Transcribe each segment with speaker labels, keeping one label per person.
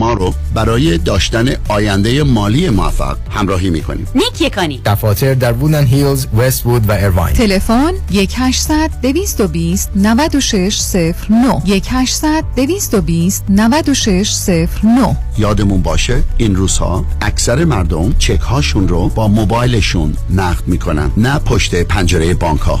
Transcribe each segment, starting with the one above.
Speaker 1: شما رو برای داشتن آینده مالی موفق همراهی می‌کنیم.
Speaker 2: نیک یکانی.
Speaker 3: دفاتر در وودن هیلز، وست وود و ایرواین
Speaker 4: تلفن 1 800 220 9609 1 800 220 9609
Speaker 1: یادمون باشه این روزها اکثر مردم چک هاشون رو با موبایلشون نقد می‌کنن نه پشت پنجره بانک ها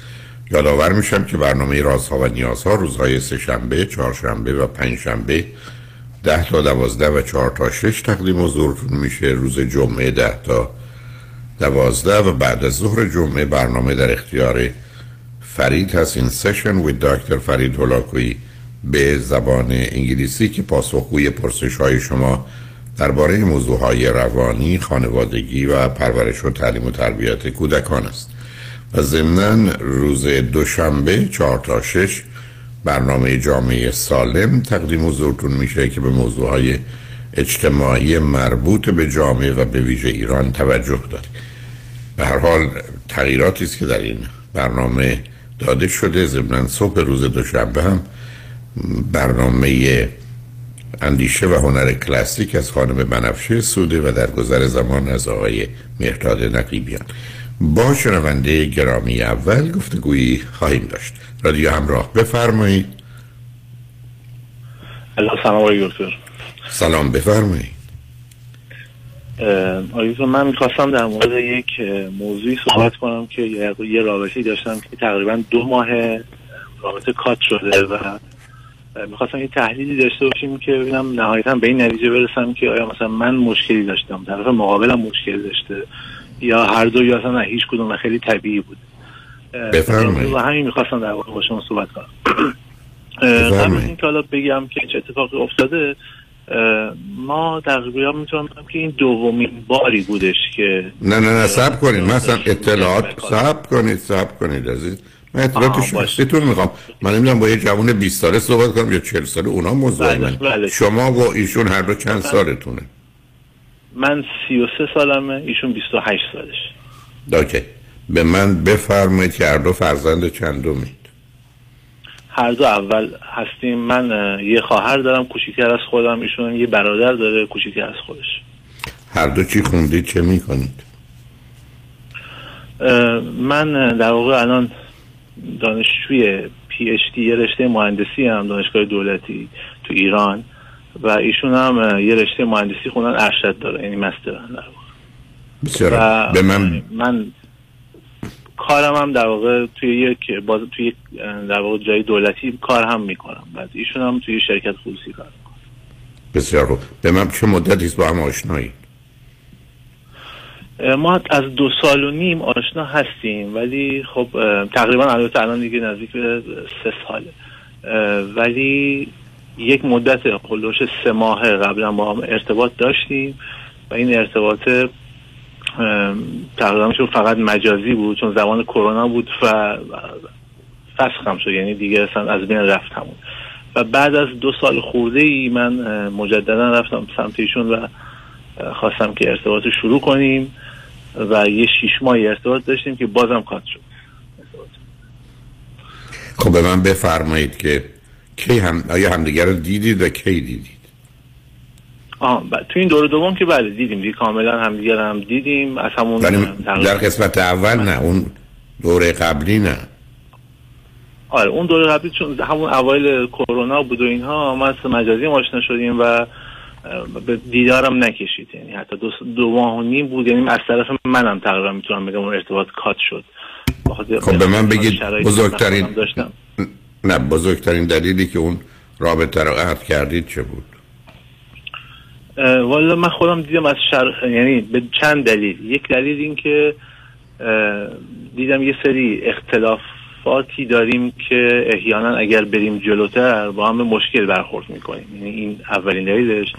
Speaker 5: یادآور میشم که برنامه رازها و نیازها روزهای سهشنبه، چهارشنبه و پنجشنبه ده تا دوازده و چهار تا شش تقدیم حضورتون میشه. روز جمعه ده تا دوازده و بعد از ظهر جمعه برنامه در اختیار فرید هست. این سشن وی دکتر فرید هلاکویی به زبان انگلیسی که پاسخگوی پرسش های شما درباره موضوع های روانی، خانوادگی و پرورش و تعلیم و تربیت کودکان است. و ضمنا روز دوشنبه چهار تا شش برنامه جامعه سالم تقدیم حضورتون میشه که به موضوع های اجتماعی مربوط به جامعه و به ویژه ایران توجه داره به هر حال تغییراتی است که در این برنامه داده شده. ضمنا صبح روز دوشنبه هم برنامه اندیشه و هنر کلاسیک از خانم بنفشه سوده و در گذر زمان از آقای مهرداد نقیبیان. با شنونده گرامی اول گفتگویی خواهیم داشت. رادیو همراه بفرمایید.
Speaker 6: سلام آقای دکتر.
Speaker 5: سلام بفرمایید.
Speaker 6: آقای من می‌خواستم در مورد یک موضوعی صحبت کنم که یه رابطه داشتم که تقریبا دو ماه رابطه کات شده و می‌خواستم یه تحلیلی داشته باشیم که ببینم نهایتا به این نتیجه برسم که آیا مثلا من مشکلی داشتم طرف مقابلم مشکل داشته. یا هر دو یا اصلا هیچ کدوم و خیلی طبیعی بود.
Speaker 5: بفرمایید.
Speaker 6: و همین می‌خواستم در واقع با شما صحبت کنم. قبل از اینکه حالا بگم که چه اتفاقی افتاده ما تقریبا می‌تونم بگم که این دومین باری بودش که
Speaker 5: نه نه نه سب کنید. مثلا اطلاعات سب کنید سب کنید عزیز. من اطلاعات شخصیتون می‌خوام. من نمی‌دونم با یه جوان 20 ساله صحبت کنم یا 40 ساله اونا موضوع من
Speaker 6: بله.
Speaker 5: شما و ایشون هر دو چند سالتونه؟
Speaker 6: من 33 سالمه ایشون 28 سالش
Speaker 5: اوکی. به من بفرمایید که هر دو فرزند چندمید
Speaker 6: هر دو اول هستیم. من یه خواهر دارم کوچیکتر از خودم. ایشون یه برادر داره کوچیکتر از خودش.
Speaker 5: هر دو چی خوندید چه می‌کنید؟
Speaker 6: من در واقع الان دانشجوی پی اچ دی رشته مهندسی هم دانشگاه دولتی تو ایران. و ایشون هم یه رشته مهندسی خوندن ارشد داره یعنی مستر در واقع.
Speaker 5: بسیار به من
Speaker 6: من کارم هم در واقع توی یک باز توی در واقع جای دولتی کار هم می‌کنم. بعد ایشون هم توی شرکت خصوصی کار می‌کنم
Speaker 5: بسیار خوب. به من چه مدتی است با هم آشنایی؟
Speaker 6: ما از دو سال و نیم آشنا هستیم ولی خب تقریبا البته الان دیگه نزدیک به سه ساله. ولی یک مدت خلوش سه ماه قبلا با هم ارتباط داشتیم و این ارتباط تقریبا فقط مجازی بود چون زمان کرونا بود و فسخ هم شد یعنی دیگه اصلا از بین رفت و بعد از دو سال خورده ای من مجددا رفتم سمت ایشون و خواستم که ارتباط شروع کنیم و یه شیش ماهی ارتباط داشتیم که بازم کات شد.
Speaker 5: خب به من بفرمایید که کی هم آیا همدیگر رو دیدید و کی دیدید؟
Speaker 6: آه تو این دور دوم که بله دیدیم. دیگه کاملا همدیگر هم دیدیم. از همون
Speaker 5: در قسمت اول نه اون دوره قبلی نه.
Speaker 6: آره اون دوره قبلی چون همون اوایل کرونا بود و اینها ما از مجازی آشنا شدیم و به دیدارم نکشید. یعنی حتی دو, دو ماه و نیم بود. یعنی از طرف منم تقریبا می‌تونم بگم اون ارتباط کات شد.
Speaker 5: خب به من بگید بزرگترین نه بزرگترین دلیلی که اون رابطه رو قطع کردید چه بود؟
Speaker 6: والا من خودم دیدم از شر... یعنی به چند دلیل. یک دلیل این که دیدم یه سری اختلافاتی داریم که احیانا اگر بریم جلوتر با هم مشکل برخورد می‌کنیم. یعنی این اولین دلیلش.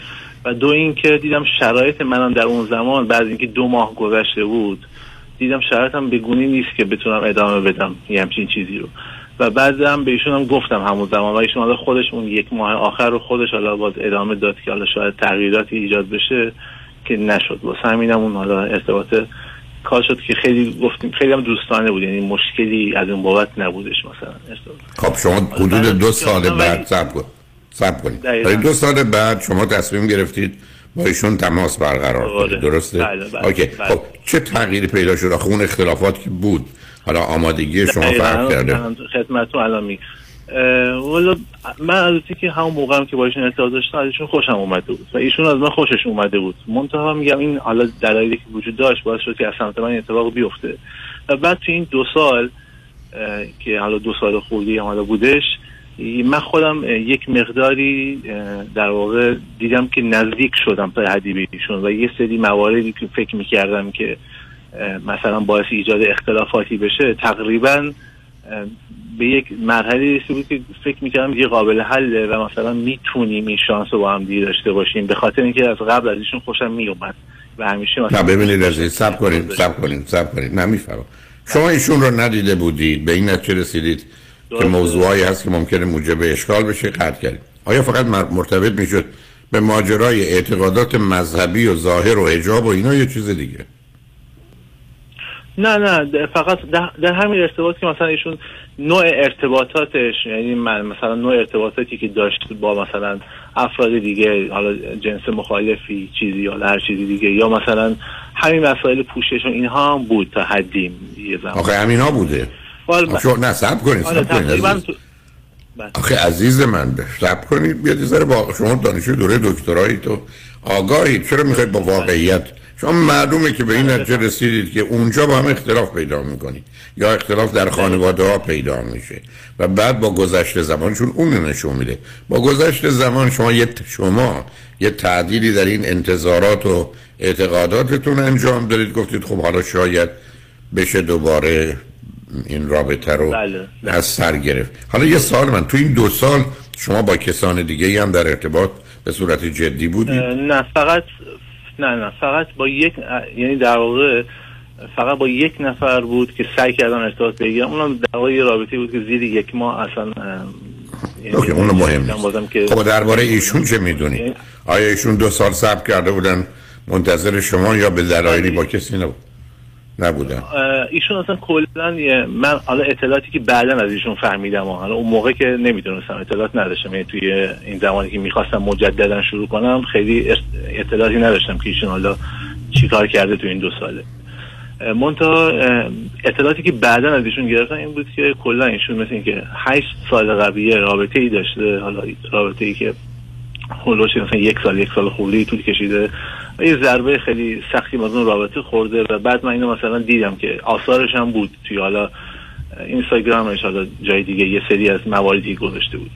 Speaker 6: و دو این که دیدم شرایط منم در اون زمان بعد اینکه دو ماه گذشته بود دیدم شرایطم به گونی نیست که بتونم ادامه بدم. یه همچین چیزی رو. و بعد هم به ایشون هم گفتم همون زمان. و ایشون حالا خودش اون یک ماه آخر رو خودش حالا باز ادامه داد که حالا شاید تغییراتی ایجاد بشه که نشد. واسه همینم اون حالا ارتباط کار شد که خیلی گفتیم خیلی هم دوستانه بود. یعنی مشکلی از اون بابت نبودش مثلا
Speaker 5: خب شما حدود دو سال بعد سب کن. سب کنید. دو سال بعد شما تصمیم گرفتید با ایشون تماس برقرار کنید. آره. درسته؟ بله بله اوکی. بله. خب چه تغییری پیدا شد؟ آخه اون اختلافات که بود. حالا آمادگی شما فرق کرده.
Speaker 6: خدمتتون الان می والا من از که همون موقع هم که با ایشون ارتباط داشتم ازشون خوشم اومده بود. و ایشون از من خوشش اومده بود. منتها میگم این حالا دلایلی که وجود داشت باعث شد که از سمت من اتفاق بیفته. و بعد تو این دو سال که حالا دو سال خوردی حالا بودش من خودم یک مقداری در واقع دیدم که نزدیک شدم تا حدی به ایشون. و یه سری مواردی که فکر می‌کردم که مثلا باعث ایجاد اختلافاتی بشه تقریبا به یک مرحله رسید بود که فکر می‌کردم یه قابل حله و مثلا می‌تونیم این شانس رو با هم دیگه داشته باشیم. به خاطر اینکه از قبل از ایشون خوشم میومد و همیشه
Speaker 5: مثلا نه ببینید از سب کنید سب کنید سب کنید من می‌فهمم. شما ایشون رو ندیده بودید به این نتیجه رسیدید که موضوعی هست که ممکنه موجب اشکال بشه قطع کردید آیا فقط مرتبط می‌شد به ماجرای اعتقادات مذهبی و ظاهر و حجاب و اینا یه چیز دیگه؟
Speaker 6: نه نه فقط در همین ارتباط که مثلا ایشون نوع ارتباطاتش یعنی مثلا نوع ارتباطاتی که داشت با مثلا افراد دیگه حالا جنس مخالفی چیزی یا هر چیزی دیگه یا مثلا همین مسائل پوشش و اینها هم بود تا حدیم یه زمان.
Speaker 5: آخه همین ها بوده آخه نه سب کنید سب کنید بله. آخه عزیز من سب کنید بیاد یه با شما دانشجو دوره دکترایی تو. آگاهی چرا می‌خواید با واقعیت؟ شما معلومه که به این نتیجه رسیدید که اونجا با هم اختلاف پیدا می‌کنید. یا اختلاف در خانواده ها پیدا میشه. و بعد با گذشت زمان چون اون نشون میده. با گذشت زمان شما یه شما یه تعدیلی در این انتظارات و اعتقاداتتون انجام دارید. گفتید خب حالا شاید بشه دوباره این رابطه رو بله. از سر گرفت. حالا یه سال من. تو این دو سال شما با کسان دیگه هم در ارتباط به صورت جدی بودید
Speaker 6: نه فقط نه نه فقط با یک یعنی در واقع فقط با یک نفر بود که سعی کردن ارتباط بگیرم اونم در واقع یه رابطه بود که زیر یک ماه اصلا
Speaker 5: یعنی اوکی اونو مهم نیست. خب درباره ایشون چه می‌دونی؟ آیا ایشون دو سال صبر کرده بودن منتظر شما یا به دلایلی با کسی نبود؟ نبودن.
Speaker 6: ایشون اصلا کلا من حالا اطلاعاتی که بعدا از ایشون فهمیدم حالا اون موقع که نمی‌دونستم اطلاعات نداشتم. یعنی توی این زمانی که می‌خواستم مجددا شروع کنم خیلی اطلاعاتی نداشتم که ایشون حالا چیکار کرده تو این دو ساله. منتها اطلاعاتی که بعدا از ایشون گرفتم این بود که کلا ایشون مثل اینکه 8 سال قبلی رابطه ای داشته. حالا رابطه ای که هولوش مثلا یک سال یک سال خولی طول کشیده. یه ضربه خیلی سختی از اون رابطه خورده و بعد من اینو مثلا دیدم که آثارش هم بود توی حالا اینستاگرامش حالا جای دیگه یه سری از مواردی گذاشته بود.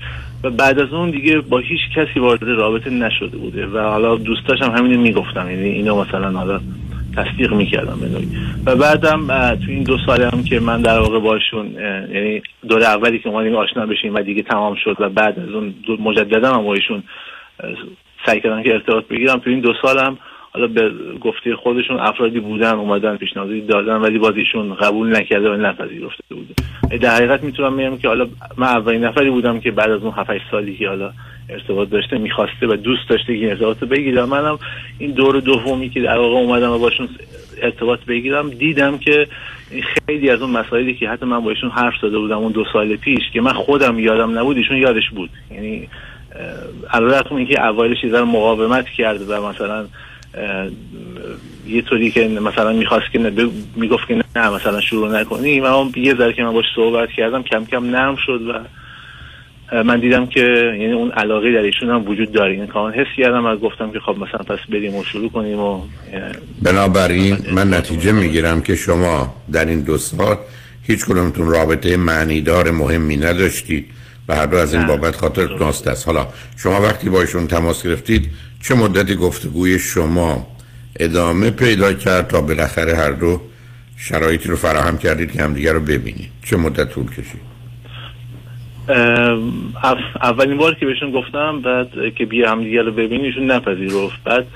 Speaker 6: و بعد از اون دیگه با هیچ کسی وارد رابطه نشده بوده و حالا دوستاش هم همینو می‌گفتم یعنی اینو مثلا حالا تصدیق می‌کردم به نوعی. و بعدم تو این دو سال هم که من در واقع باشون یعنی دور اولی که اومدیم آشنا بشیم و دیگه تمام شد و بعد از اون مجددا هم با ایشون سعی کردم که ارتباط بگیرم. تو این دو سالم حالا به گفته خودشون افرادی بودن اومدن پیشنهادی دادن ولی باز ایشون قبول نکرده و نپذیرفته بوده. در حقیقت می‌تونم بگم که حالا من اولین نفری بودم که بعد از اون 7 سالی که حالا ارتباط داشته می‌خواسته و دوست داشته که ارتباط بگیرم. منم این دور دومی که در واقع اومدم و باشون ارتباط بگیرم دیدم که خیلی از اون مسائلی که حتی من با ایشون حرف زده بودم اون دو سال پیش که من خودم یادم نبود ایشون یادش بود. یعنی علیرغم اینکه اوایلش یه مقاومت کرد و مثلا یه طوری که مثلا می‌خواست که می‌گفت که نه مثلا شروع نکنیم اما یه ذره که من باش صحبت کردم کم کم نرم شد و من دیدم که یعنی اون علاقه در ایشون هم وجود داره. این کامل حس کردم و گفتم که خب مثلا پس بریم و شروع کنیم و
Speaker 5: بنابراین من نتیجه می‌گیرم که شما در این دو سال هیچ کدومتون رابطه معنیدار مهمی نداشتید. و هر دو از این بابت خاطر ناست است حالا شما وقتی با ایشون تماس گرفتید چه مدتی گفتگوی شما ادامه پیدا کرد تا بالاخره هر دو شرایطی رو فراهم کردید که همدیگه رو ببینید؟ چه مدت طول کشید؟
Speaker 6: اولین بار که بهشون گفتم بعد که بیا همدیگه رو ببینیشون نپذیرفت. بعد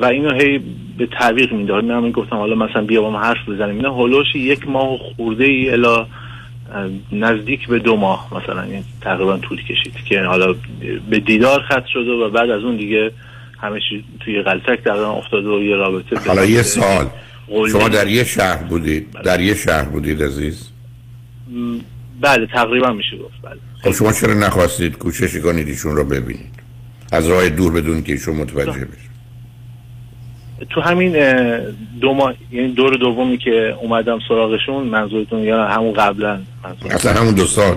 Speaker 6: و اینو هی به تعویق می‌داد. من گفتم حالا مثلا بیا با ما حرف بزنیم. اینا هولوش یک ماه خورده ای الا نزدیک به دو ماه مثلا این تقریبا طول کشید که حالا به دیدار خط شده و بعد از اون دیگه همه توی غلطک تقریبا افتاده و یه رابطه
Speaker 5: حالا یه سال شما در یه شهر بودید در یه شهر بودید عزیز؟
Speaker 6: بله تقریبا میشه گفت بله.
Speaker 5: خب شما چرا نخواستید کوشش کنید ایشون رو ببینید؟ از راه دور بدون که ایشون متوجه بشه.
Speaker 6: تو همین دو ماه یعنی دور دومی که اومدم سراغشون منظورتون یا همون قبلا
Speaker 5: اصلا همون دو سال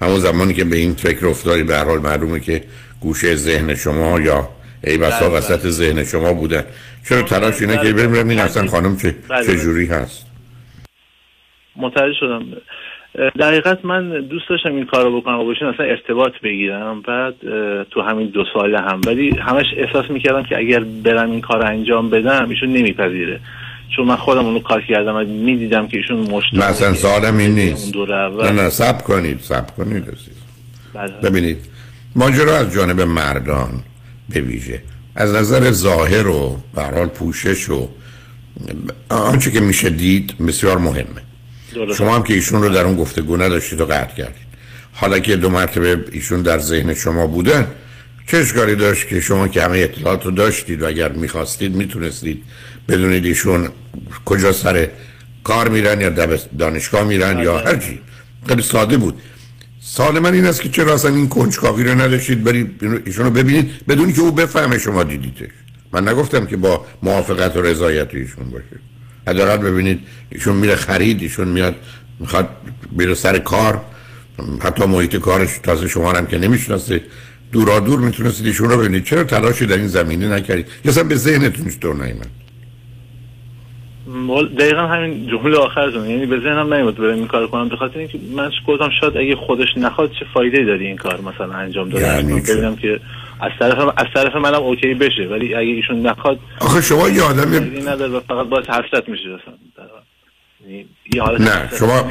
Speaker 5: همون زمانی که به این فکر افتادی به هر حال معلومه که گوشه ذهن شما یا ای بسا بله، وسط بله. ذهن شما بودن چرا تلاش اینه که بریم این اصلا خانم چه, چه جوری هست؟
Speaker 6: متوجه شدم. در حقیقت من دوست داشتم این کار رو بکنم و باشین اصلا ارتباط بگیرم. بعد تو همین دو ساله هم. ولی همش احساس می‌کردم که اگر برم این کار انجام بدم ایشون نمیپذیره. چون من خودم اونو کار کردم و می‌دیدم که ایشون مشت
Speaker 5: نه اصلا سالم این نیست. نه نه سب کنید سب کنید بله. ببینید ماجرا از جانب مردان به ویژه. از نظر ظاهر و برحال پوشش و آنچه که میشه دید بسیار مهمه. شما هم که ایشون رو در اون گفتگو نداشتید و قطع کردید. حالا که دو مرتبه ایشون در ذهن شما بودن چه اشکالی داشت که شما که همه اطلاعات رو داشتید و اگر می‌خواستید می‌تونستید بدونید ایشون کجا سر کار میرن یا دانشگاه میرن یا هر چی. خیلی ساده بود. سال من این است که چرا اصلا این کنجکاوی رو نداشتید؟ برید ایشون رو ببینید بدونی که او بفهمه شما دیدیدش من نگفتم که با موافقت و رضایت ایشون باشه. حداقل ببینید ایشون میره خرید ایشون میاد می‌خواد بیره سر کار. حتی محیط کارش تازه شما هم که نمی‌شناسه. دورا دور می‌تونستید ایشون رو ببینید. چرا تلاشی در این زمینه نکردید؟ یا اصلا به ذهنتون چطور نیمد
Speaker 6: دقیقا همین جمله آخرتون یعنی به ذهنم نمیاد برم این کار کنم. بخاطر اینکه من گفتم شاید اگه خودش نخواد چه فایده داری این کار مثلا انجام داده یعنی ببینم که از طرف از طرف منم اوکی بشه ولی اگه ایشون نخواد
Speaker 5: آخه شما یه آدمی
Speaker 6: نداره فقط باید حسرت میشه اصلا.
Speaker 5: یعنی یه حالت نه شما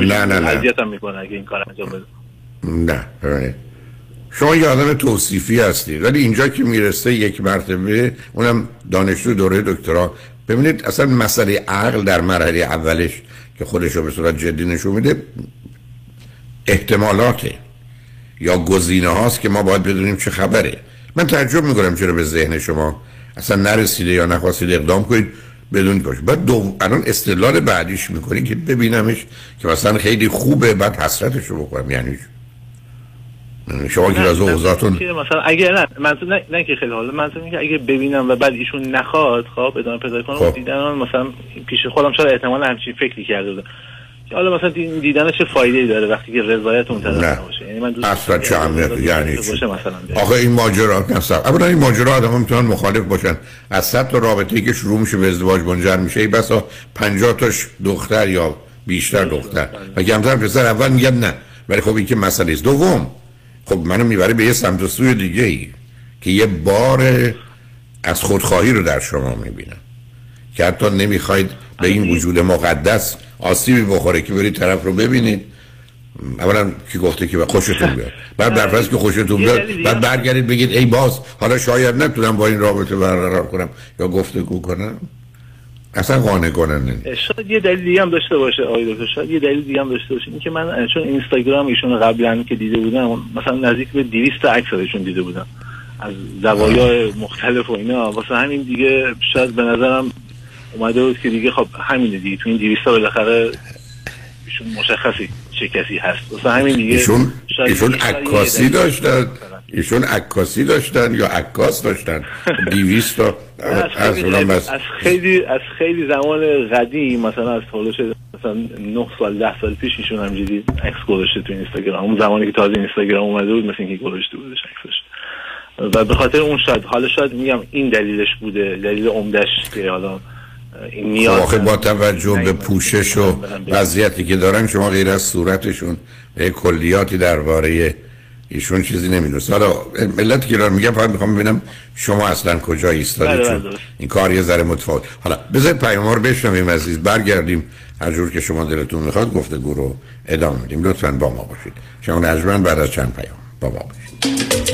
Speaker 5: نه نه نه.
Speaker 6: اذیتم می‌کنه اگه این کار انجام بده.
Speaker 5: نه شما یه آدم توصیفی هستید ولی اینجا که می‌رسه یک مرتبه اونم دانشجو دوره دکترا. ببینید اصلا مسئله عقل در مرحله اولش که خودش رو به صورت جدی نشون میده احتمالاته. یا گزینه هاست که ما باید بدونیم چه خبره. من تعجب می‌کنم چرا به ذهن شما اصلا نرسیده یا نخواستید اقدام کنید. بدون باشه. بعد دو الان استدلال بعدیش می‌کنی که ببینمش که مثلا خیلی خوبه بعد حسرتش رو بکنم یعنی شما که از اوضاعتون
Speaker 6: مثلا اگه نه منظور نه, نه که خیلی حالا منظور اینه که اگه ببینم و بعد ایشون نخواد خب ادامه پیدا کنم خب. دیدن مثلا پیش خودم شاید احتمال همچین فکری کرده بودم. حالا مثلا دی- دیدن چه فایده ای داره وقتی که رضایت اون طرف. نباشه. یعنی من دوست
Speaker 5: اصلا چه اهمیتی یعنی آخه این ماجرا اصلا اولا این ماجرا آدم می‌تونن مخالف باشن. از صد تا رابطه ای که شروع میشه به ازدواج منجر میشه ای بسا 50 تاش دختر یا بیشتر دختر. و کمتر پسر اول میگن نه. ولی خب این که مسئله است. دوم خب منو می‌بره به یه سمت و سوی دیگه ای که یه بار از خودخواهی رو در شما می‌بینم. که حتی نمی‌خواید به این وجود مقدس آسیبی بخوره که برید طرف رو ببینید. اولا کی گفته که خوشتون بیاد. بعد در فرض که خوشتون بیاد بعد برگردید بگید ای باز حالا شاید نتونم با این رابطه برقرار کنم. یا گفتگو کنم. اصلا قانع کننده نیست
Speaker 6: شاید یه دلیل دیگه هم داشته باشه آقای دکتر. شاید یه دلیل دیگه هم داشته باشه. اینکه من چون اینستاگرام ایشون قبلا که دیده بودم مثلا نزدیک به 200 عکس ازشون دیده بودم. از زوایای مختلف و اینا. واسه همین دیگه شاید به نظرم اومده بود که دیگه خب همینه دیگه. تو این 200 تا بالاخره ایشون مشخصی چه کسی هست. واسه همین دیگه
Speaker 5: ایشون ایشون عکاسی داشتن.
Speaker 6: مثلا.
Speaker 5: ایشون عکاسی داشتن یا عکاس داشتن؟ 200 تا
Speaker 6: از
Speaker 5: از
Speaker 6: از خیلی از خیلی زمان قدیم مثلا از حدود مثلا 9 سال 10 سال پیش ایشون همجوری عکس گذاشته تو اینستاگرام. اون زمانی که تازه اینستاگرام اومده بود مثل اینکه گذاشته بودش عکسش. و به خاطر اون شاید حالا شاید میگم این دلیلش بوده دلیل عمدش که حالا این
Speaker 5: خب آخه با توجه به. پوشش و. وضعیتی که دارن شما غیر از صورتشون به کلیاتی درباره ایشون چیزی نمی‌دونست حالا ملت که دارم میگم فقط می‌خوام ببینم شما اصلا کجا ایستادید
Speaker 6: بله،
Speaker 5: چون
Speaker 6: بله،.
Speaker 5: این کار یه ذره متفاوت حالا بذارید پیام رو بشنویم عزیز برگردیم هر جور که شما دلتون می‌خواد گفتگو رو ادامه میدیم لطفا با ما باشید شما نجمن بعد از چند پیام با ما باشید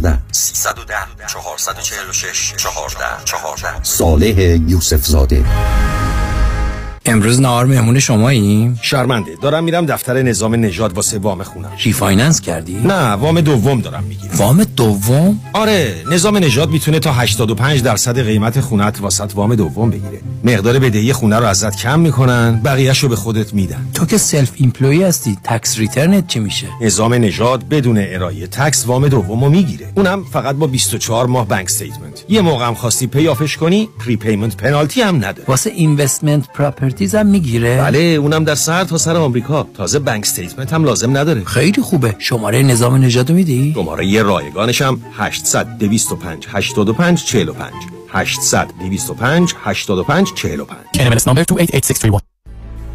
Speaker 7: 310 446 14 14 صالح یوسف زاده
Speaker 8: امروز نهار مهمون شماییم؟
Speaker 9: شرمنده. دارم میرم دفتر نظام نژاد واسه وام خونم.
Speaker 8: refinance کردی؟
Speaker 9: نه وام دوم دارم می‌گیرم.
Speaker 8: وام دوم؟
Speaker 9: آره نظام نژاد می‌تونه تا 85 درصد قیمت خونت واست وام دوم بگیره. مقدار بدهی خونه رو ازت کم می‌کنن بقیه‌شو به خودت میدن.
Speaker 8: تو که self employed هستی tax return ت چی میشه؟
Speaker 9: نظام نژاد بدون ارائه tax وام دومو می‌گیره. اونم فقط با 24 ماه bank statement یه موقع هم خواستی pay off ش کنی prepayment penalty هم نداره
Speaker 8: واسه investment properties هم می‌گیره؟
Speaker 9: بله اونم در سر تا سر آمریکا. تازه bank statement هم لازم نداره.
Speaker 8: خیلی خوبه. شماره نظام نژاد میدی؟
Speaker 9: شماره‌ی رایگانش هم 800 225 85 45 800 225 85 45
Speaker 10: NMLS number 288631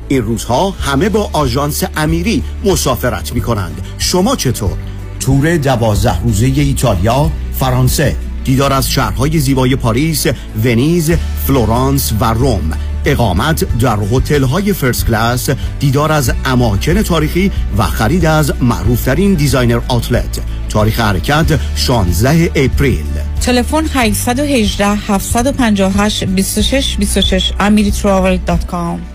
Speaker 1: این روزها همه با آژانس امیری مسافرت می کنند شما چطور؟ تور دوازده روزه ایتالیا، فرانسه. دیدار از شهرهای زیبای پاریس، ونیز، فلورانس و روم. اقامت در هتل‌های first class دیدار از اماکن تاریخی و خرید از معروفترین designer outlet. تاریخ حرکت 16 اپریل.
Speaker 11: تلفن 818 758 26 26 amiritravel.com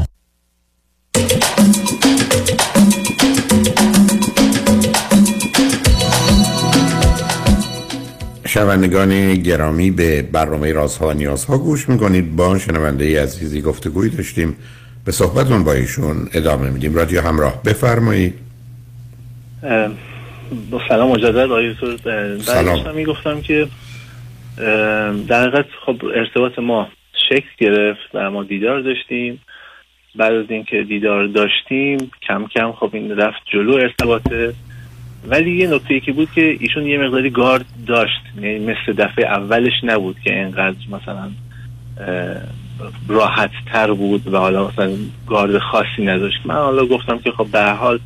Speaker 5: شنوندگان گرامی به برنامه رازها و نیازها گوش می‌کنید. با شنونده عزیزی گفتگوی داشتیم. به صحبتون با ایشون ادامه میدیم. رادیو همراه بفرمایید.
Speaker 6: با سلام مجدد. آقای سلام. می‌گفتم که در حقیقت خب ارتباط ما شکل گرفت و ما دیدار داشتیم. بعد از اینکه دیدار داشتیم کم کم خب این رفت جلو ارتباطه. ولی یه نکته که بود که ایشون یه مقداری گارد داشت. یعنی مثل دفعه اولش نبود که اینقدر مثلا راحت تر بود و حالا مثلا گارد خاصی نداشت. من حالا گفتم که خب به حال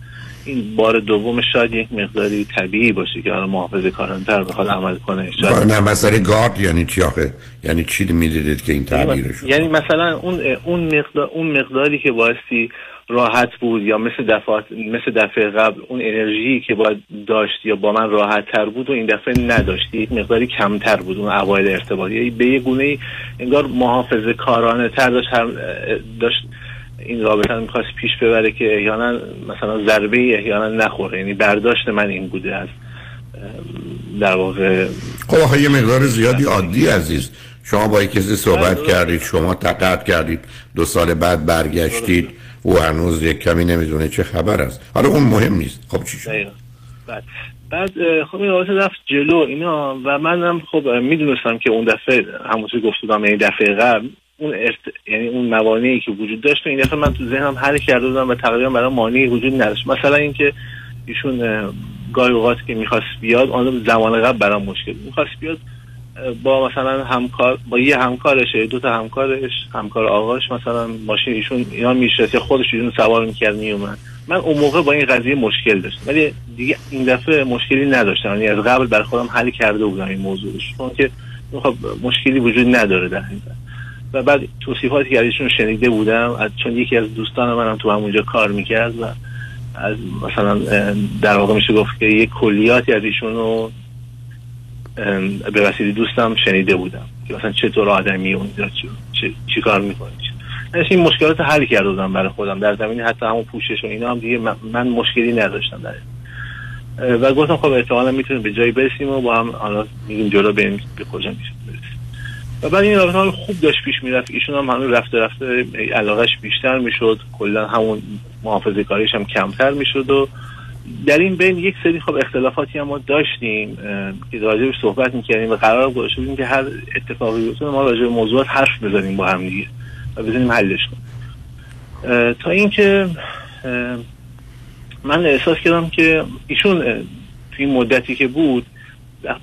Speaker 6: این بار دوم شاید یک مقداری طبیعی باشه که حالا محافظه کارانتر بخواد عمل کنه. شاید
Speaker 5: نه مسئله گارد یعنی چی آخه؟ یعنی چی می‌دیدید که این تغییر شد
Speaker 6: یعنی مثلا اون اون مقدار اون مقداری که بایستی راحت بود یا مثل دفعات مثل دفعه قبل اون انرژی که باید داشت یا با من راحت تر بود و این دفعه نداشتی یک مقداری کمتر بود اون اوایل ارتباطی یعنی به یه گونه انگار محافظه کارانه تر داشت داشت این رابطه رو می‌خواست پیش ببره که احیانا مثلا ضربه احیانا نخوره. یعنی برداشت من این بوده از در واقع
Speaker 5: خب آخه یه مقدار زیادی عادی عزیز. شما با کسی صحبت کردید شما تقاعد کردید دو سال بعد برگشتید. او هنوز یک کمی نمی‌دونه چه خبر است. حالا اون مهم نیست. خب چی شد؟
Speaker 6: بعد بعد خب این رابطه رفت جلو اینا و منم خب می‌دونستم که اون دفعه همونطور گفته بودم یعنی دفعه قبل اون ارت... یعنی اون موانعی که وجود داشت این دفعه من تو ذهنم حل کرده بودم و تقریبا برای مانعی وجود نداشت. مثلا اینکه ایشون گاهی اوقات که می‌خواست بیاد آن زمان قبل برام مشکل می‌خواست بیاد با مثلا همکار با یه همکارش دو تا همکارش همکار آقاش مثلا ماشین ایشون اینا میشه یا خودش ایشون سوار می‌کرد میومد من اون موقع با این قضیه مشکل داشتم. ولی دیگه این دفعه مشکلی نداشتم. یعنی از قبل بر خودم حل کرده بودم این موضوعش. چون که خب مشکلی وجود نداره در این و بعد توصیفاتی که ازشون شنیده بودم از چون یکی از دوستان منم تو همونجا کار می‌کرد و از مثلا در واقع میشه گفت که یک کلیاتی از ایشون به وسیله دوستم شنیده بودم که مثلا چطور آدمی اونجا چی, چی کار می‌کنه. این مشکلات حل کرده بودم برای خودم. در زمین حتی همون پوشش و اینا هم دیگه من, مشکلی نداشتم در و گفتم خب احتمالا می‌تونیم به جایی برسیم و با هم حالا میگیم جلو بریم به کجا و بعد این رابطه خوب داشت پیش می‌رفت. ایشون هم همین رفته رفته علاقش بیشتر می‌شد. کلا همون محافظه کاریش هم کمتر می‌شد و در این بین یک سری خب اختلافاتی هم ما داشتیم که راجع بهش صحبت می‌کردیم و قرار گذاشته بودیم که هر اتفاقی بیفته ما راجع به موضوعات حرف بزنیم با هم دیگه و بزنیم حلش کنیم. تا اینکه من احساس کردم که ایشون توی این مدتی که بود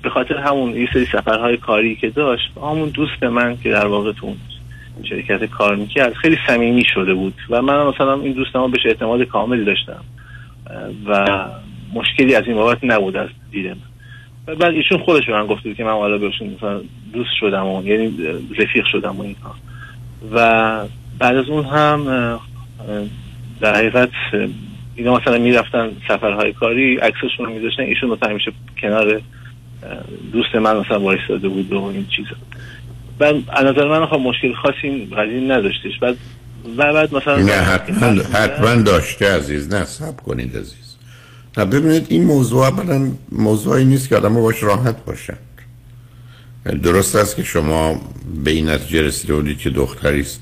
Speaker 6: به خاطر همون یه سری سفرهای کاری که داشت همون دوست من که در واقع تو شرکت کار می‌کرد خیلی صمیمی شده بود و من مثلا این دوستم بهش اعتماد کامل داشتم. و مشکلی از این بابت نبود از دید من و بعد ایشون خودش به من گفته که من حالا بهشون مثلا دوست شدم و یعنی رفیق شدم و اینها. و بعد از اون هم در حقیقت اینا مثلا می‌رفتن سفرهای کاری عکسشون رو میذاشتن ایشون مثلا همیشه کنار دوست من مثلا وایستاده بود و این چیزا. بعد از نظر من خب مشکل خاصی قضیه نداشتش. بعد و بعد مثلا
Speaker 5: نه حتما حتما داشته عزیز نه سب کنید عزیز. نه ببینید این موضوع اولا موضوعی نیست که آدم باش راحت باشن. درست است که شما به این نتیجه رسیده بودید که دختری است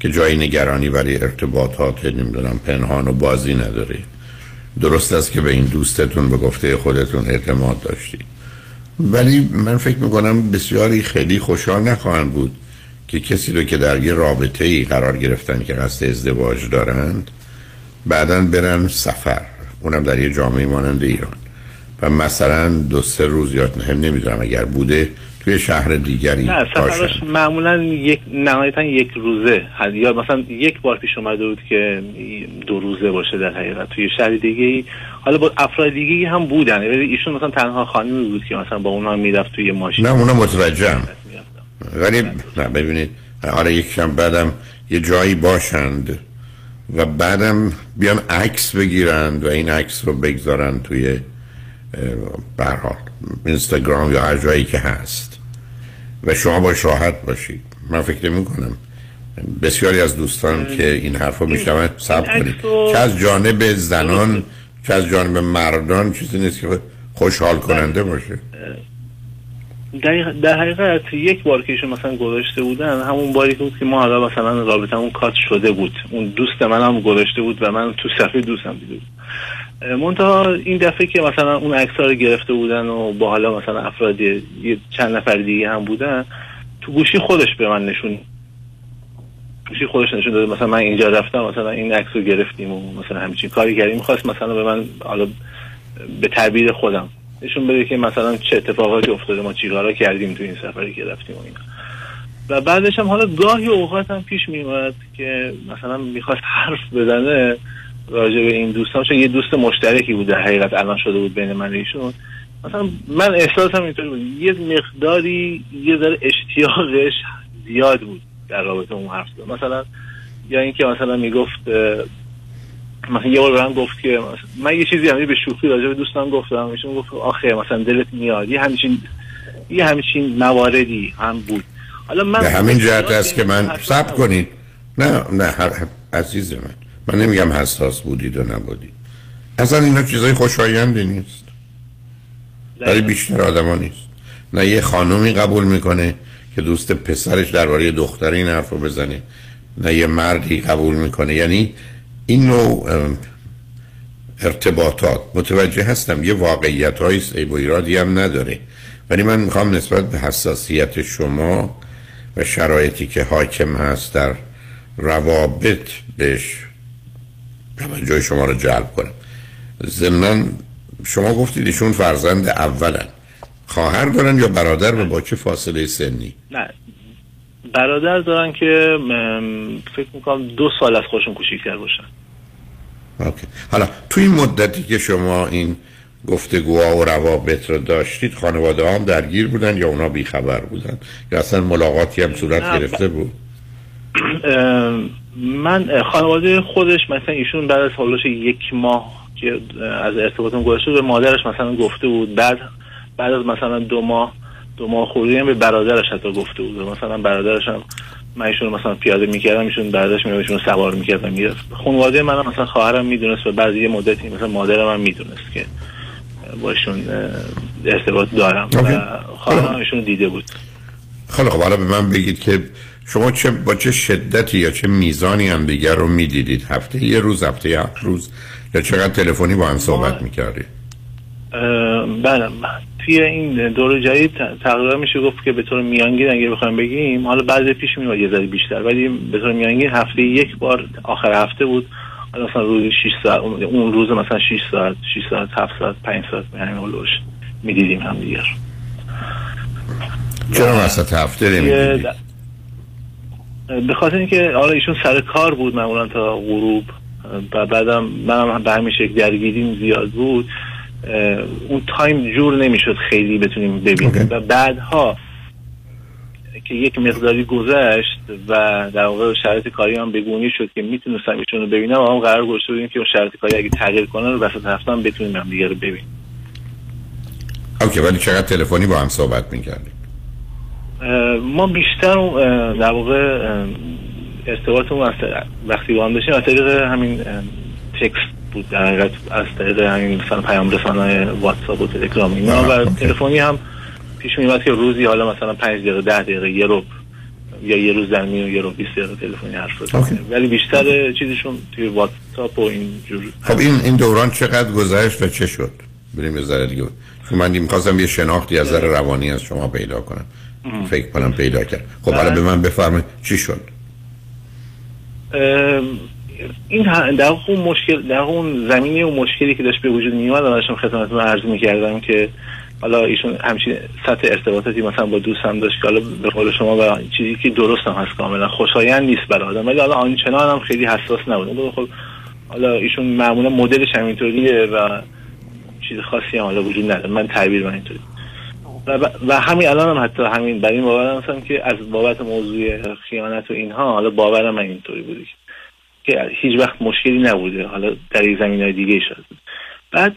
Speaker 5: که جای نگرانی برای ارتباطات نمی‌دونم پنهان و بازی نداره درست است که به این دوستتون به گفته خودتون اعتماد داشتید. ولی من فکر می‌کنم بسیاری خیلی خوشحال نخواهند بود که کسی رو که در یه رابطه ای قرار گرفتن که قصد ازدواج دارند بعدا برن سفر. اونم در یه جامعه مانند ایران. و مثلا دو سه روز یا هم نمی‌دونم اگر بوده توی شهر دیگری
Speaker 6: نه سفرش معمولا یک نهایتا یک روزه. یا مثلا یک بار پیش اومده بود که دو روزه باشه در حقیقت. توی شهر دیگه ای حالا با افراد دیگه هم بودن. ولی ایشون مثلا تنها خانمی بود که مثلا با اونها می‌رفت توی ماشین.
Speaker 5: نه اونا متوجهم. ولی نه ببینید. حالا یکم بعدم یه جایی باشند و بعدم بیان عکس بگیرند و این عکس رو بگذارن توی برحال اینستاگرام یا هر جایی که هست. و شما باش راحت باشید. من فکر نمی کنم. بسیاری از دوستان که این حرف رو میشنوند سب کنید. چه از جانب زنان چه از جانب مردان چیزی نیست که خوشحال کننده باشه.
Speaker 6: در, حقیقت یک بار که ایشون مثلا گذاشته بودن همون باری بود که ما حالا مثلا رابطمون کات شده بود. اون دوست من هم گذاشته بود و من تو صفحه دوستم دیده بود. منتها این دفعه که مثلا اون عکس رو گرفته بودن و با حالا مثلا افراد چند نفر دیگه هم بودن تو گوشی خودش به من نشون گوشی خودش نشون داده. مثلا من اینجا رفتم مثلا این عکس رو گرفتیم و مثلا همچین کاری کردیم. می‌خواست مثلا به من حالا به تعبیر خودم نشون بده که مثلا چه اتفاقاتی افتاده ما چیکارا کردیم تو این سفری که رفتیم و اینا. و بعدش هم حالا گاهی اوقات هم پیش میومد که مثلا می‌خواست حرف بزنه راجع به این دوستان چون یه دوست مشترکی بود در حقیقت الان شده بود بین من ایشون. مثلا من احساسم اینطوری بود. یه مقداری یه ذره اشتیاقش زیاد بود در رابطه اون حرف زدن. مثلا یا اینکه مثلا می‌گفت مثلا یه بار من گفت که من یه چیزی همین به شوخی راجع به دوستان گفتم ایشون گفت آخه مثلا دلت میاد. یه همچین یه همچین مواردی هم بود. حالا من
Speaker 5: به همین جهت است که من سب کنید نه نه هر عزیز من. من نمیگم حساس بودید و نبودید. اصلا اینا چیزای خوشایندی نیست. برای بیشتر آدما نیست. نه یه خانومی قبول می‌کنه که دوست پسرش درباره دختر این حرف رو بزنه. نه یه مردی قبول می‌کنه. یعنی این نوع ارتباطات. متوجه هستم یه واقعیت های سیب و ایرادی هم نداره. ولی من می‌خوام نسبت به حساسیت شما و شرایطی که حاکم هست در روابط بهش توجه شما رو جلب کنم. ضمنا شما گفتید ایشون فرزند اولن. خواهر دارن یا برادر و با چه فاصله سنی؟
Speaker 6: نه برادر دارن که فکر می‌کنم دو سال از خودشون کوچیکتر باشن.
Speaker 5: اوکی. حالا تو این مدتی که شما این گفتگوها و روابط رو داشتید خانواده هم درگیر بودن یا اونا بیخبر بودن؟ یا اصلا ملاقاتی هم صورت گرفته بود؟
Speaker 6: من خانواده خودش مثلا ایشون بعد از حالش یک ماه که از ارتباطم گذاشته به مادرش مثلا گفته بود بعد بعد از مثلا دو ماه دو ماه خوردی هم به برادرش حتی گفته بود. مثلا برادرش هم من ایشون مثلا پیاده می‌کردم ایشون برادرش میاد ایشون سوار می‌کردم می‌رفت. خانواده من مثلا خواهرم می‌دونست و بعضی یه مدتی مثلا مادرم هم می‌دونست که با ایشون ارتباط دارم و خواهرم ایشون دیده بود.
Speaker 5: خیلی خب حالا به من بگید که شما چه با چه شدتی یا چه میزانی هم دیگر رو می‌دیدید؟ هفته یه روز هفته هفت روز؟ یا چقدر تلفنی با هم صحبت می‌کردید؟
Speaker 6: بله توی این دور جدید تقریبا میشه گفت که به طور میانگین اگه بخوایم بگیم حالا بعضی پیش میاد یه ذره بیشتر ولی به طور میانگین هفته یک بار آخر هفته بود. حالا مثلا روزی 6 ساعت اون روز مثلا 6 ساعت 6 ساعت 7 ساعت 5 ساعت به همین هلوش می‌دیدیم هم دیگر.
Speaker 5: چرا وسط هفته نمی‌دیدید
Speaker 6: به خاطر اینکه حالا ایشون سر کار بود معمولا تا غروب و بعدم منم به همین شکل درگیریم زیاد بود. اون تایم جور نمی‌شد خیلی بتونیم ببینیم. و بعدها که یک مقداری گذشت و در واقع شرایط کاری هم بگونی شد که می‌تونستم ایشون رو ببینم و هم قرار گذاشته بودیم که اون شرایط کاری اگه تغییر کنه رو وسط هفته هم بتونیم هم دیگه رو ببینیم.
Speaker 5: اوکی ولی چقدر تلفنی با هم صحبت می‌کردید
Speaker 6: اه، ما بیشتر در واقع ارتباطمون وقتی با هم داشتیم از طریق همین تکست بود. در حقیقت از طریق همین مثلا پیام رسانه واتساپ و تلگرام اینا. و. تلفنی هم پیش میومد که روزی حالا مثلا پنج دقیقه ده دقیقه یه رو یا یه روز در میون یه رو 20 دقیقه تلفنی حرف بزنیم ولی بیشتر چیزشون توی واتساپ و این جور
Speaker 5: خب این این دوران چقدر گذشت و چه شد؟ بریم یه ذره دیگه. چون من می‌خواستم یه شناختی از نظر روانی از شما پیدا کنم. فکر کنم پیدا کرد. خب حالا به من بفرمایید چی شد؟
Speaker 6: این در اون مشکل در اون زمینه و مشکلی که داشت به وجود می اومد داشتم خدمتتون عرض می‌کردم که حالا ایشون همچین سطح ارتباطاتی مثلا با دوستم داشت که حالا به قول شما و چیزی که درست هم هست کاملا. خوشایند نیست برای آدم ولی حالا آنچنان هم خیلی حساس نبود. خب حالا ایشون معمولا مدلش همینطوریه و چیز خاصی هم حالا وجود نداره. من تعبیر من اینطوری و, و همین الان هم حتی همین بر این باورم هستم که از بابت موضوع خیانت و اینها حالا باورم من اینطوری بوده که هیچ وقت مشکلی نبوده. حالا در یک زمین های دیگه شد بعد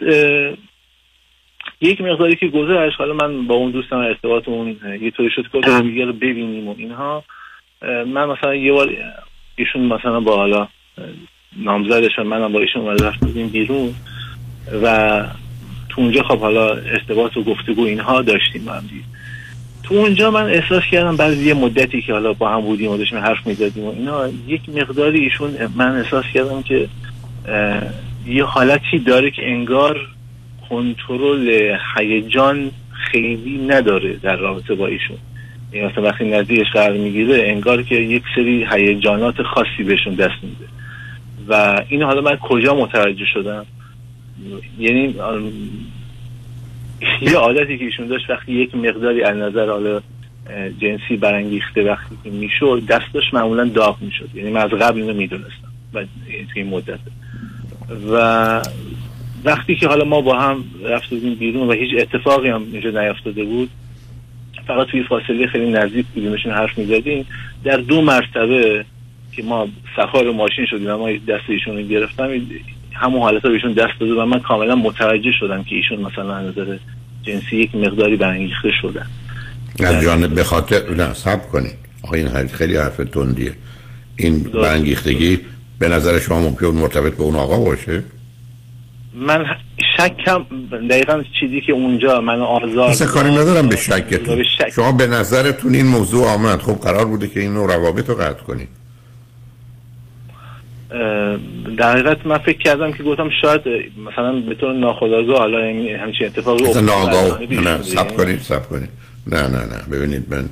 Speaker 6: یک مقداری که گذشت حالا من با اون دوستم ارتباطمون اه، یه طوری شد که دیگه رو ببینیم و اینها. من مثلا یه بار ایشون مثلا با حالا نامزدش و منم با ایشون رفت بودیم بیرون و تو اونجا خب حالا ارتباط و گفتگو اینها داشتیم هم دیگه. تو اونجا من احساس کردم بعد یه مدتی که حالا با هم بودیم و داشتیم حرف می‌زدیم و اینا یک مقداری ایشون من احساس کردم که یه حالتی داره که انگار کنترل هیجان خیلی نداره در رابطه با ایشون. یعنی مثلا وقتی نزدیکش قرار می‌گیره انگار که یک سری هیجانات خاصی بهشون دست میده. و این حالا من کجا متوجه شدم؟ یعنی یه عادتی که ایشون داشت وقتی یک مقداری از نظر حالا جنسی برانگیخته وقتی که می‌شد دستش معمولا داغ می‌شد. یعنی من از قبل اینو می‌دونستم و این مدت. و وقتی که حالا ما با هم رفته بودیم بیرون و هیچ اتفاقی هم اینجا نیفتاده بود فقط توی فاصله خیلی نزدیک بودیم بهشون حرف می‌زدیم. در دو مرتبه که ما سوار ماشین شدیم و ما دست ایشون رو گرفتم همون حالت بهشون دست داده و من کاملا متوجه شدم که ایشون مثلا از نظر جنسی یک مقداری برانگیخته شدن
Speaker 5: از جانب به خاطر نه سب کنید. آخه این حرف خیلی حرف تندیه. این برانگیختگی به نظر شما ممکن مرتبط به اون آقا باشه؟
Speaker 6: من شکم دقیقا چیزی که اونجا من آزار
Speaker 5: مثل کاری ندارم به شکتون.
Speaker 6: شک.
Speaker 5: شما به نظرتون این موضوع آمد. خب قرار بوده که این نوع روابط رو قطع کنید.
Speaker 6: در حقیقت من فکر کردم که گفتم شاید مثلا به طور ناخودآگاه حالا همچین.
Speaker 5: ناگاه
Speaker 6: بیشتر
Speaker 5: نه. سب کنید سب کنید. نه نه نه. ببینید من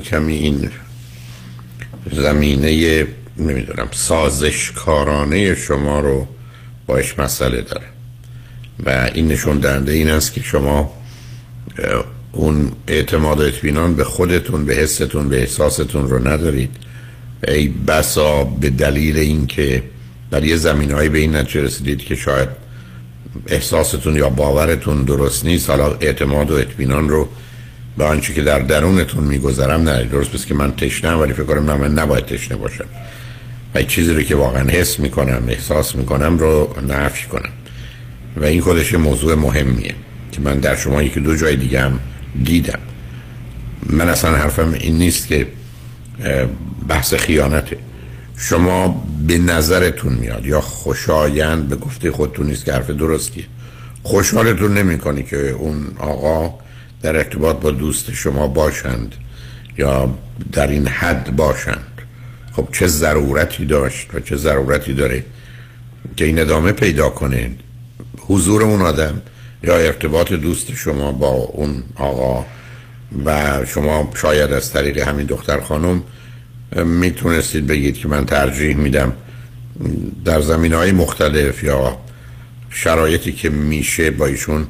Speaker 5: کمی این زمینه نمی‌دونم سازشکارانه شما رو باش مسئله داره. و این نشون دهنده این است که شما اون اعتماد اطمینان به خودتون به حستون به احساستون رو ندارید. ای بسا به دلیل اینکه در یه زمین به این نتیجه رسیدید که شاید احساستون یا باورتون درست نیست حالا اعتماد و اطمینان رو به آنچه که در درونتون میگذرم نه درست بس که من تشنم ولی فکر کنم من نباید تشنه باشم. و چیزی رو که واقعا حس می‌کنم احساس می‌کنم رو نفی کنم. و این خودش موضوع مهمیه که من در شما یکی دو جای دیگه هم دیدم. من اصلا حرفم این نیست که بحث خیانته شما به نظرتون میاد یا خوشایند به گفته خودتون نیست که حرف درستیه؟ خوشحالتون نمی‌کنی که اون آقا در ارتباط با دوست شما باشند یا در این حد باشند؟ خب چه ضرورتی داشت و چه ضرورتی داره که این ادامه پیدا کنه؟ حضور اون آدم یا ارتباط دوست شما با اون آقا و شما شاید از طریق همین دختر خانم می‌تونستید بگید که من ترجیح میدم در زمین های مختلف یا شرایطی که میشه با ایشون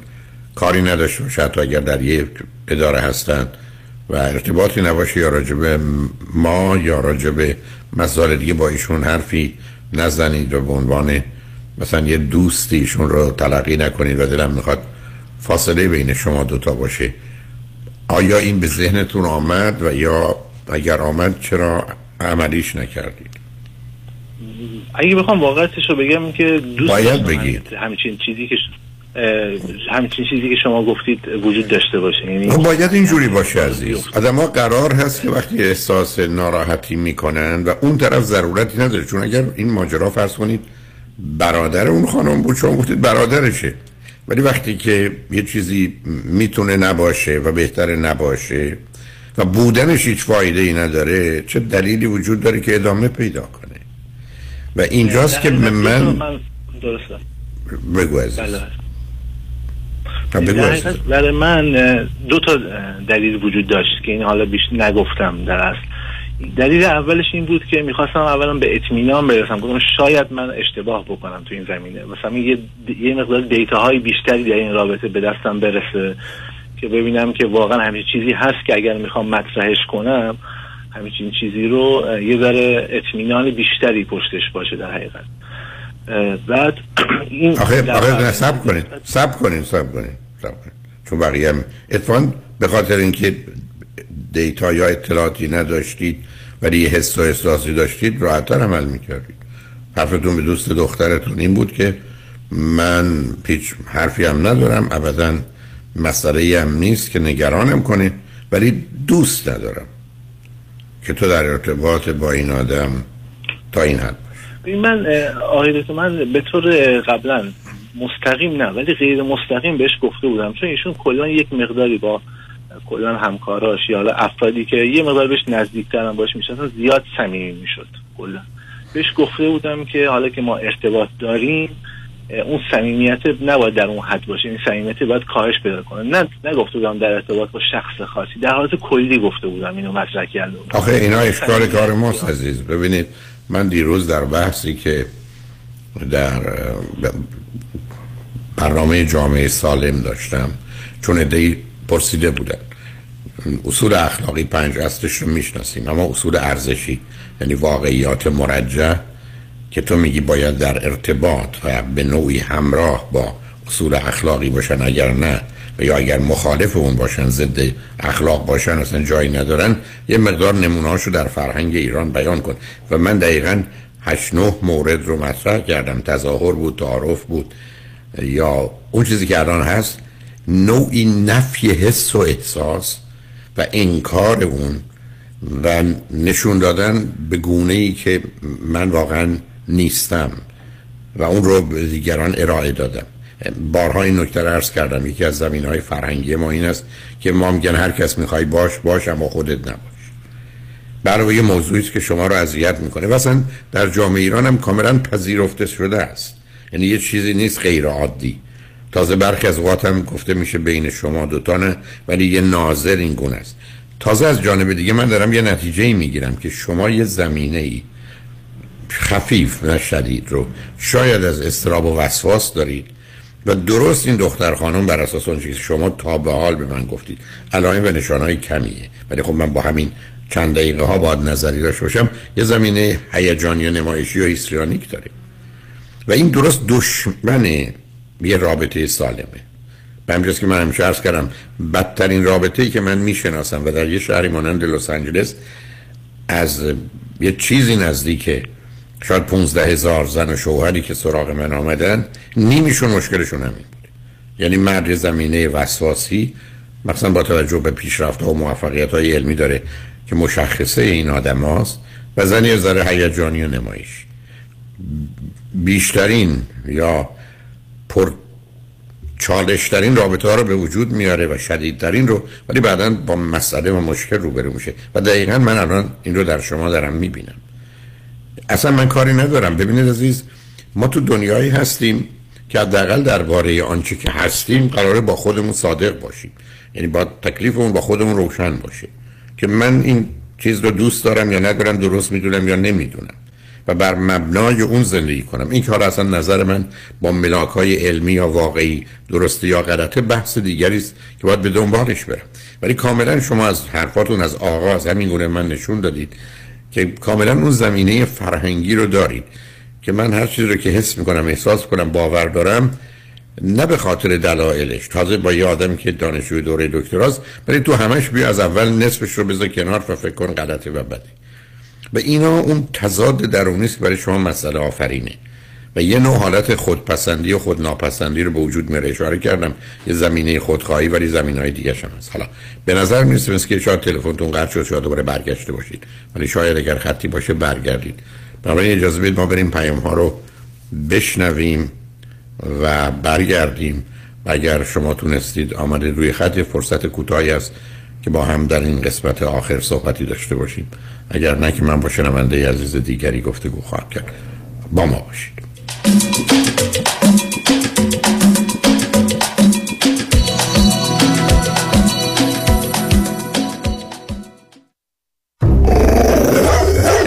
Speaker 5: کاری نداشته باشه حتی اگر در یک اداره هستن و ارتباطی نباشه یا راجب ما یا راجب مسائل دیگه با ایشون حرفی نزنید و به عنوان مثلا یه دوستی ایشون رو تلقی نکنید و دلم می‌خواد فاصله بین شما دوتا باشه. آیا این به ذهنتون آمد و یا اگر آمد چرا عملیش نکردید؟
Speaker 6: اگه بخوام واقعیتش رو بگم که دوست
Speaker 5: باید بگید.
Speaker 6: همچین چیزی که همچین چیزی که شما گفتید وجود داشته باشه. یعنی
Speaker 5: خب باید اینجوری باشه عزیز. آدم ها قرار هست که وقتی احساس ناراحتی می‌کنن و اون طرف ضرورتی نداره. چون اگر این ماجرا فرض کنید برادر اون خانم بود شما گفتید برادرشه. ولی وقتی که یه چیزی می‌تونه نباشه و بهتره نباشه و بودنش هیچ فایده ای نداره چه دلیلی وجود داره که ادامه پیدا کنه؟ و اینجاست که من
Speaker 6: درسته
Speaker 5: بگو عزیز.
Speaker 6: بله. برای من دو تا دلیل وجود داشت که این حالا بیش نگفتم در اصل. دلیل اولش این بود که می‌خواستم اولا به اطمینان برسم. گفتم شاید من اشتباه بکنم تو این زمینه. مثلا یه, یه مقدار دیتا های بیشتری در این رابطه به دستم برسه که ببینم که واقعا همین چیزی هست که اگر می‌خوام مطرحش کنم همچین چیزی رو یه ذره اطمینان بیشتری پشتش باشه در حقیقت. بعد این
Speaker 5: آخه آخه سب کنید سب کنید سب کنید سب کنید. چون بقیه هم اتفاقا به خاطر اینکه دیتا یا اطلاعاتی نداشتید ولی یه حس و احساسی داشتید راحتتر عمل می‌کردید. حرفتون به دوست دخترتون این بود که من هیچ حرفی هم ندارم ابدا مسئله هم نیست که نگرانم کنید ولی دوست ندارم که تو در ارتباط با این آدم تا این حد
Speaker 6: من آقای من به طور قبلا مستقیم نه ولی غیر مستقیم بهش گفته بودم چون ایشون کلا یک مقداری با کلا همکاراش یا حالا افرادی که یه مقدار بهش نزدیکترم باش میشن زیاد صمیمی می‌شد کلا بهش گفته بودم که حالا که ما ارتباط داریم اون صمیمیت نباید در اون حد باشه این صمیمیت باید کاهش پیدا کنه. نه نگفته بودم در ارتباط با شخص خاصی در حالت کلی گفته بودم اینو مطرح کرده بودم.
Speaker 5: آخه اینا اشکال کار ماست عزیز. ببینید من دیروز در بحثی که در برنامه جامعه سالم داشتم چون ادهی پرسیده بودن. اصول اخلاقی پنج اصلش رو می‌شناسیم اما اصول ارزشی یعنی واقعیات مرجع که تو میگی باید در ارتباط و به نوعی همراه با اصول اخلاقی باشن اگر نه و یا اگر مخالف اون باشن ضد اخلاق باشن اصلا جایی ندارن یه مقدار نمونهاشو در فرهنگ ایران بیان کن. و من دقیقا هشت نه مورد رو مطرح کردم. تظاهر بود تعارف بود یا اون چیزی که الان هست نوعی نفی حس و احساس و انکار اون و نشون دادن به گونه ای که من واقعا نیستم و اون رو به دیگران ارائه دادم. بارها این نکته رو عرض کردم. یکی از زمین های فرهنگی ما این است که ما میگن هر کس می‌خوای باش باش اما خودت نباش. برای یه موضوعی است که شما رو اذیت می‌کنه. و در جامعه ایران هم کاملا پذیرفته شده است. یعنی یه چیزی نیست غیر عادی. تازه برخی از اوقات هم گفته میشه بین شما دوتا نه ولی یه ناظر این گونه است. تازه از جانب دیگه من دارم یه نتیجه می‌گیرم که شما یه زمینه ای خفیف نه شدید رو شاید از استراب و وسواس دارید و درست این دختر خانم بر اساس اون چیزی شما تا به حال به من گفتید علائم و نشانهای کمیه. ولی خب من با همین چند دقیقه ها باید نظری داشته باشم یه زمینه هیجانی و نمایشی و هیستریانیک داره و این درست دشمن یه رابطه سالمه. به همجاست که من همیشه عرض کردم بدترین رابطه ای که من می‌شناسم و در یه شهری مانند لس آنجلس از یه چیزی نزدیک شاید 15 هزار زن و شوهری که سراغ من آمدن نیمیشون مشکلشون همین بود. یعنی مرد زمینه وسواسی مثلا با توجه به پیشرفت و موفقیت های علمی داره که مشخصه این آدم هاست و زنی از ذره هیجانی و نمایش. بیشترین یا پر چالشترین رابطه ها رو به وجود میاره و شدیدترین رو ولی بعدا با مسئله و مشکل روبرو میشه. و دقیقا من الان این رو در شما دارم می‌بینم. اصلا من کاری ندارم. ببینید عزیز ما تو دنیایی هستیم که حداقل درباره آنچه که هستیم قراره با خودمون صادق باشیم. یعنی با تکلیفمون با خودمون روشن باشه. که من این چیز رو دوست دارم یا ندارم درست می‌دونم یا نمی‌دونم. و بر مبنای اون زندگی کنم. این کار اصلا نظر من با ملاک های علمی یا واقعی درسته یا غلطه بحث دیگری است که باید به دنبالش برم. ولی کاملا شما از حرفاتون از آغاز همین گونه من نشون دادید که کاملا اون زمینه فرهنگی رو دارید که من هر چیزی رو که حس می‌کنم احساس کنم باور دارم نه به خاطر دلایلش. تازه با یه آدم که دانشجوی دوره دکتراست ولی تو همش بیا از اول نصفش رو بذار کنار و فکر کن غلطه و بده. و اینا اون تضاد درونی است برای شما مسئله آفرینه. و یه نوع حالت خودپسندی و خودناپسندی رو به وجود میاره. اشاره کردم یه زمینه خودخواهی ولی زمین های دیگه هست. حالا به نظر می‌رسه مثل که شاید تلفنتون قطع شد شاید دوباره برگشته باشید. ولی شاید اگر خطی باشه برگردید. بنابراین اجازه بدید ما بریم پیام ها رو بشنویم و برگردیم. و اگر شما تونستید آمده روی خط فرصت کوتاهی است که با هم در این قسمت آخر صحبتی داشته باشیم. اگر نه که من با شنونده عزیز دیگری گفتگو خواهم کرد. با ما باشید.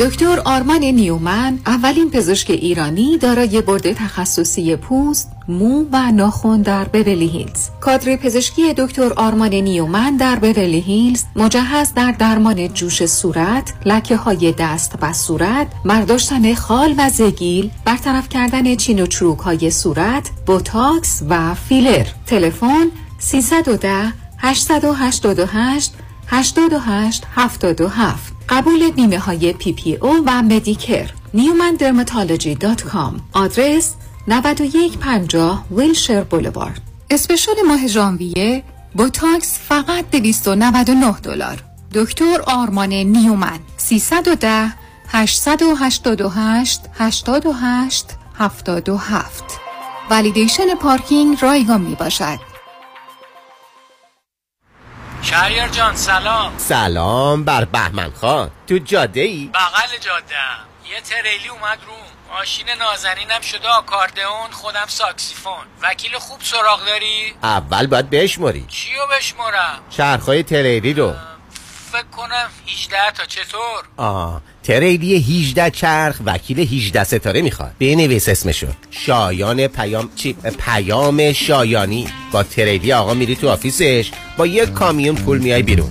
Speaker 4: دکتر آرمان نیومن اولین پزشک ایرانی دارای بورد تخصصی پوست، مو و ناخن در بورلی هیلز. کادر پزشکی دکتر آرمان نیومن در بورلی هیلز مجهز در درمان جوش صورت، لکه های دست و صورت، برداشتن خال و زگیل، برطرف کردن چین و چروک های صورت، بوتاکس و فیلر. تلفن 310 888 88 77 قبول بیمه های PPO و Medicare Newman Dermatology dot com آدرس 9150 Wilshire Boulevard. special ماه ژانویه بوتاکس فقط 299 دلار. دکتر آرمان نیومن. 310 888 88 77 ولیدیشن پارکینگ رایگان می باشد
Speaker 12: شهریار جان سلام
Speaker 13: سلام بر بهمن خان تو جاده ای؟
Speaker 12: بغل جاده یه تریلی اومد روم ماشین نازنینم شده آکاردئون خودم ساکسیفون وکیل خوب سراغ داری؟
Speaker 13: اول باید بشماری
Speaker 12: چیو بشمارم؟
Speaker 13: چرخهای تریلی رو
Speaker 12: فکر کنم 18 تا چطور؟
Speaker 13: آه تریلی 18 چرخ وکیل 18 ستاره می‌خواد. بنویس اسمشو. شایان پیام چی؟ پیام شایانی. با تریلی آقا میری تو آفیسش. با یک کامیون پول میای بیرون.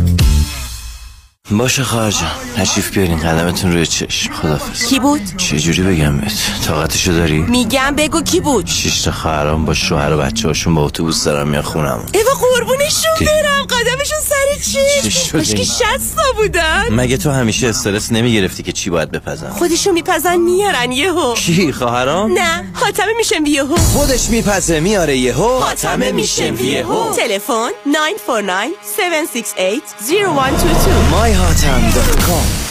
Speaker 14: باشه خواهر تشریف بیارین قدمتون روی چشم. خدافز
Speaker 15: کی بود؟
Speaker 14: چه جوری بگم بهت؟ طاقتشو داری؟
Speaker 15: میگم بگو کی بود؟
Speaker 14: شش تا خواهرام با شوهر و بچه هاشون با اتوبوس دارم میان خونم
Speaker 15: ایوا قربونشون برم. قدمشون سر چی؟
Speaker 14: چی شد
Speaker 15: کاش که
Speaker 14: این؟
Speaker 15: 60 تا بودن
Speaker 14: مگه تو همیشه استرس نمی‌گرفتی که چی باید بپزن؟
Speaker 15: خودشو میپزن میارن یهو.
Speaker 14: کی خواهرام؟
Speaker 15: نه حاتمه میشم یهو.
Speaker 14: خودش میپزه میاره یهو.
Speaker 15: حاتمه میشم یهو. تلفن 949 768 0122
Speaker 14: myhatam.com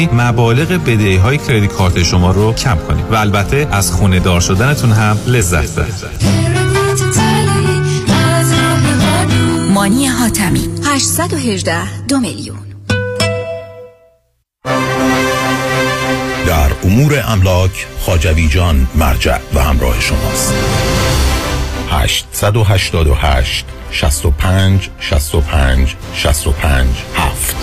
Speaker 16: مبالغ بدهی های کردیت کارت شما رو کم کنیم و البته از خونه دار شدنتون هم لذت ببرید.
Speaker 17: مانی حاتمی 818 دو میلیون.
Speaker 18: در امور املاک خاجوی جان مرجع و همراه شماست. 888 65 65 65 7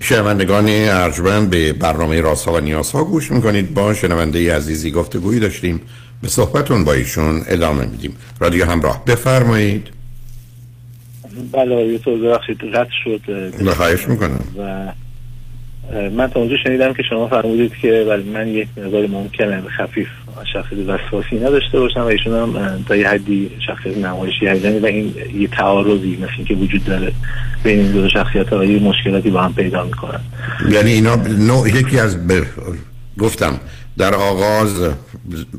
Speaker 5: شنوندگان ارجمند به برنامه راسا و نیاسا گوش می‌کنید. با شنونده عزیزی گفتگویی داشتیم. به صحبتون با ایشون ادامه میدیم. رادیو همراه بفرمایید.
Speaker 6: بله یه توضیح بخشید قطع شد.
Speaker 5: خواهش می‌کنم.
Speaker 6: و من تا اونجا شنیدم که شما فرمودید که ولی من یک مقدار ممکنه خفیف. شخصیت وسواسی نداشته باشم و ایشون هم تا یه حدی شخصیت نمایشی هستن و این یه تعارضی مثل اینکه وجود داره بین این دو شخصیت ها یه مشکلاتی با هم پیدا می‌کنن.
Speaker 5: یعنی اینا نوع یکی از ب... گفتم در آغاز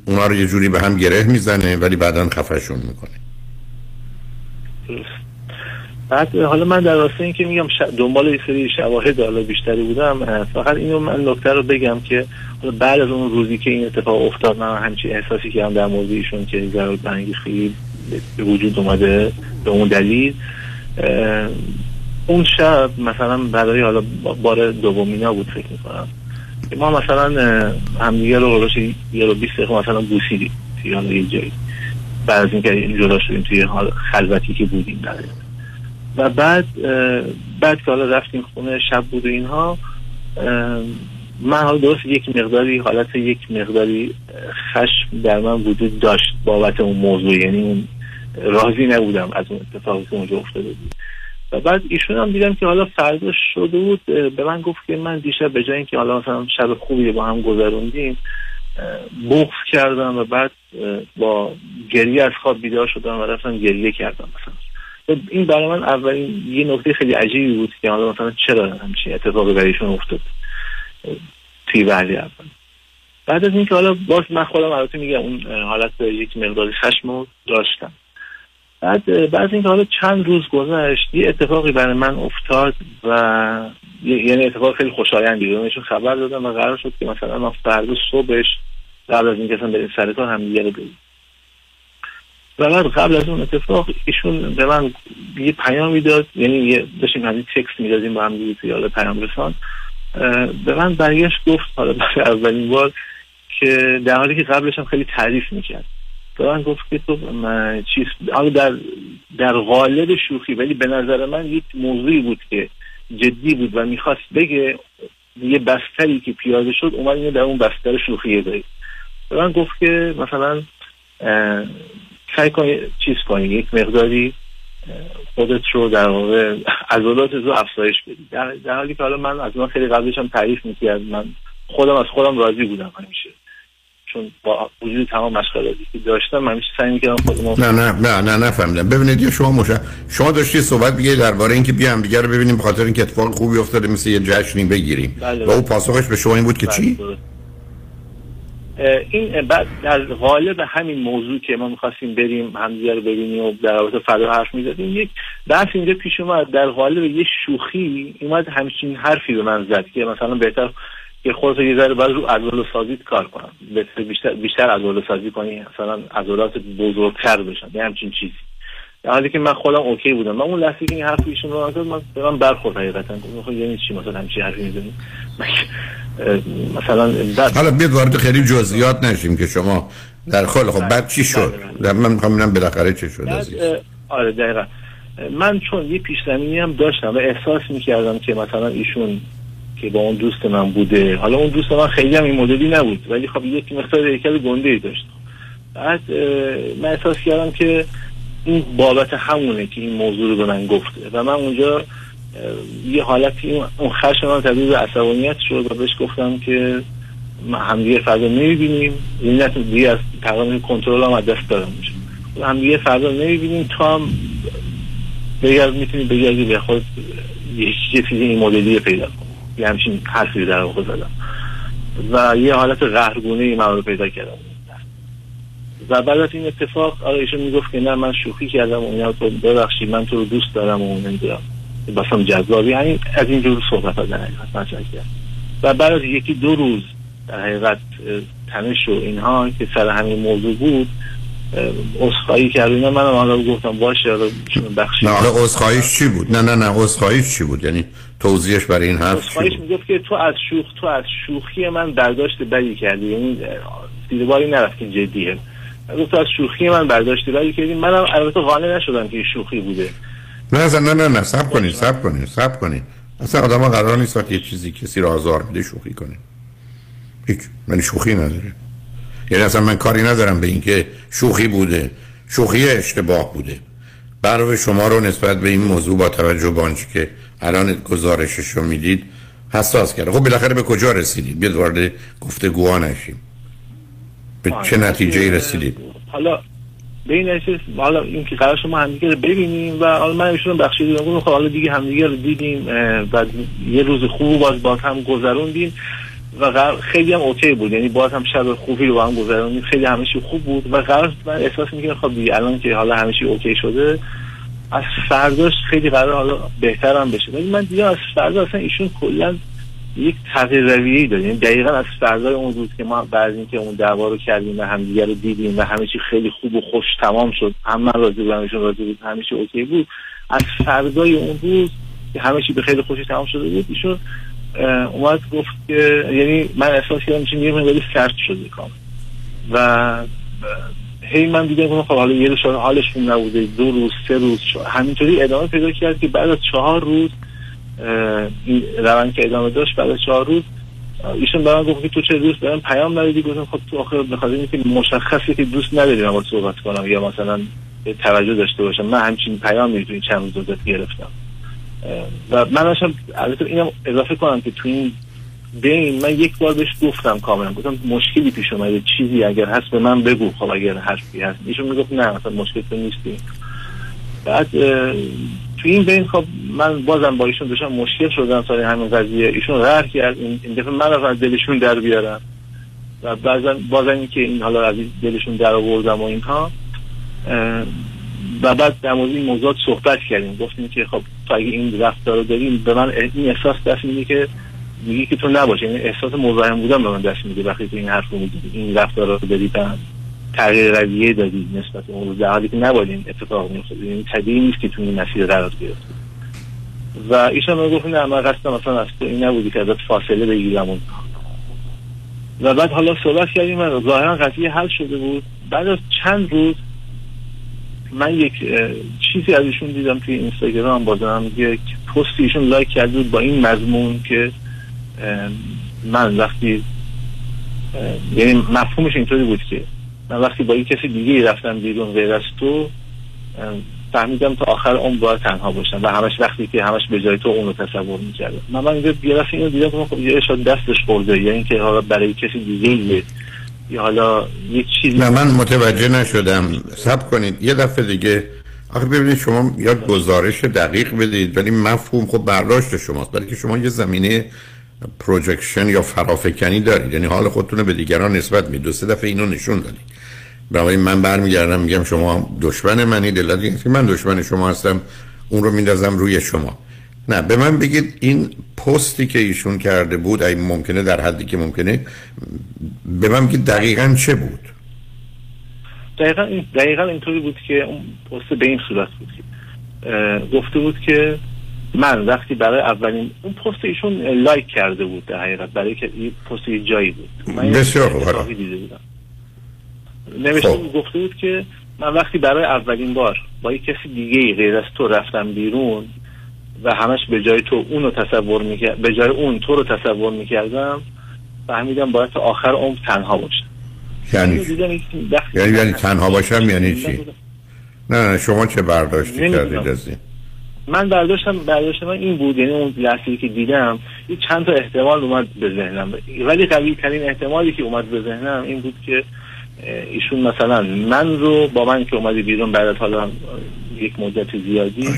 Speaker 5: اونا رو یه جوری به هم گره می‌زنه ولی بعدا خفشون می‌کنه.
Speaker 6: بعد حالا من در راستای اینکه میگم. دنبال یه سری شواهد حالا بیشتری بودم فقط اینو من نکته رو بگم که حالا بعد از اون روزی که این اتفاق افتاد من همچین احساسی کردم در مورد ایشون که ضرر برنگی خیلی به وجود اومده به اون دلیل اون شب مثلا برای حالا بار دومینا بود فکر می‌کنم که ما مثلا همدیگه رو حالا یه رو بیست دقیقه مثلا بوسیدیم توی یه جایی بعد از اینکه جدا شدیم توی خلوتی که بودیم این. و بعد بعد که حالا رفتیم خونه شب بود و اینها من حالا درست یک مقداری حالت یک مقداری خشم در من وجود داشت بابت اون موضوع. یعنی اون راضی نبودم از اون اتفاقی که اونجا افتاده بود. و بعد ایشون هم دیدم که حالا فردا شده بود به من گفت که من دیشب به جای اینکه حالا مثلا شب خوبی با هم گذروندیم بغض کردم و بعد با گریه از خواب بیدار شدم و رفتم گریه کردم مثلا. این برای من اولین یه نکته خیلی عجیبی بود که حالا مثلا چرا همچین اتفاقی برایشون افتاد توی وحلی اول. بعد از اینکه حالا باز من خودم البته میگم اون حالت یک مقداری خشم رو داشتم. بعد بعد اینکه حالا چند روز گذشت یه اتفاقی برای من افتاد و یعنی اتفاق خیلی خوشایندی بود. خبر دادم و قرار شد که مثلا ما فردا صبحش قبل از اینکه اصلا بریم سر کار هم دیگه رو ببینیم. و بعد قبل از اون اتفاق ایشون به من یه پیامی داد یعنی یه داشتیم همین تکست می‌دادیم با هم دیگه پیام رسان. به من برگشت گفت حالا برای اولین بار که در حالی که قبلش هم خیلی تعریف می‌کرد. به من گفت که تو چیز حالا در در قالب شوخی ولی به نظر من یک موضوعی بود که جدی بود و می‌خواست بگه یه بستری که پیاده شد اومد اینو در اون بستر شوخی دارید به من گفت که مثلا سعی کن چیز کنی. یک مقداری خودت رو در واقع عضلات رو افزایش بدی. در, در حالی که حالا من از من خیلی قبلش هم تعریف می‌کرد من خودم از خودم راضی بودم همیشه. چون با وجود تمام مشکلاتی که داشتم همیشه سعی می‌کردم خودم
Speaker 5: نه نه نه نه نفهمیدم. ببینید یا شما مش شما داشتی صحبت میگه درباره اینکه بیام دیگه رو ببینیم به خاطر اینکه اتفاق خوبی افتاده مثل یه جشنی بگیریم.
Speaker 6: بله،
Speaker 5: و او
Speaker 6: بله.
Speaker 5: پاسخش به شما این بود که چی؟
Speaker 6: اه، این بعد در قالب همین موضوع که ما می‌خواستیم بریم همدیگه رو ببینیم و در رابطه فدا حرف می‌زدیم یک بحث اینجا پیش اومد. در قالب یه شوخی اومد همچین حرفی به من زد که مثلا بهتر که خودت یه ذره باید رو عضله سازیت کار کنم. بیشتر بیشتر عضله سازی کنی مثلا عضلات بزرگتر بشن یه همچین چیزی. در حالی که من خودم اوکی بودم. من اون لحظه که این حرف ایشون رو زد من به من برخورد حقیقتا. گفتم خب یعنی چی؟ مثلا همچین حرفی می‌زنی؟ مثلا
Speaker 5: حالا بیاد وارد خیلی جزئیات نشیم که شما در خال خب بعد چی شد؟ در من می‌خوام ببینم بالاخره چه شد عزیز.
Speaker 6: آره دقیقا. من چون یه پیش زمینی هم داشتم و احساس می‌کردم که مثلا ایشون که با اون دوست من بوده حالا اون دوست من خیلی هم این مدلی نبود ولی خب یک مقدار هیکل گنده ای داشت. بعد من احساس کردم که این بابت همونه که این موضوع رو به من گفته. و من اونجا یه حالتی اون- خشم من تبدیل به عصبانیت شد و بهش گفتم که همدیگه فردا نمی‌بینیم. این دیگه از تقریبا کنترل هم از دست دارم میشه. همدیگه فردا نمی‌بینیم. تو هم بگرد می‌تونی بگردی به خود یه چیزی این مدلی پیدا کن. یه همچین حرفی در واقع زدم. و یه حالت قهرگونه ای من رو پیدا کردم. و بعد از این اتفاق آره ایشون می‌گفت که نه من شوخی کردم و اینا. تو ببخشید من تو رو دوست دارم و نمی‌دونم. باسم جذابی. یعنی از این جور صحبت ها در حقیقت و بعد از یکی دو روز در حقیقت تنش و اینها که سر همین موضوع بود عذرخواهی کرد اینا. منم حالا گفتم باشه حالا بخشید
Speaker 5: نه حالا چی بود؟ نه نه نه عذرخواهیش چی بود؟ یعنی توضیحش برای این حرف بود؟
Speaker 6: می‌گفت که تو از شوخ تو از شوخی من برداشت بدی کردی. یعنی دیده باری نرفت که جدیه. تو از شوخی من برداشت بدی کردی منم البته قانع نشدم که شوخی بوده.
Speaker 5: نه اصلا نه نه نه سب کنید سب کنید سب کنید اصلا آدم ها قرار نیست وقتی یه چیزی کسی رو آزار میده شوخی کنه. هیچ من شوخی نداره. یعنی اصلا من کاری ندارم به اینکه شوخی بوده شوخی اشتباه بوده. برای شما رو نسبت به این موضوع با توجه به آنچه که الان گزارشش رو می‌دید حساس کرده خب بالاخره به کجا رسیدید؟ بیاد وارد گفتگوها نشیم. به چه نتیجه ای رسیدید؟
Speaker 6: حالا به این نتیجه حالا این که قرار شما همدیگه رو ببینیم و حالا من ایشون بخشیدم گفتم خب حالا دیگه همدیگه رو دیدیم و یه روز خوب باز باز هم گذروندیم و قرار خیلی هم اوکی بود. یعنی باز هم شب خوبی رو با هم گذروندیم. خیلی همه چی خوب بود و قرار من احساس می‌کنم خب دیگه الان که حالا همه چی اوکی شده از فرداش خیلی قرار حالا بهتر هم بشه. ولی من دیگه از فردا اصلا ایشون کلا یک تغییر رویه‌ای داره یعنی دقیقا از فردای اون روز که ما بعد اینکه اون دعوا رو کردیم و همدیگه رو دیدیم و همه چی خیلی خوب و خوش تمام شد هم من راضی بودم ایشون راضی بود همه چی اوکی بود از فردای اون روز که همه چی به خیلی خوشی تمام شده بود ایشون اومد گفت که یعنی من احساس کردم ایشون یه مقداری سرد شده کامل و هی من دیدم گفتم خب حالا یه روز حالش نبوده دو روز سه روز شد. همینطوری ادامه پیدا کرد که بعد از چهار روز روند که ادامه داشت بعد چهار روز ایشون به من گفت تو چه دوست دارم؟ پیام ندادی؟ گفتم خب تو آخر بخاطر اینکه مشخصه که دوست نداری من صحبت کنم یا مثلا توجه داشته باشم من همچین پیامی تو این چند روز گرفتم. و من داشتم البته اینم اضافه کنم که تو این بین من یک بار بهش گفتم کاملا. گفتم مشکلی پیش اومده چیزی اگر هست به من بگو. خب اگر حرفی هست. ایشون می‌گفت نه مثلا مشکل تو نیستی. بعد تو این بین خب من بازم با ایشون داشتم مشکل شدم سر همین قضیه. ایشون قهر کرد. این دفعه من از دلشون در بیارم. و بعضا بازم این که این حالا از دلشون در آوردم و اینها. و بعد در مورد این موضوعات صحبت کردیم. گفتیم که خب تو اگه این رفتار رو داریم به من این احساس دست میده که میگی که تو نباشه یعنی احساس مزاحم بودن به من دست میده وقتی تو این حرف رو میگی این رفتار رو داری و تغییر رویه دادی نسبت به اون در حالی که نباید این اتفاق میفته یعنی طبیعی نیست که تو این مسیر قرار گرفتی و ایشان من گفت نه من قصدم مثلا از تو این نبودی که ازت فاصله بگیرم اون و بعد حالا صحبت کردیم و ظاهرا قضیه حل شده بود. بعد از چند روز من یک چیزی از ایشون دیدم توی اینستاگرام. بازم یک پست ایشون لایک کرده بود با این مضمون که من وقتی یعنی مفهومش اینطوری بود که من وقتی با یک کسی دیگه رفتم بیرون غیر از تو فهمیدم تا آخر عمر باید تنها باشم و همش وقتی که همش به جای تو اون رو تصور می‌کردم. من من اینجا یه دفعه اینو دیدم خب یه شاید دستش خورده یا اینکه حالا برای کسی دیگه یه یا حالا یک چیزی
Speaker 5: نه من متوجه نشدم. سب کنید یه دفعه دیگه. آخه ببینید شما یا گزارش دقیق بدید ولی مفهوم خب برداشت شماست. که شما یه زمینه پروجکشن یا فرافکنی دارید. یعنی حال خودتون به دیگران نسبت می دو سه دفعه اینو نشون دادید. بنابراین من برمیگردم میگم شما دشمن منی دلت که من دشمن شما هستم اون رو میندازم روی شما. نه به من بگید این پستی که ایشون کرده بود ای ممکنه در حدی که ممکنه به من بگید دقیقا چه بود؟
Speaker 6: دقیقا, این دقیقا اینطوری بود که اون پست به این صورت بود. که گفته بود که من وقتی برای اولین اون پست ایشون لایک کرده بود در حقیقت برای که این پست یه جایی بود. من
Speaker 5: بسیار خوب،
Speaker 6: نوشته بود گفته بود که من وقتی برای اولین بار با یک کسی دیگه ای غیر از تو رفتم بیرون و همش به جای تو اون رو تصور می‌کرد به جای اون تو رو تصور می‌کردم فهمیدم باید تا آخر عمر تنها باشم.
Speaker 5: یعنی
Speaker 6: این وقتی-
Speaker 5: یعنی یعنی تنها باشم یعنی چی؟ نه نه شما چه برداشتی. کردید از این؟
Speaker 6: من برداشتم برداشت من این بود یعنی اون لحظه‌ای که دیدم یه چند تا احتمال اومد به ذهنم. ولی قوی ترین احتمالی که اومد به ذهنم این بود که ایشون مثلا من رو با من که اومدی بیرون بعد حالا یک مدت زیادی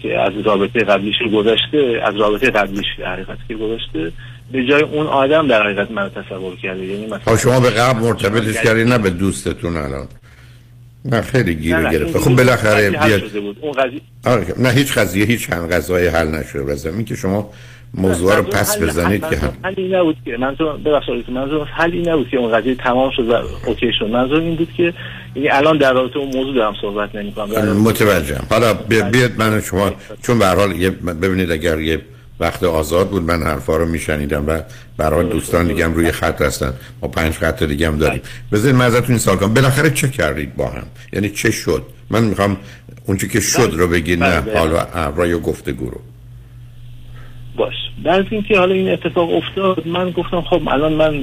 Speaker 6: که از رابطه قبلیش گذشته از رابطه قبلیش در حقیقت که گذشته به جای اون آدم در حقیقت من تصور کرده. یعنی مثلا
Speaker 5: ها شما به قبل مرتبطش کردید نه به دوستتون الان. نه خیلی گیر گرفته خب بالاخره بیاد. آره نه هیچ قضیه هیچ چند قضایی حل نشده. بزن این که شما موضوع رو پس بزنید که
Speaker 6: حلی نبود که. منظور ببخشید منظور حلی نبود که اون قضیه تمام شد و اوکی شد. منظور این بود که یعنی الان در رابطه اون موضوع دارم صحبت نمی‌کنم.
Speaker 5: متوجهم. حالا بی- بیاد من و شما چون به هر حال ببینید اگر یه وقت آزاد بود من حرفا رو میشنیدم و برای دوستان دیگه هم روی خط هستن. ما پنج خط دیگه هم داریم. بذارید من ازتون این سوال کنم. بالاخره چه کردید با هم؟ یعنی چه شد؟ من می‌خوام اونچه که شد رو بگید نه
Speaker 6: بله.
Speaker 5: حالا و گفتگو رو.
Speaker 6: باش. در اینکه حالا این اتفاق افتاد من گفتم خب الان من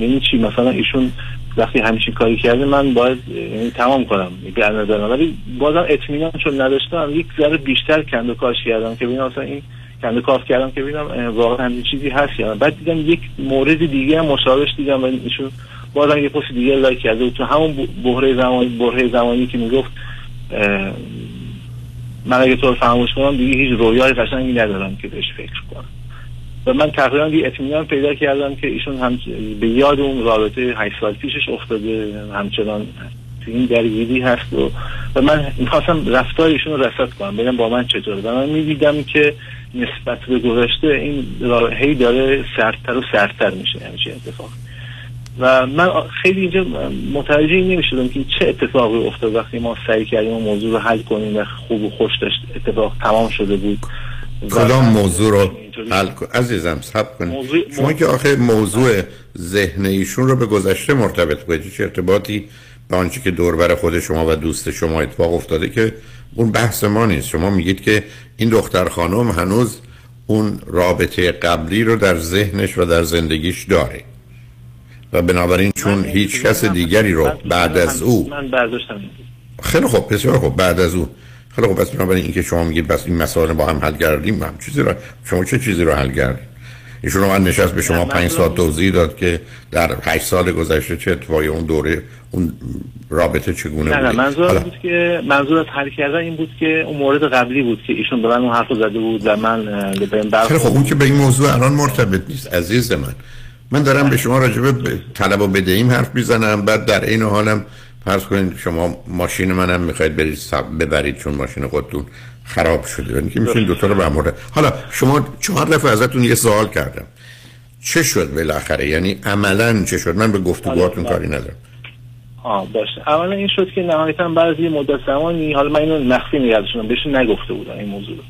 Speaker 6: یعنی چی؟ مثلا ایشون وقتی همچین کاری کرده من باید یعنی تمام کنم. در نظرم ولی بازم اطمینان چون نداشتم یک ذره بیشتر کند و کاش کردم که ببینم مثلا این کند و کاف کردم که ببینم واقعا همچین چیزی هست یا. بعد دیدم یک مورد دیگه هم مشابهش دیدم و ایشون بازم یه پست دیگه لایک کرده تو همون بحره زمانی بحره زمانی که می‌گفت من اگه تو فراموش کنم دیگه هیچ رویای قشنگی ندارم که بهش فکر کنم. و من تقریبا یه اطمینان پیدا کردم که ایشون هم به یاد اون رابطه 8 سال پیشش افتاده همچنان تو این درگیری هست و, و من می‌خواستم رفتار ایشون رو رسد کنم ببینم با من چطوره. و من می‌دیدم که نسبت به گذشته این هی داره سردتر و سردتر میشه همچین اتفاق. و من خیلی اینجا متوجه این نمی‌شدم که چه اتفاقی افتاد وقتی ما سعی کردیم اون موضوع رو حل کنیم و خوب و خوش داشت اتفاق تمام شده بود.
Speaker 5: کدام موضوع رو حل کن؟ عزیزم سب کنید
Speaker 6: موضوع-
Speaker 5: شما که آخه موضوع ذهن ایشون رو به گذشته مرتبط کنید چه ارتباطی به آنچه که دور بر خود شما و دوست شما اتفاق افتاده که اون بحث ما نیست. شما میگید که این دختر خانم هنوز اون رابطه قبلی رو در ذهنش و در زندگیش داره. و بنابراین چون هیچ کس دیگری رو بعد از او
Speaker 6: من برداشتم.
Speaker 5: خیلی خوب بسیار خوب. بعد از او. خیلی خوب پس بنابراین اینکه شما میگید بس این مسائل با هم حل کردیم هم چیزی رو شما چه چیزی رو حل کردیم؟ ایشون من نشست به شما پنج سال توضیح داد که در هشت سال گذشته چه اتفاقی اون دوره اون رابطه چگونه
Speaker 6: نه نه منظورم
Speaker 5: حالا،
Speaker 6: بود که منظور از حل کردن این بود که اون مورد قبلی بود که ایشون به من اون حرف زده بود و من به این
Speaker 5: خب اون که به این موضوع الان مرتبط نیست. عزیز من من دارم به شما راجع به طلب و بدهیم حرف می‌زنم. بعد در این حالم فرض کنید شما ماشین منم می‌خواید برید سب- ببرید چون ماشین خودتون خراب شده. یعنی که می‌تونید دوتا رو برمورد حالا شما چهار دفعه ازتون یه سوال کردم. چه شد بالاخره؟ یعنی عملا چه شد؟ من به گفتگوهاتون کاری ندارم.
Speaker 6: آه باشه. اولا این شد که نهایتا بعد از یه مدت زمانی حالا من اینو مخفی نگه داشتم بهشون نگفته بودم این موضوع رو.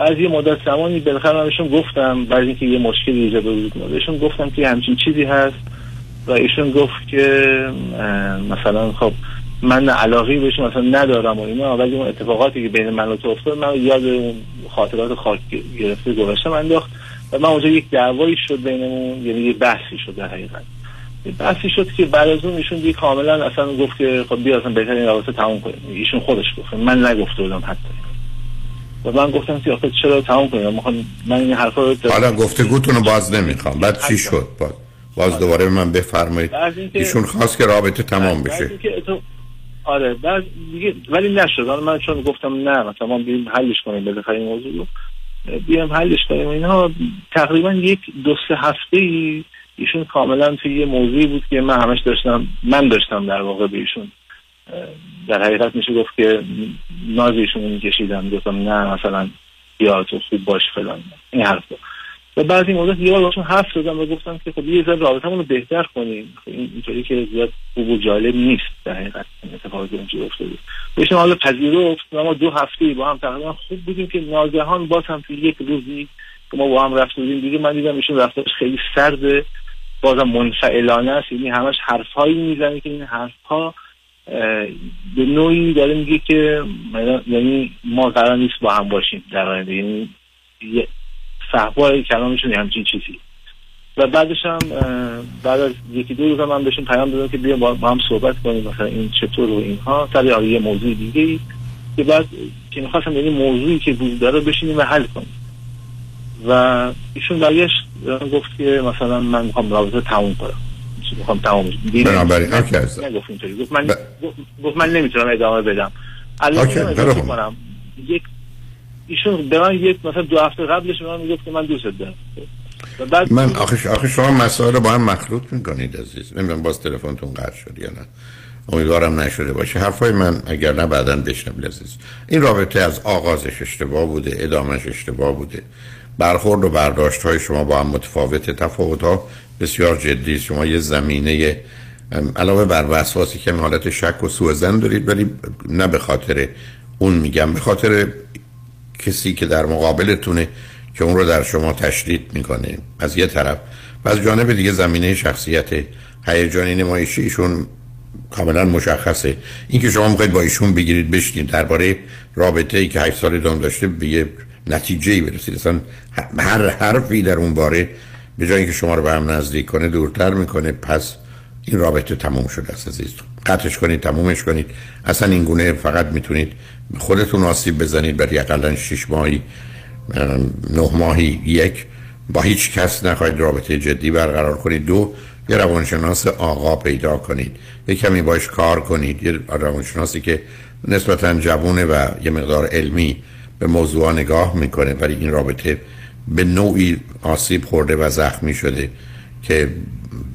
Speaker 6: از یه مدت زمانی بالاخره من بهشون گفتم بعد اینکه یه مشکلی ایجاد بود بهشون گفتم که همچین چیزی هست و ایشون گفت که مثلا خب من علاقی بهش مثلا ندارم و اینا ولی اون اتفاقاتی که بین من و تو افتاد من یاد اون خاطرات خاک گرفته گذاشتم انداخت و من اونجا یک دعوایی شد بینمون یعنی یه بحثی شد در حقیقت. بحثی شد که بعد از اون ایشون دیگه کاملا اصلا گفت که خب بیا اصلا بهتر این رابطه تموم کنیم. ایشون خودش گفت. من نگفته بودم حتی. و من گفتم آخه چرا تموم کنیم؟ من, من این حرفا رو
Speaker 5: حالا گفتگوتون رو باز نمی‌خوام. بعد چی شد؟ باز باز دوباره من بفرمایید. ایشون خواست که رابطه تمام بشه.
Speaker 6: آره بعد دیگه ولی نشد. حالا من چون گفتم نه مثلا ما بریم حلش کنیم بالاخره این موضوع رو. بیام حلش کنیم اینها. تقریبا یک دو سه هفته ای ایشون کاملا توی یه موضوعی بود که من همش داشتم من داشتم در واقع به ایشون در حقیقت میشه گفت که ناز ایشون میکشیدم گفتم نه مثلا یا تو خوب باش فلان. این حرفا. و بعد این موضوع یه باشون حرف زدم و گفتم که خب یه ذره رابطمون رو بهتر کنیم. خب اینطوری که زیاد خوب و جالب نیست در حقیقت اتفاقی اونجا افتاده. بهشون حالا پذیرفت و ما دو هفته با هم تقریبا خوب بودیم که ناگهان باز هم توی یک روزی که ما با هم رفت بودیم دیگه من دیدم ایشون رفتارش خیلی سرده بازم منفعلانه است. یعنی همش حرفهایی می‌زنه که این حرفها به نوعی داره میگه که یعنی ما قرار نیست با هم باشیم در آینده. یعنی صحبای کلامشون همچین چیزی. و بعدش هم بعد از یکی دو روز من بهشون پیام دادم که بیا با هم صحبت کنیم مثلا این چطور و اینها. سر یه موضوع دیگه که بعد که می‌خواستم یعنی موضوعی که بود داره بشینیم و حل کنیم. و ایشون برگشت گفت که مثلا من می‌خوام رابطه تموم کنم. می‌خوام تموم
Speaker 5: بنابراین
Speaker 6: نگفت اینطوری. گفت من گفت من نمی‌تونم ادامه بدم. الان کنم. یک ایشون به من یک مثلا دو هفته قبلش من می‌گفت که من دوست دارم.
Speaker 5: بعد من آخه آخه شما مسائل رو با هم مخلوط می‌کنید عزیز. نمی‌دونم باز تلفنتون قطع شد یا نه. امیدوارم نشده باشه. حرفای من اگر نه بعدا بشنم عزیز. این رابطه از آغازش اشتباه بوده ادامش اشتباه بوده. برخورد و برداشت های شما با هم متفاوت تفاوت ها بسیار جدی. شما یه زمینه علاوه بر وسواسی که حالت شک و سوء زن دارید ولی نه به خاطر اون میگم به خاطر کسی که در مقابلتونه که اون رو در شما تشدید می‌کنه. از یه طرف. و از جانب دیگه زمینه شخصیت هیجانی نمایشی ایشون کاملا مشخصه. اینکه شما می‌خواید با ایشون بگیرید بشنید درباره رابطه ای که 8 سال ادامه داشته به یه نتیجه ای برسید هر حرفی در اون باره به جای اینکه شما رو به هم نزدیک کنه دورتر می‌کنه. پس این رابطه تموم شده است عزیز قطعش کنید تمومش کنید. اصلا این گونه فقط می‌تونید خودتون آسیب بزنید. برای اقلا شش ماهی نه ماهی یک. با هیچ کس نخواهید رابطه جدی برقرار کنید. دو یه روانشناس آقا پیدا کنید. یه کمی باش کار کنید. یه روانشناسی که نسبتا جوونه و یه مقدار علمی به موضوع نگاه می‌کنه ولی این رابطه به نوعی آسیب خورده و زخمی شده که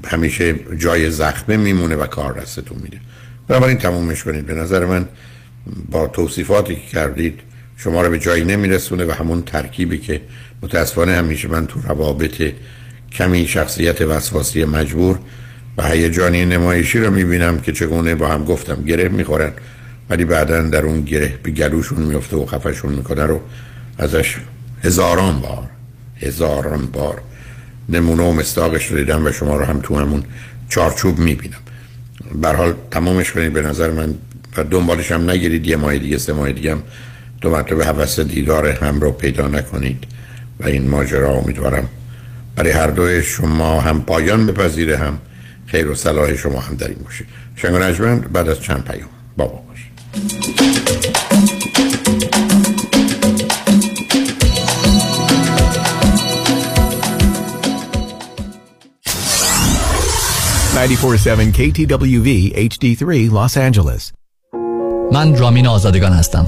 Speaker 5: همیشه جای زخمه میمونه و کار دستتون میده. بنابراین تمومش کنید. به نظر من با توصیفاتی که کردید شما رو به جایی نمیرسونه و همون ترکیبی که متاسفانه همیشه من تو روابط کمی شخصیت وسواسی مجبور و هیجانی نمایشی رو می‌بینم که چگونه با هم گفتم گره می‌خورن ولی بعدا در اون گره به گلوشون میفته و خفشون می‌کنه رو ازش هزاران بار هزاران بار نمونه و مستاقش رو دیدم و شما رو هم تو همون چارچوب می‌بینم. حال تمامش کنید. به نظر من و دنبالش هم نگیرید. یه ماه دیگه سه ماه دیگه هم دو مرتبه حوث دیدار هم رو پیدا نکنید و این ماجرا امیدوارم برای هر دوی شما هم پایان بپذیره هم خیر و صلاح شما هم در این باشه. شنگ بعد از چند پیام. بابا باشه
Speaker 19: 947 KTWV HD3 Los Angeles.
Speaker 20: من رامین آزادگان هستم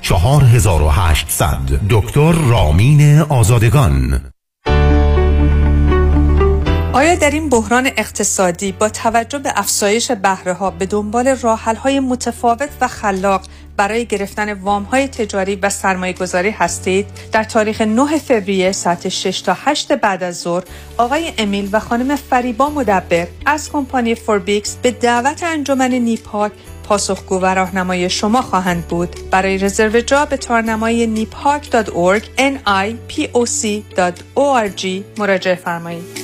Speaker 21: 4800 دکتر رامین آزادگان.
Speaker 22: آیا در این بحران اقتصادی با توجه به افزایش بهره ها به دنبال راحل های متفاوت و خلاق برای گرفتن وام های تجاری و سرمایه گذاری هستید؟ در تاریخ 9 فوریه ساعت 6 تا 8 بعد از ظهر آقای امیل و خانم فریبا مدبر از کمپانی فوربیکس به دعوت انجمن نیپاک پاسخگو و راهنمای شما خواهند بود. برای رزرو جا به تارنمای nipak.org nipoc.org مراجعه فرمایید.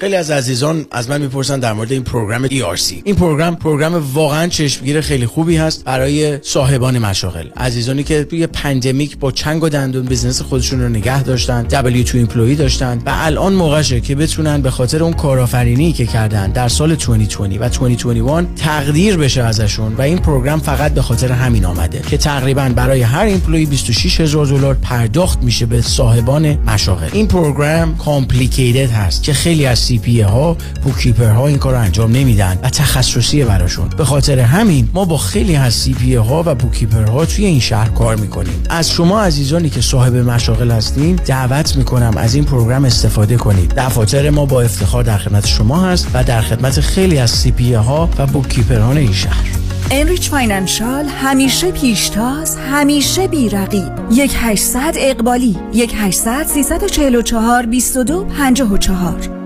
Speaker 23: خیلی از عزیزان از من می‌پرسن در مورد این program ERC این program program واقعا چشمگیر خیلی خوبی هست برای صاحبان مشاغل. عزیزانی که توی pandemic با چنگ و دندون business خودشون رو نگه داشتن W2 employee داشتن و الان موقعشه که بتونن به خاطر اون کارآفرینی که کردن در سال 2020 و 2021 تقدیر بشه ازشون و این program فقط به خاطر همین آمده که تقریبا برای هر employee 26 هزار دلار پرداخت میشه به صاحبان مشاغل. این program complicated هست که خیلی از CPA ها bookkeeper ها این کار انجام نمیدن و تخصصیه براشون. به خاطر همین ما با خیلی از CPA ها و bookkeeper ها توی این شهر کار می‌کنیم. از شما عزیزانی که صاحب مشاغل هستین دعوت می‌کنم از این program استفاده کنید. دفاتر ما با افتخار در خدمت شما هست و در خدمت خیلی از CPA ها و bookkeeper ان این شهر.
Speaker 17: Enrich Financial همیشه پیشتاز همیشه بیرقیب. یک 800 اقبالی یک 800 344 22 54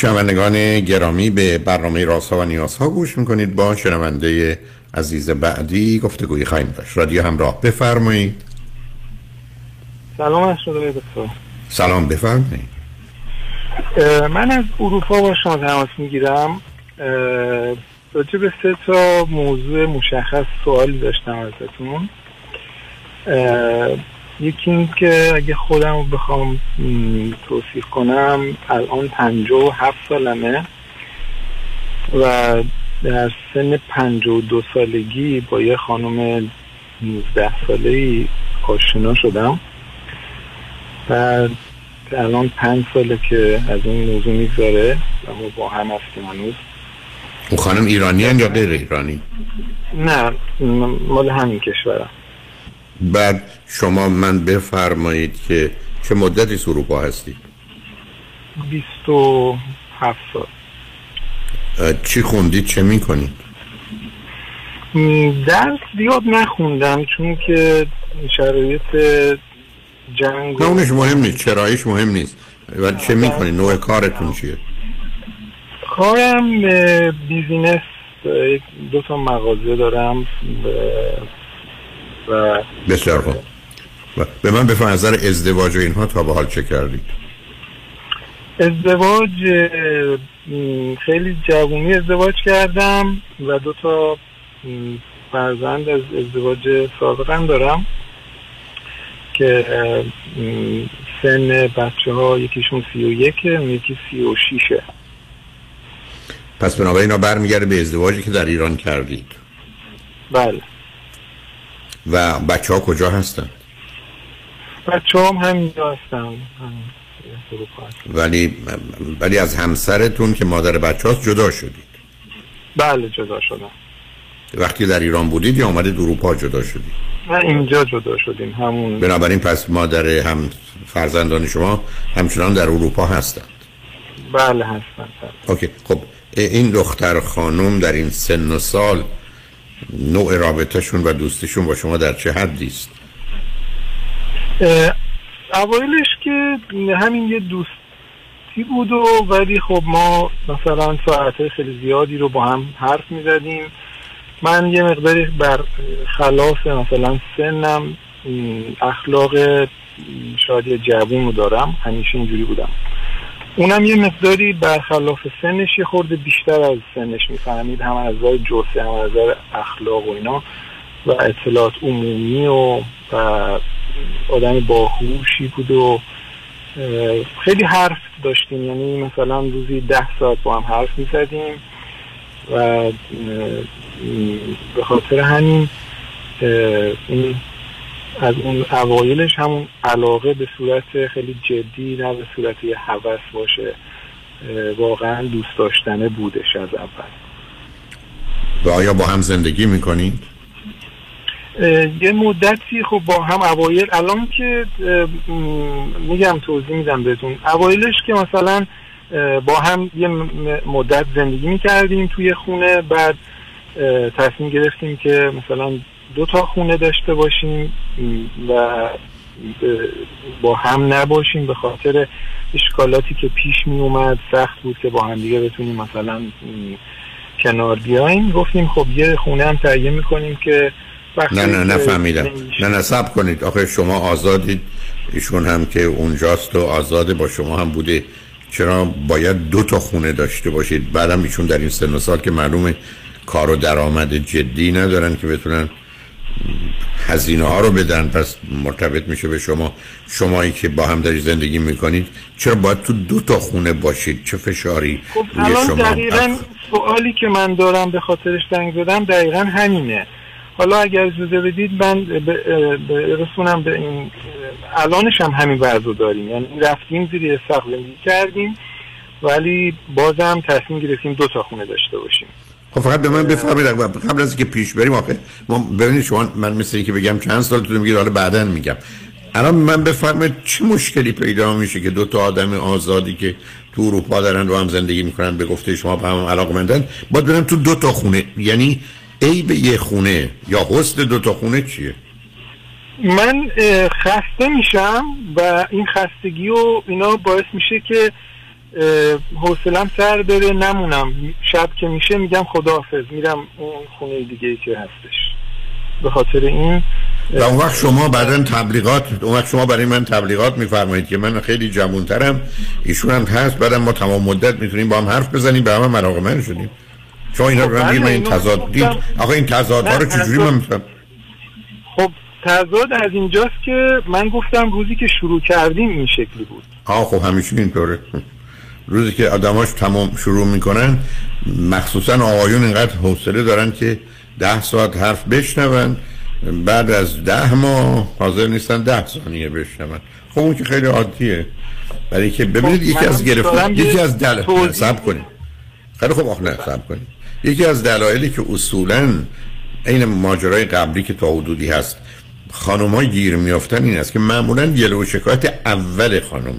Speaker 5: شنوندگان گرامی به برنامه راسا و نیاسا گوش می‌کنید. با شنونده عزیز بعدی گفتگوی خواهیم داشت. رادیو همراه بفرمایید.
Speaker 24: سلام از شده دکتر.
Speaker 5: سلام بفرمایید.
Speaker 24: من از اروپا با شما تماس می‌گیرم. راجع به سه تا موضوع مشخص سوالی داشتم ازتون. یکی این که اگه خودم رو بخوام توصیف کنم الان پنجاه و هفت سالمه و در سن پنجاه و دو سالگی با یه خانم 19 ساله ای آشنا شدم و الان پنج ساله که از این موضوع می‌گذاره و ما با هم هستیم هنوز.
Speaker 5: اون خانم ایرانی یا غیر ایرانی؟
Speaker 24: نه مال همین کشورم.
Speaker 5: بعد شما من بفرمایید که چه مدتی تو اروپا
Speaker 24: و هفت سال.
Speaker 5: اه، چی خوندید؟ چه می‌کنید؟
Speaker 24: درس زیاد نخوندم چون که شرایط جنگ
Speaker 5: نه اونش مهم نیست. چرایش مهم نیست. ولی چه می‌کنید؟ نوع کارتون چیه؟
Speaker 24: کارم بیزینس دو تا مغازه دارم. و
Speaker 5: بسیار خوب. به من بفرمایید از نظر ازدواج و اینها تا به حال چه کردید؟
Speaker 24: ازدواج خیلی جوونی ازدواج کردم و دو تا فرزند از ازدواج سابقم دارم که سن بچه ها یکیشون سی و یکه یکی سی و شیشه.
Speaker 5: پس بنابراین اینا برمیگرده به ازدواجی که در ایران کردید.
Speaker 24: بله.
Speaker 5: و بچه ها کجا هستن؟
Speaker 24: بچه هم همینجا هستن. هم-.
Speaker 5: ولی ولی از همسرتون که مادر بچه هاست جدا شدید؟
Speaker 24: بله جدا شدم.
Speaker 5: وقتی در ایران بودید یا آمدید اروپا جدا شدید؟
Speaker 24: نه اینجا جدا شدیم. همون.
Speaker 5: بنابراین پس مادر هم فرزندان شما همچنان در اروپا هستند.
Speaker 24: بله هستن بله.
Speaker 5: اوکی خب این دختر خانم در این سن و سال نوع رابطهشون و دوستیشون با شما در چه حدی است؟
Speaker 24: اوایلش که همین یه دوستی بود و ولی خب ما مثلا ساعت خیلی زیادی رو با هم حرف می‌زدیم. من یه مقداری بر خلاف مثلا سنم اخلاق شاید جوون رو دارم. همیشه اینجوری بودم. اونم یه مقداری برخلاف سنش یه خورده بیشتر از سنش می‌فهمید. هم از نظر جسه هم از نظر اخلاق و اینا. و اطلاعات عمومی و, و آدم باهوشی بود و خیلی حرف داشتیم. یعنی مثلا روزی ده ساعت با هم حرف می‌زدیم و به خاطر همین این از اون اوایلش همون علاقه به صورت خیلی جدی نه به صورت یه هوس باشه واقعا دوست داشتنه بودش از اول.
Speaker 5: و آیا با هم زندگی می‌کنید؟
Speaker 24: یه مدتی خب با هم اوایل الان که میگم توضیح میدم بهتون. اوایلش که مثلا با هم یه مدت زندگی می‌کردیم توی خونه بعد تصمیم گرفتیم که مثلا دو تا خونه داشته باشیم. و با هم نباشیم به خاطر اشکالاتی که پیش می اومد سخت بود که با هم دیگه بتونیم مثلا کنار بیایم گفتیم خب یه خونه هم تهیه می‌کنیم که
Speaker 5: نه نه نفهمیدم. نه نه سب کنید. آخه شما آزادید. ایشون هم که اونجاست و آزاده با شما هم بوده. چرا باید دو تا خونه داشته باشید؟ بعدم ایشون در این سن و سال که معلومه کار و درآمد جدی ندارن که بتونن هزینه ها رو بدن پس مرتبط میشه به شما. شمایی که با هم داری زندگی می‌کنید چرا باید تو دو تا خونه باشید؟ چه فشاری
Speaker 24: خب الان
Speaker 5: شما؟
Speaker 24: دقیقا سوالی که من دارم به خاطرش زنگ زدم دقیقا همینه. حالا اگر اجازه بدید من ب- ب- برسونم به این الانش هم همین وضع داریم. یعنی رفتیم زیر سقف زندگی کردیم ولی بازم تصمیم گرفتیم دو تا خونه داشته باشیم.
Speaker 5: خب فقط به من بفرمایید قبل از که پیش بریم آخه ما ببینید شما من مثل اینکه بگم چند سال تو میگید حالا بعدا میگم. الان من بفرمایید چه مشکلی پیدا میشه که دو تا آدم آزادی که تو اروپا دارن رو هم زندگی می‌کنن به گفته شما به هم علاقمندن باید برن تو دو تا خونه. یعنی ای به یه خونه یا حسن دو تا خونه چیه؟
Speaker 24: من خسته میشم و این خستگی و اینا باعث میشه که حوصلم سر بره نمونم. شب که میشه میگم خداحافظ. میرم اون خونه دیگه ای که هستش. به خاطر این
Speaker 5: و اون وقت شما بعدا تبلیغات اون وقت شما برای من تبلیغات میفرمایید که من خیلی جوانترم. ایشون هم هست بعدم ما تمام مدت می‌تونیم با هم حرف بزنیم به هم علاقه من شدیم. شما اینا
Speaker 24: خب
Speaker 5: رو من
Speaker 24: بله،
Speaker 5: این تضاد. دید آقا این تضادها رو چجوری من میفهم؟
Speaker 24: خب تضاد از اینجاست که من گفتم روزی که شروع کردیم این شکلی بود.
Speaker 5: آه خب همیشه اینطوره. روزی که آدماش تمام شروع می‌کنن مخصوصا آقایون اینقدر حوصله دارن که ده ساعت حرف بشنون بعد از ده ماه حاضر نیستن ده ثانیه بشنون. خب اون که خیلی عادیه. برای که ببینید
Speaker 24: خب،
Speaker 5: یکی از
Speaker 24: منم
Speaker 5: گرفت
Speaker 24: دارم
Speaker 5: یکی از دل سب کنید. خیلی خب آخ نه سب کنید. یکی از دلایلی که اصولا این ماجرای قبلی که تا حدودی هست خانم ها گیر میافتن این است که معمولا گله و شکایت اول خانم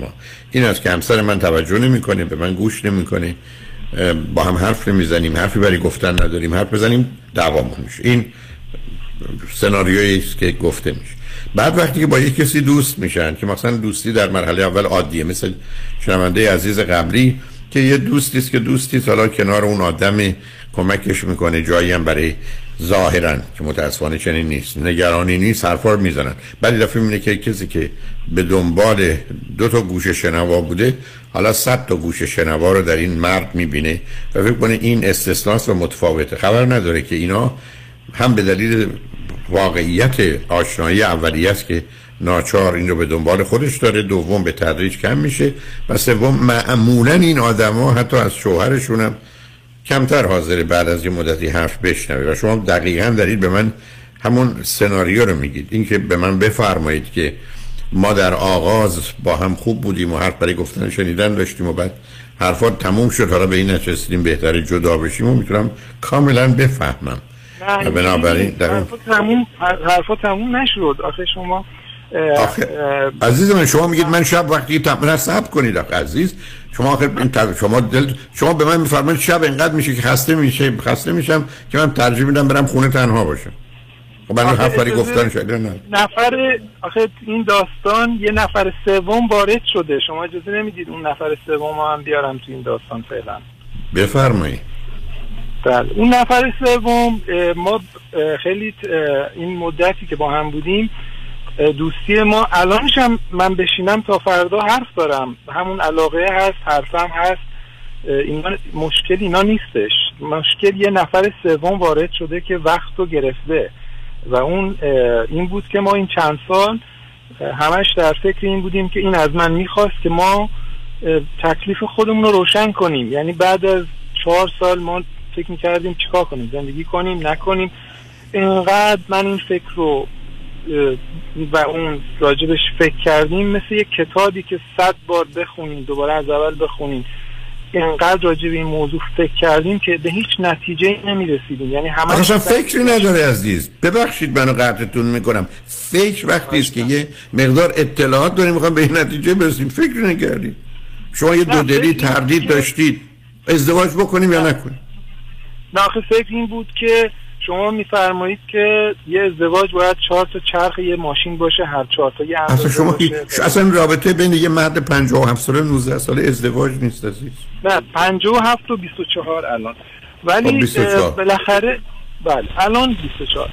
Speaker 5: این است که همسر من توجه نمی‌کنه به من گوش نمی‌کنه. با هم حرف نمی‌زنیم حرفی برای گفتن نداریم حرف بزنیم دعوامون میشه. این سناریویی است که گفته میشه. بعد وقتی که با یک کسی دوست میشن که مثلا دوستی در مرحله اول عادیه مثل شنونده عزیز قبلی که یه دوستی است که دوستی حالا کنار اون آدم کمکش می‌کنه جایی هم برای ظاهرا که متاسفانه چنین نیست. نگرانی نیست حرفا رو می‌زنن. بعد دفعه می‌بینه که کسی که به دنبال دو تا گوش شنوا بوده حالا صد تا گوش شنوا رو در این مرد می‌بینه و فکر کنه این استثناست و متفاوته. خبر نداره که اینا هم به دلیل واقعیت آشنایی اولیه است که ناچار این رو به دنبال خودش داره دوم به تدریج کم میشه و سوم معمولا این آدما حتی از شوهرشون هم کمتر حاضر بعد از یه مدتی حرف بشنوه و شما دقیقا دارید به من همون سناریو رو میگید. اینکه به من بفرمایید که ما در آغاز با هم خوب بودیم و حرف برای گفتن شنیدن داشتیم و بعد حرفات تموم شد حالا به این نچستیم بهتر جدا بشیم و می‌تونم کاملا بفهمم. و بنابراین در
Speaker 24: حرفا تموم حرفا تموم نشد. آخه شما
Speaker 5: آخه عزیز من شما میگید من شب وقتی تمرین صبر کنید آخه عزیز. شما آخه این تر- شما دل شما به من میفرمایید شب اینقدر میشه که خسته میشه خسته میشم که من ترجیح میدم برم خونه تنها باشم. خب من
Speaker 24: آخه
Speaker 5: حرف برای
Speaker 24: اجازه-
Speaker 5: گفتن شده نه
Speaker 24: نفر آخه این داستان یه نفر سوم وارد شده. شما اجازه نمی‌دید اون نفر سوم هم بیارم تو این داستان فعلا.
Speaker 5: بفرمایید
Speaker 24: بله. اون نفر سوم ما خیلی این مدتی که با هم بودیم دوستی ما. الانش هم من بشینم تا فردا حرف دارم. همون علاقه هست حرفم هست. اینا مشکل اینا نیستش. مشکل یه نفر سوم وارد شده که وقت رو گرفته. و اون این بود که ما این چند سال همش در فکر این بودیم که این از من می‌خواست که ما تکلیف خودمون رو روشن کنیم. یعنی بعد از چهار سال ما فکر می‌کردیم چیکار کنیم؟ زندگی کنیم؟ نکنیم؟ اینقدر من این فکر رو و اون راجبش فکر کردیم مثل یک کتابی که صد بار بخونیم دوباره از اول بخونیم اینقدر راجب این موضوع فکر کردیم که به هیچ نتیجه نمی‌رسیدیم. یعنی همه
Speaker 5: اصلا فکری نداره عزیز. ببخشید منو قطعتون می‌کنم. فکر وقتی است که یه مقدار اطلاعات داریم می‌خوام به این نتیجه برسیم. فکر نکردید. شما یه دو دلی تردید داشتید. ازدواج بکنیم یا نکنیم؟
Speaker 24: نه آخه فکر این بود که شما میفرمایید که یه ازدواج باید چهار تا چرخ یه ماشین باشه هر چهار تا یه
Speaker 5: اصلا شما
Speaker 24: باشه.
Speaker 5: اصلا رابطه بین یه مرد 57 ساله 19 ساله ازدواج نیست عزیز.
Speaker 24: نه 57 و 24 الان.
Speaker 5: خب،
Speaker 24: ولی
Speaker 5: 24.
Speaker 24: اه، بالاخره بله الان 24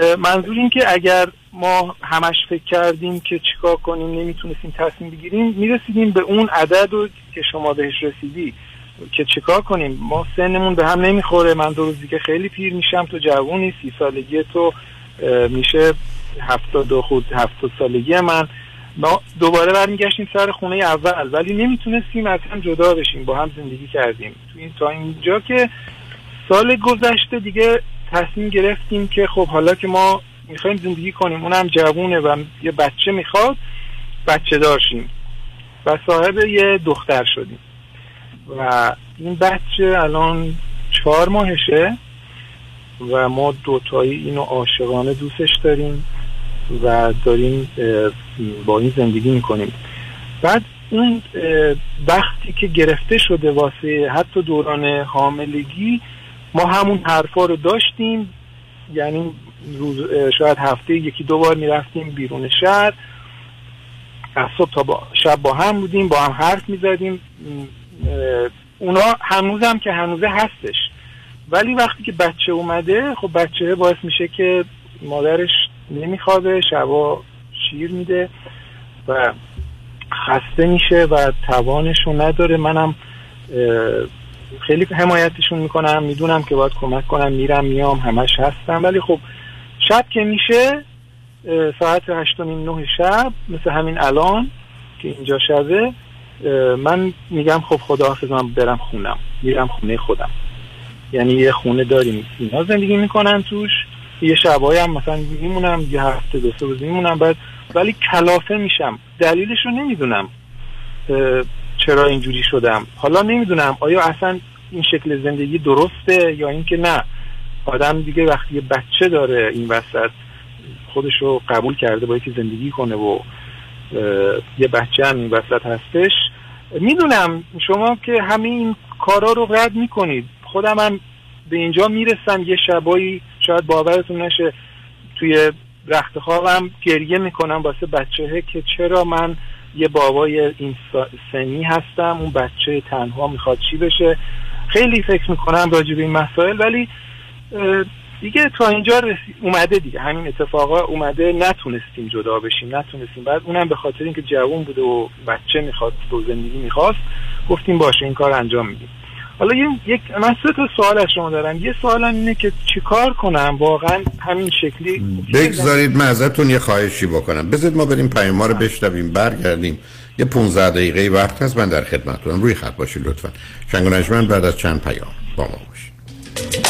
Speaker 24: اه، منظور این که اگر ما همش فکر کردیم که چیکار کنیم نمی‌تونستیم تصمیم بگیریم می‌رسیدیم به اون عدد رو که شما بهش رسیدی. که چیکار کنیم؟ ما سنمون به هم نمی‌خوره. من دو روزی که خیلی پیر میشم. تو جوونی سی سالگی تو میشه هفتاد و خود هفتاد سالگی من. ما دوباره برمیگشتیم سر خونه اول ولی نمی‌تونستیم از هم جدا بشیم. با هم زندگی کردیم. تو این تا اینجا که سال گذشته دیگه تصمیم گرفتیم که خب حالا که ما می‌خوایم زندگی کنیم اونم جوونه و یه بچه می‌خواد بچه دارشیم و صاحب یه دختر شدیم. و این بچه الان چهار ماهشه و ما دوتایی اینو عاشقانه دوستش داریم و داریم با این زندگی می‌کنیم. بعد اون وقتی که گرفته شده واسه حتی دوران حاملگی ما همون حرفا رو داشتیم. یعنی روز شاید هفته یکی دو بار می‌رفتیم بیرون شهر. از صبح تا با شب با هم بودیم با هم حرف می‌زدیم. اونا هنوزم که هنوزه هستش. ولی وقتی که بچه اومده خب بچه باعث میشه که مادرش نمیخوابه شبا شیر میده و خسته میشه و توانشو نداره. منم خیلی حمایتشون می‌کنم می‌دونم که باید کمک کنم میرم میام همش هستم. ولی خب شب که میشه ساعت هشت و نه شب مثل همین الان که اینجا شبه من میگم خب خداحافظ من برم خونم. میرم خونه خودم. یعنی یه خونه داریم. اینا زندگی می‌کنن توش. یه شبایی هم مثلا میمونم یه هفته دو سه روز میمونم. بعد ولی کلافه میشم. دلیلش رو نمی‌دونم. چرا اینجوری شدم. حالا نمی‌دونم. آیا اصلا این شکل زندگی درسته یا اینکه نه؟ آدم دیگه وقتی یه بچه داره این وسط خودش رو قبول کرده با یکی زندگی کنه و یه بچه هم این وسط هستش می‌دونم شما که همین این کارا رو رد می‌کنید. خودم هم به اینجا می‌رسم یه شبایی شاید باورتون نشه توی رخت خوابم گریه می‌کنم واسه بچه که چرا من یه بابای این سنی هستم اون بچه تنها می‌خواد چی بشه. خیلی فکر می‌کنم راجع به این مسائل ولی دیگه تا اینجا رسی... اومده دیگه. همین اتفاقا اومده نتونستیم جدا بشیم نتونستیم. بعد اونم به خاطر اینکه جوون بوده و بچه می‌خواد و زندگی می‌خواست گفتیم باشه این کار انجام میدیم. حالا یه- یک من سه تا سوال از شما دارم. یه سوالم اینه که چیکار کنم؟ واقعا همین شکلی
Speaker 5: بگذارید من ازتون یه خواهشی بکنم. بذارید ما بریم پیام ما رو بشنویم. برگردیم. یه 15 دقیقه وقت هست. من در خدمتتونم. روی خط باشید لطفا. شنگ بعد از چند پیام با ما باشید.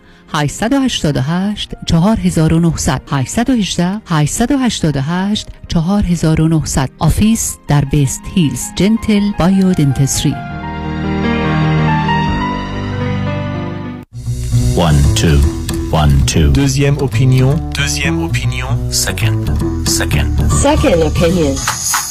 Speaker 25: 888 4900 818 888 4900 آفیس در بیست هیلز جنتل بایودنتسری
Speaker 18: One, two, one, two.
Speaker 19: Deuxième opinion.
Speaker 18: Deuxième opinion. Second, second.
Speaker 15: Second opinion.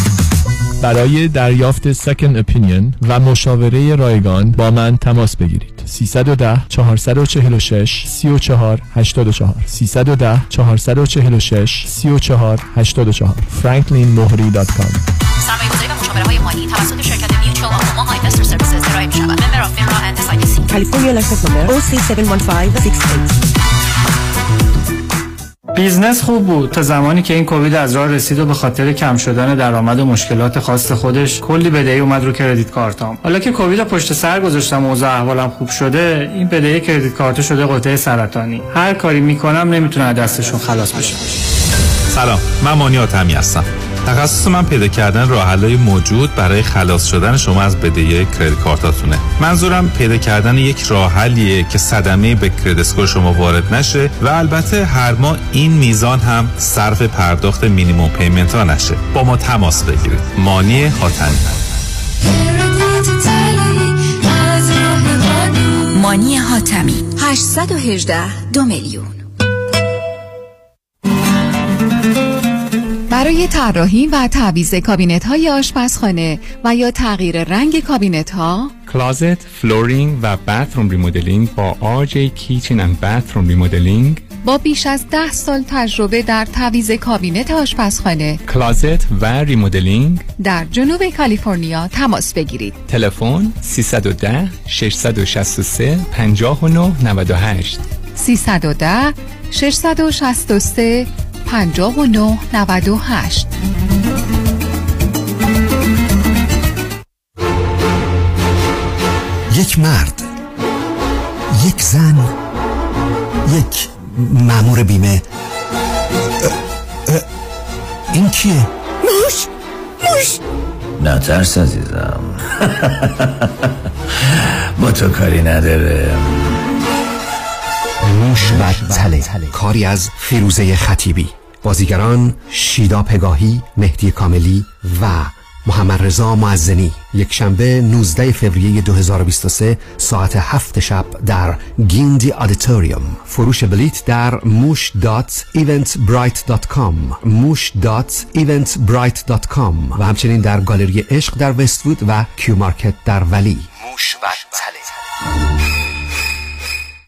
Speaker 19: برای دریافت Second Opinion و مشاوره رایگان با من تماس بگیرید. 310 446 34 84 310 446 34 84 franklinmohri.com
Speaker 26: سرمایه گذاری و مشاوره های مالی توسط شرکت Mutual of Omaha Investor Services ارائه می شود member of FINRA and SIPC
Speaker 15: California license number OC71568.
Speaker 27: business خوب بود. تا زمانی که این کووید از راه رسید و به خاطر کم شدن درآمد و مشکلات خاص خودش کلی بدهی اومد رو credit card ام. حالا که کووید پشت سر گذاشتم و اوضاع احوالم خوب شده این بدهی credit card شده غده سرطانی. هر کاری می‌کنم نمی‌تونم از دستشون خلاص بشم
Speaker 16: سلام. من مانی حاتمی هستم. تخصص من پیدا کردن راه موجود برای خلاص شدن شما از بدهی credit card اتونه. منظورم پیدا کردن یک راه حلیه که صدمه به credit score شما وارد نشه و البته هر ماه این میزان هم صرف پرداخت minimum payment ها نشه. با ما تماس بگیرید. مانی حاتمی.
Speaker 17: مانی حاتمی. 818 دو میلیون.
Speaker 25: برای طراحی و تعویض کابینت های آشپزخانه و یا تغییر رنگ کابینت ها
Speaker 28: closet، flooring و bathroom remodeling با RJ Kitchen and Bathroom Remodeling.
Speaker 29: با بیش از ده سال تجربه در تعویض کابینت آشپزخانه.
Speaker 19: closet و remodeling
Speaker 29: در جنوب کالیفرنیا تماس بگیرید.
Speaker 19: تلفن 310 663 59 98
Speaker 29: 310 663 59 98
Speaker 30: یک مرد یک زن یک مامور بیمه. اه، اه، این کیه؟
Speaker 28: موش موش.
Speaker 31: نترس عزیزم. با تو کاری نداره.
Speaker 30: موش و تله کاری از فیروزه خطیبی. بازیگران شیدا پگاهی مهدی کاملی و محمد رضا معزنی. یک شنبه 19 فوریه 2023 ساعت هفت شب در Gindi Auditorium. فروش بلیت در موش dot Eventbrite dot com. موش dot Eventbrite dot com. و همچنین در گالری عشق در وستوود و Q Market در Valley. موش و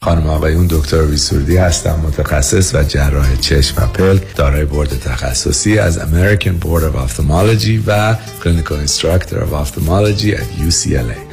Speaker 32: خانم‌ها آقایون دکتر سرودی هستم متخصص و جراح چشم و پلک دارای بورد تخصصی از American Board of Ophthalmology و clinical instructor ophthalmology در UCLA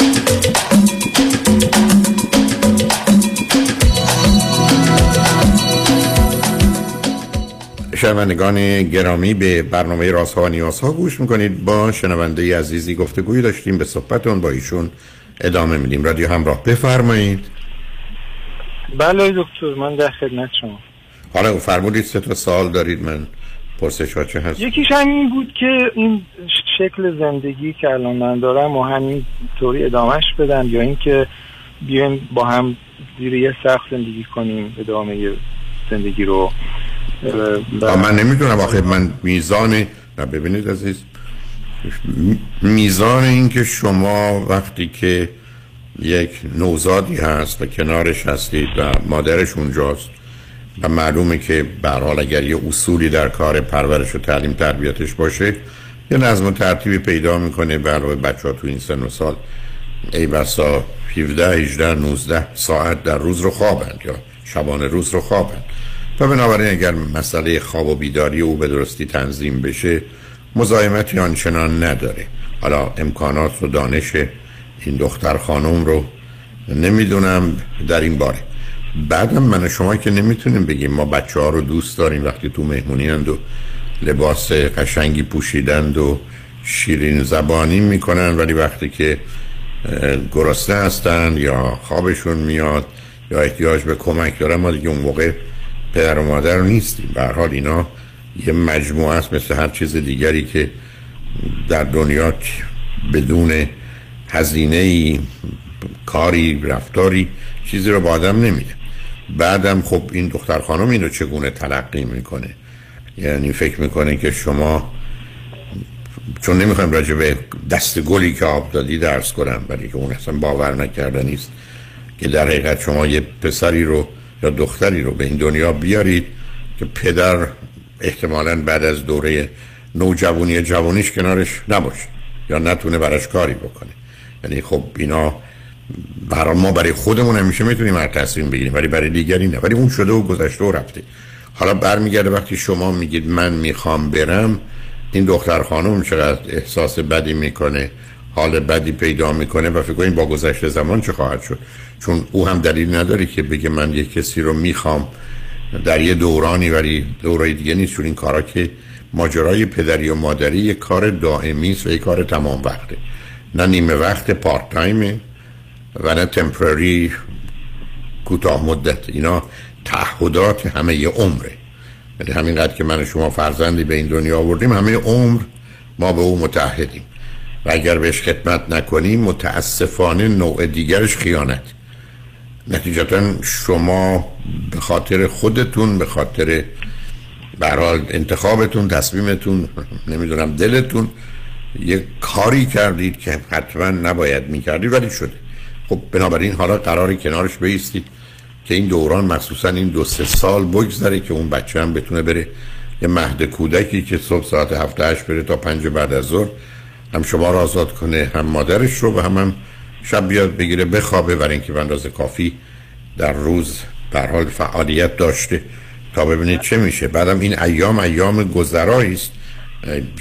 Speaker 5: شنوندگان گرامی به برنامه رازها و نیازها گوش می‌کنید. با شنونده عزیزی گفتگویی داشتیم به صحبتمون با ایشون ادامه میدیم. رادیو همراه بفرمایید.
Speaker 24: بله دکتر من در خدمت شما.
Speaker 5: حالا فرمودید سه تا سال دارید من پرسش ها چه هست؟
Speaker 24: یکیش همین بود که این شکل زندگی که الان من دارم و همین طوری ادامهش بدم یا اینکه بیایم با هم زیر یه سخت زندگی کنیم ادامه زندگی رو
Speaker 5: من نمی‌دونم آخه من میزان نه ببینید عزیز. میزان این که شما وقتی که یک نوزادی هست و کنارش هستید و مادرش اونجاست و معلومه که به هر حال اگر یه اصولی در کار پرورش و تعلیم تربیتش باشه یه نظم و ترتیبی پیدا می‌کنه به علاوه بچه ها تو این سن و سال. ای بسا 17 18 19 ساعت در روز رو خوابند یا شبانه روز رو خوابند. و بنابراین اگر مسئله خواب و بیداری او به درستی تنظیم بشه مزاحمتی آنچنان نداره. حالا امکانات و دانش این دختر خانم رو نمی‌دونم در این باره. بعدم من و شما که نمی‌تونیم بگیم. ما بچه ها رو دوست داریم وقتی تو مهمونی هند و لباس قشنگی پوشیدند و شیرین زبانی می‌کنن ولی وقتی که گرسنه هستن یا خوابشون میاد یا احتیاج به کمک دارن ما دیگه اون موقع پدر و مادر نیستیم. به حال اینا یه مجموعه است مثل هر چیز دیگری که در دنیا بدون هزینه ای کاری رفتاری چیزی رو با آدم نمیده. بعدم خب این دختر خانم اینو چگونه تلقی می‌کنه؟ یعنی فکر می‌کنه که شما چون نمی‌خوایم راجع به دست گلی که آب دادی درس کنم ولی که اون اصلا باور نکردنی است که در حقیقت شما یه پسری رو یا دختری رو به این دنیا بیارید که پدر احتمالا بعد از دوره نوجوانی جوانیش کنارش نباشه یا نتونه براش کاری بکنه. یعنی خب اینا برای ما برای خودمون همیشه می‌تونیم هر تصمیم بگیریم ولی برای دیگری نه. ولی اون شده و گذشته و رفته. حالا برمیگرده وقتی شما میگید من می‌خوام برم این دختر خانم چقدر احساس بدی می‌کنه؟ حال بدی پیدا می‌کنه و فکر کنید با گذشته زمان چه خواهد شد. چون او هم دلیل نداره که بگه من یک کسی رو می‌خوام در یه دورانی ولی دورای دیگه نیست چون این کارا که ماجرای پدری و مادری یه کار دائمی است و یه کار تمام وقته. نه نیمه وقت پارت تایمه و نه تمپرری کوتاه مدت. اینا تعهدات همه یه عمره. یعنی همینقدر که من و شما فرزندی به این دنیا آوردیم همه عمر ما به او متحدیم و اگر بهش خدمت نکنیم متاسفانه نوع دیگرش خیانت. نتیجتا شما به خاطر خودتون به خاطر برحال انتخابتون تصمیمتون نمی‌دونم دلتون یه کاری کردید که حتما نباید می‌کردید ولی شده. خب بنابراین حالا قراری کنارش بیستید که این دوران مخصوصا این دو سه سال بگذره که اون بچه هم بتونه بره یه مهد کودکی که صبح ساعت هفته هشت بره تا پنج بعد از ظهر. هم شما را آزاد کنه هم مادرش رو و هم, هم شب بیاد بگیره بخوابه برای اینکه به اندازه کافی در روز در حال فعالیت داشته تا ببینید چه میشه. بعدم این ایام ایام گذرایی است.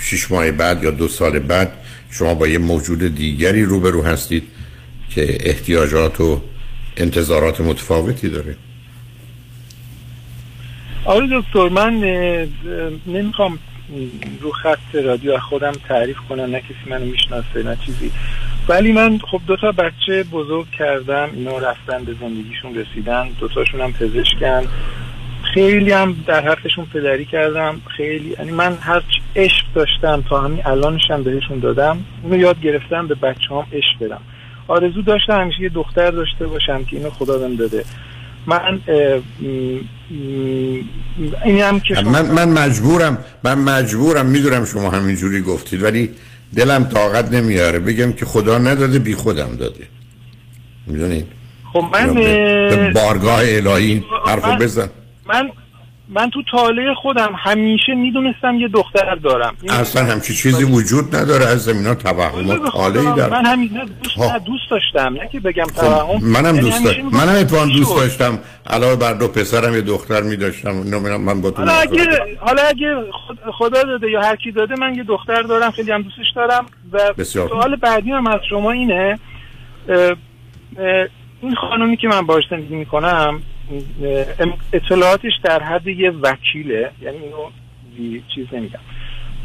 Speaker 5: شش ماه بعد یا دو سال بعد شما با یه موجود دیگری روبرو هستید که احتیاجات و انتظارات متفاوتی داره.
Speaker 24: آقای دکتر من نمی‌خوام رو خط رادیو خودم تعریف کنم نه کسی منو می‌شناسه نه چیزی. ولی من خب دو تا بچه بزرگ کردم اینا رفتن به زندگیشون رسیدن دوتاشون هم پزشکن. خیلی هم در حقشون پدری کردم خیلی یعنی من هر عشق داشتم تا همین الانشم بهشون دادم اونو یاد گرفتم به بچه هم عشق بدم. آرزو داشتم همیشه یه دختر داشته باشم که اینو خدا بهم داده. من این هم که
Speaker 5: من, من مجبورم من مجبورم می‌دونم شما همینجوری گفتید ولی دلم طاقت نمیاره. بگم که خدا نداده بی خودم داده. می‌دونید؟
Speaker 24: خب من
Speaker 5: به بارگاه الهی حرفو بزن.
Speaker 24: من من تو تاله خودم همیشه می‌دونستم یه دختر دارم.
Speaker 5: اصلا همچی چیزی وجود نداره از زمینا توهمات تاله ای دارم
Speaker 24: من همین دوست, نه دوست داشتم. نه که بگم توهم.
Speaker 5: منم دوست داشتم منم اتوان دوست داشتم. علاوه بر دو پسرم یه دختر میداشتم. من با تو
Speaker 24: حالا اگه حالا اگه خدا داده یا هر کی داده من یه دختر دارم. خیلی هم دوستش دارم. و. سوال بعدی هم از شما اینه این خانومی که من باش زندگی می‌کنم اطلاعاتش در حد یه وکیله یعنی اینو چیز نمیگم.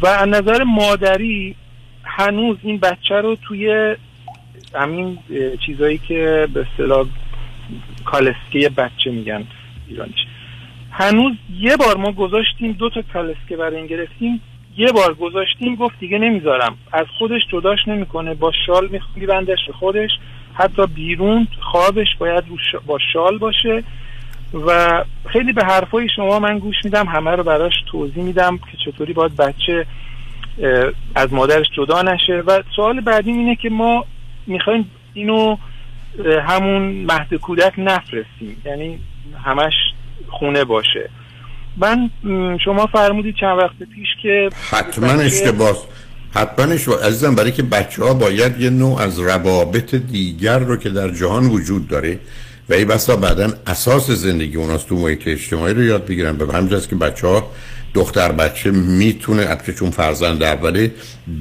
Speaker 24: و از نظر مادری هنوز این بچه رو توی همین چیزایی که به اصطلاح کالسکه بچه میگن ایرانیش. هنوز یه بار ما گذاشتیم دو تا کالسکه برای این گرفتیم یه بار گذاشتیم گفت دیگه نمی‌ذارم. از خودش جداش نمی‌کنه با شال میبندش به خودش. حتی بیرون خوابش باید با شال باشه. و خیلی به حرفای شما من گوش میدم همه رو براش توضیح میدم که چطوری باید بچه از مادرش جدا نشه. و سوال بعدی اینه که ما می‌خوایم اینو همون مهد کودک نفرستیم. یعنی همش خونه باشه. من شما فرمودید چند وقت پیش که
Speaker 5: حتما اشتباه. حتما اشتباه. عزیزم برای که بچه ها باید یه نوع از روابط دیگر رو که در جهان وجود داره و ای بسا بعدا اساس زندگی اوناست. تو محیط اجتماعی رو یاد بگیرن. به همجاست که بچه ها دختر بچه می‌تونه البته چون فرزند اوله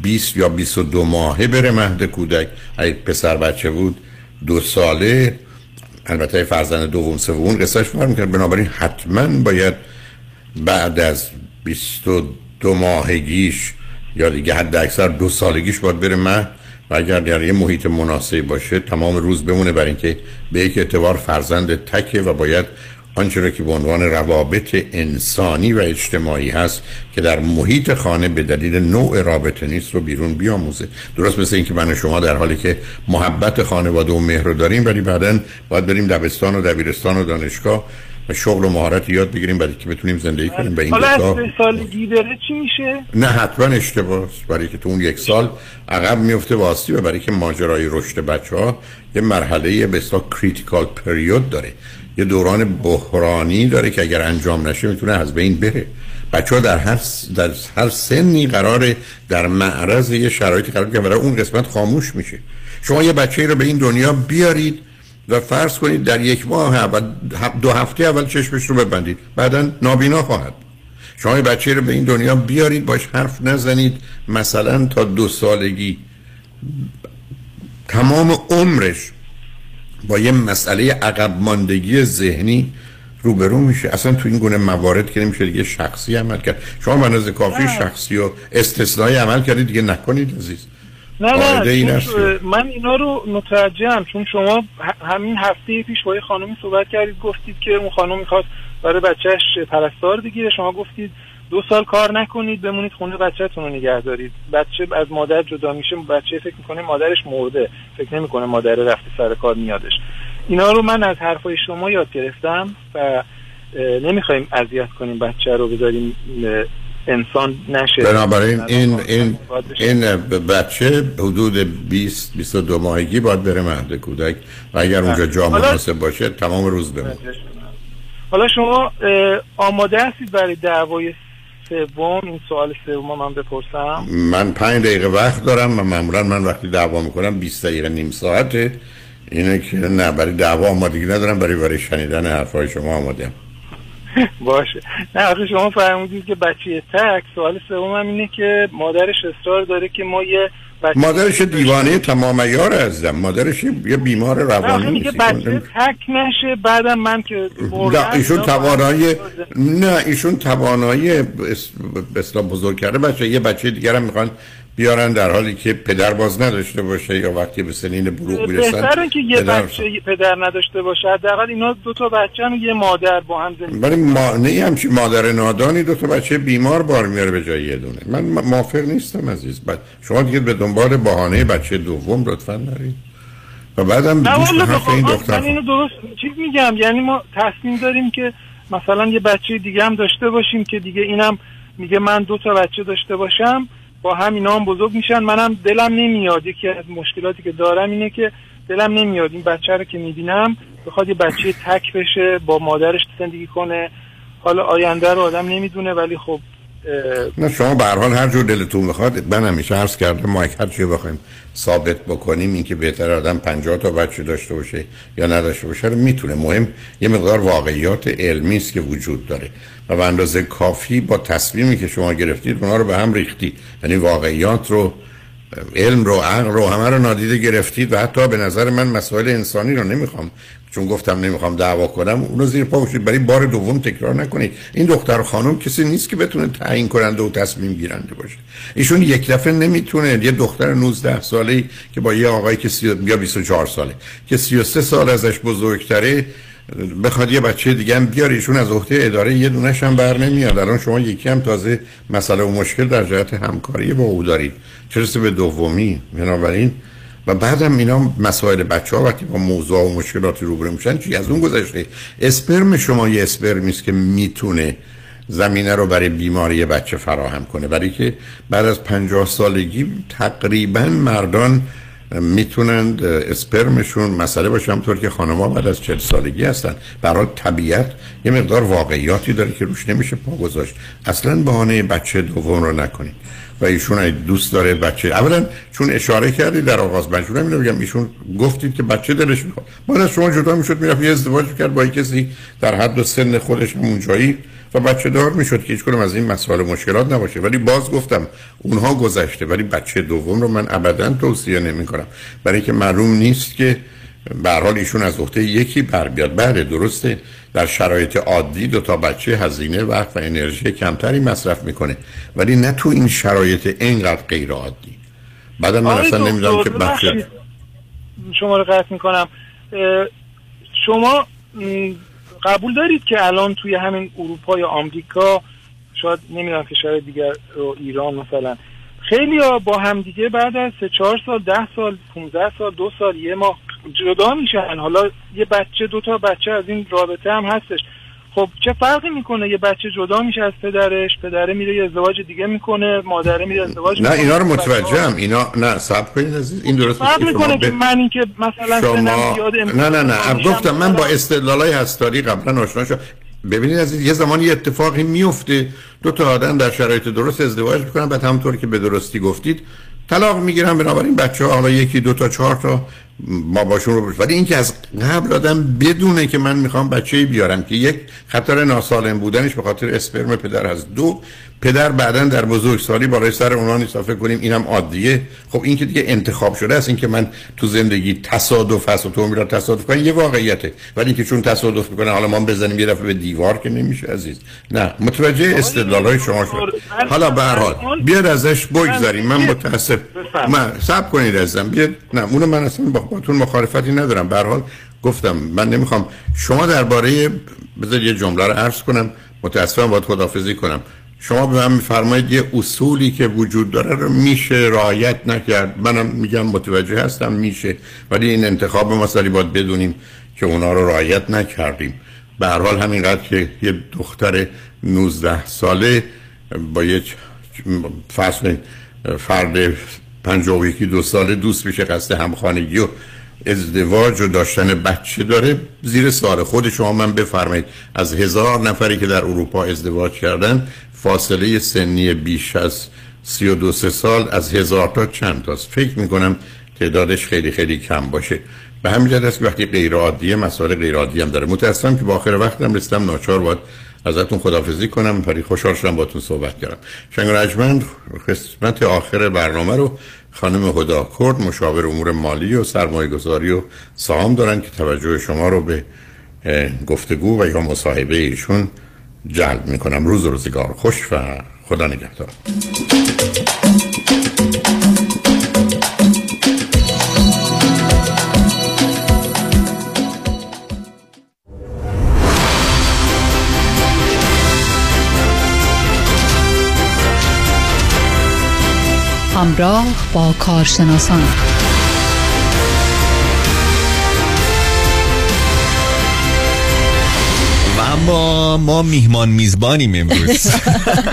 Speaker 5: 20 یا 22 ماهه بره مهد کودک. اگه پسر بچه بود دو ساله. البته فرزند دوم سوم قصهش فرق می‌کنه بنابراین حتما باید بعد از 22 ماهگیش یا دیگه حد اکثر دو سالگیش باید بره مهد. و اگر در یه محیط مناسب باشه تمام روز بمونه برای اینکه به یک اعتبار فرزند تکه و باید آنچه را که به عنوان روابط انسانی و اجتماعی هست که در محیط خانه به دلیل نوع رابطه نیست رو بیرون بیاموزه. درست مثل اینکه من و شما در حالی که محبت خانواده و مهر رو داریم ولی بعدا باید بریم دبستان و دبیرستان و دانشگاه و شغل و مهارت یاد بگیریم برای که بتونیم زندگی کنیم به این
Speaker 24: حالا از سالگی بره چی میشه؟
Speaker 5: نه حتما اشتباه برای که تو اون یک سال عقب میفته واسطی و برای که ماجرای رشد بچه ها یه مرحله به اصطلاح کریتیکال پریود داره. یه دوران بحرانی داره که اگر انجام نشه می‌تونه از بین بره. بچه ها در هر, در هر سنی قراره در معرض یه شرایطی قرار که برای اون قسمت خاموش میشه. شما یه بچه رو به این دنیا بیارید و فرض کنید در یک ماه اول دو هفته اول چشمش رو ببندید. بعدا نابینا خواهد. شما بچه رو به این دنیا بیارید باش حرف نزنید. مثلا تا دو سالگی. تمام عمرش با یه مسئله عقب ماندگی ذهنی روبرو میشه. اصلا تو این گونه موارد که نمیشه دیگه شخصی عمل کرد. شما به اندازه کافی. شخصی و استثنایی عمل کردید دیگه نکنید عزیز.
Speaker 24: نه
Speaker 5: این
Speaker 24: نه چون من اینا رو متوجهم چون شما همین هفته پیش با یه خانمی صحبت کردید گفتید که اون خانم می‌خواد برای بچهش پرستار بگیره. شما گفتید دو سال کار نکنید بمونید خونه بچهتون رو نگه دارید. بچه از مادر جدا میشه بچه فکر می‌کنه مادرش مرده. فکر نمی‌کنه مادر رفته سر کار میادش. اینا رو من از حرفای شما یاد گرفتم و نمی‌خوایم اذیت کنیم بچه رو بذاریم انسان نشه.
Speaker 5: بنابراین این این. این بچه حدود 20 22 ماهگی باید بره مهد کودک. و اگر اونجا جا مناسب باشه تمام روز بمونه.
Speaker 24: حالا شما آماده هستید برای دعوای سوم؟ این سوال سوم من بپرسم.
Speaker 5: من پنج دقیقه وقت دارم و معمولا من وقتی دعوا می‌کنم 20 دقیقه نیم ساعته. اینه که نه برای دعوا آمادگی ندارم برای برای شنیدن حرفای شما آمادم
Speaker 24: باشه. نه آخه شما فرمودید که بچه تک سوال سوم هم اینه که مادرش اصرار داره که ما یه بچه
Speaker 5: مادرش دیوانه تمام عیار هستم مادرش یه بیمار روانی
Speaker 24: میگه بچه تک نشه بعدم من که
Speaker 5: نه ایشون توانایی نه ایشون توانایی اصطلاح بزرگ کرده بچه یه بچه دیگر هم می‌خوان بیارن در حالی که پدر باز نداشته باشه یا وقتی به سنین بلوغ می‌رسن
Speaker 24: بهتره که یه
Speaker 5: پدر-
Speaker 24: بچه پدر نداشته باشه. حداقل اینا دو تا بچه و یه مادر با هم زندگی
Speaker 5: ولی مانعی همچین مادر نادانی دو تا بچه بیمار بار میاره به جای یه دونه. من موافق نیستم عزیز. بعد شما دیگه به دنبال بهانه بچه دوم لطفا نرید و بعدم
Speaker 24: نه
Speaker 5: این
Speaker 24: بخوام
Speaker 5: دختر
Speaker 24: من اینو درست چیز میگم؟ یعنی ما تصمیم داریم که مثلا یه بچه دیگه هم داشته باشیم که دیگه اینم میگه من دو تا بچه داشته باشم. با هم اینا هم بزرگ میشن. منم دلم نمیاد. یکی از مشکلاتی که دارم اینه که دلم نمیاد. این بچه رو که می‌بینم بخواد یه بچه تک بشه با مادرش زندگی کنه. حالا آینده رو آدم نمی‌دونه ولی خب
Speaker 5: نه شما به هر حال هر جور دلتون بخواد من همیشه عرض کردم ما هر چی بخوایم ثابت بکنیم این که بهتر آدم 50 تا بچه داشته باشه یا نداشته باشه رو می‌تونه. مهم یه مقدار واقعیات علمی است که وجود داره و به اندازه کافی با تصمیمی که شما گرفتید اونها رو به هم ریختید. یعنی واقعیات رو علم رو عقل رو همه رو نادیده گرفتید و حتی به نظر من مسائل انسانی رو نمی‌خوام چون گفتم نمی‌خوام دعوا کنم اونو زیر پا باشید برای بار دوم تکرار نکنید. این دختر خانم کسی نیست که بتونه تعیین کننده و تصمیم گیرنده باشه. ایشون یک دفعه نمی‌تونه. یه دختر 19 ساله که با یه آقایی که سی... یا 24 ساله که 33 سال ازش بزرگتره بخواد یه بچه دیگه هم بیاره ایشون از عهده اداره یه دونش هم بر نمیاد. الان شما یکی هم تازه مسئله و مشکل در جهت همکاری با او دارید. چرسه به دومی بنابراین. و بعدم اینا مسائل بچه ها وقتی با موضوع و مشکلاتی روبرو میشن چی؟ از اون گذشته. اسپرم شما یه اسپرمی است که می‌تونه زمینه رو برای بیماری بچه فراهم کنه. برای که بعد از پنجاه سالگی تقریبا مردان می‌تونند اسپرمشون مسئله باشه همطور که خانم‌ها بعد از 40 سالگی هستن. برای طبیعت یه مقدار واقعیاتی داره که روش نمیشه پا گذاشت. اصلا بهانه بچه دوم رو نکنید. و ایشون دوست داره بچه اولا چون اشاره کردی در آغاز منشور اینو بگم ایشون گفتید که بچه دلش می‌خواد. بعد از شما جدا می‌شد می‌رفت یه ازدواج کرد با کسی در حد و سن خودش همون جایی و بچه دار می‌شد که هیچ کنم از این مسائل مشکلات نباشه. ولی باز گفتم اونها گذشته ولی بچه دوم رو من ابدا توصیه نمی کنم برای که معلوم نیست که به حال ایشون از عهده یکی بر بیاد. بله درسته. در شرایط عادی دو تا بچه هزینه وقت و انرژی کمتری مصرف می‌کنه. ولی نه تو این شرایط اینقدر غیر عادی. بعد من اصلا نمی‌دونم که بچه
Speaker 24: شما رو قطع می‌کنم. شما قبول دارید که الان توی همین اروپا یا آمریکا شاید نمی‌دونم کشور دیگر رو ایران مثلا. خیلی ها با همدیگه بعد از سه چهار سال ده سال 15 سال دو سال یه ماه جدا میشن. حالا یه بچه دو تا بچه از این رابطه هم هستش. خب چه فرقی می‌کنه؟ یه بچه جدا میشه از پدرش پدره میره یه ازدواج دیگه می‌کنه مادره میره ازدواج
Speaker 5: نه. اینا رو متوجهم. اینا نه صبر کنید عزیز. این درست
Speaker 24: فرق
Speaker 5: نیست که
Speaker 24: می‌کنه که
Speaker 5: به-
Speaker 24: من اینکه مثلا سنم
Speaker 5: شما نه نه نه. گفتم من با استدلالای هستاری قبلا آشنا شدم. ببینید از یه زمانی اتفاقی میفته دو تا آدم در شرایط درست ازدواج می‌کنن بعد همونطور که به درستی گفتید طلاق می‌گیرن. بنابراین بچه ها حالا یکی دو تا چهار تا ما باشون رو ولی اینکه از قبل آدم بدونه که من می‌خوام بچه بیارم که یک خطر ناسالم بودنش به خاطر اسپرم پدر از دو پدر بعدا در بزرگسالی بالای سر اونا نیست فکر کنیم اینم عادیه. خب این که دیگه انتخاب شده است این که من تو زندگی تصادف هست و تو میرا تصادف کنم یه واقعیته. ولی اینکه چون تصادف می‌کنه حالا ما بزنیم یه دفعه به دیوار که نمیشه عزیز. نه متوجه استدلال های شما شد. حالا به هر حال بیاد ازش بگذاریم. من متاسف. من صبر کنید ازم بیاد. نه اونو من اصلا با باتون مخالفتی ندارم. به حال گفتم من نمی‌خوام. شما درباره بذار یه جمله رو عرض کنم. متاسفم باید خدافزی کنم. شما به من میفرمایید یه اصولی که وجود داره رو میشه رعایت نکرد. منم میگم متوجه هستم میشه. ولی این انتخاب سری باید بدونیم که اونا رو رعایت نکردیم. به هر حال همینقدر که یه دختر 19 ساله با یه فصل فرد پنجاه و یکی دو ساله دوست میشه قصد همخانگی و ازدواج و داشتن بچه داره. زیر سال خود شما من بفرمایید. از هزار نفری که در اروپا ازدواج کردن فاصله سنی بیش از سی و دو سه سال از هزار تا چند تاست؟ فکر می‌کنم تعدادش خیلی خیلی کم باشه. به همین جهت است وقتی غیر عادیه مسائل غیر عادی هم داره. متاسفم که با آخر وقتم رسیدم ناچار باید ازتون خدافزی کنم. ولی خوشحال شدم باتون صحبت کردم. شنگ رجمند قسمت آخر برنامه رو خانم هدا کرد مشاور امور مالی و سرمایه گذاری و سهام دارن که توجه شما رو به گفتگو و یا مصاحبه ایشون جلب می‌کنم. روز روزگار خوش و خدا نگهدار.
Speaker 25: همراه با کارشناسان.
Speaker 33: و اما ما میهمان میزبانیم امروز.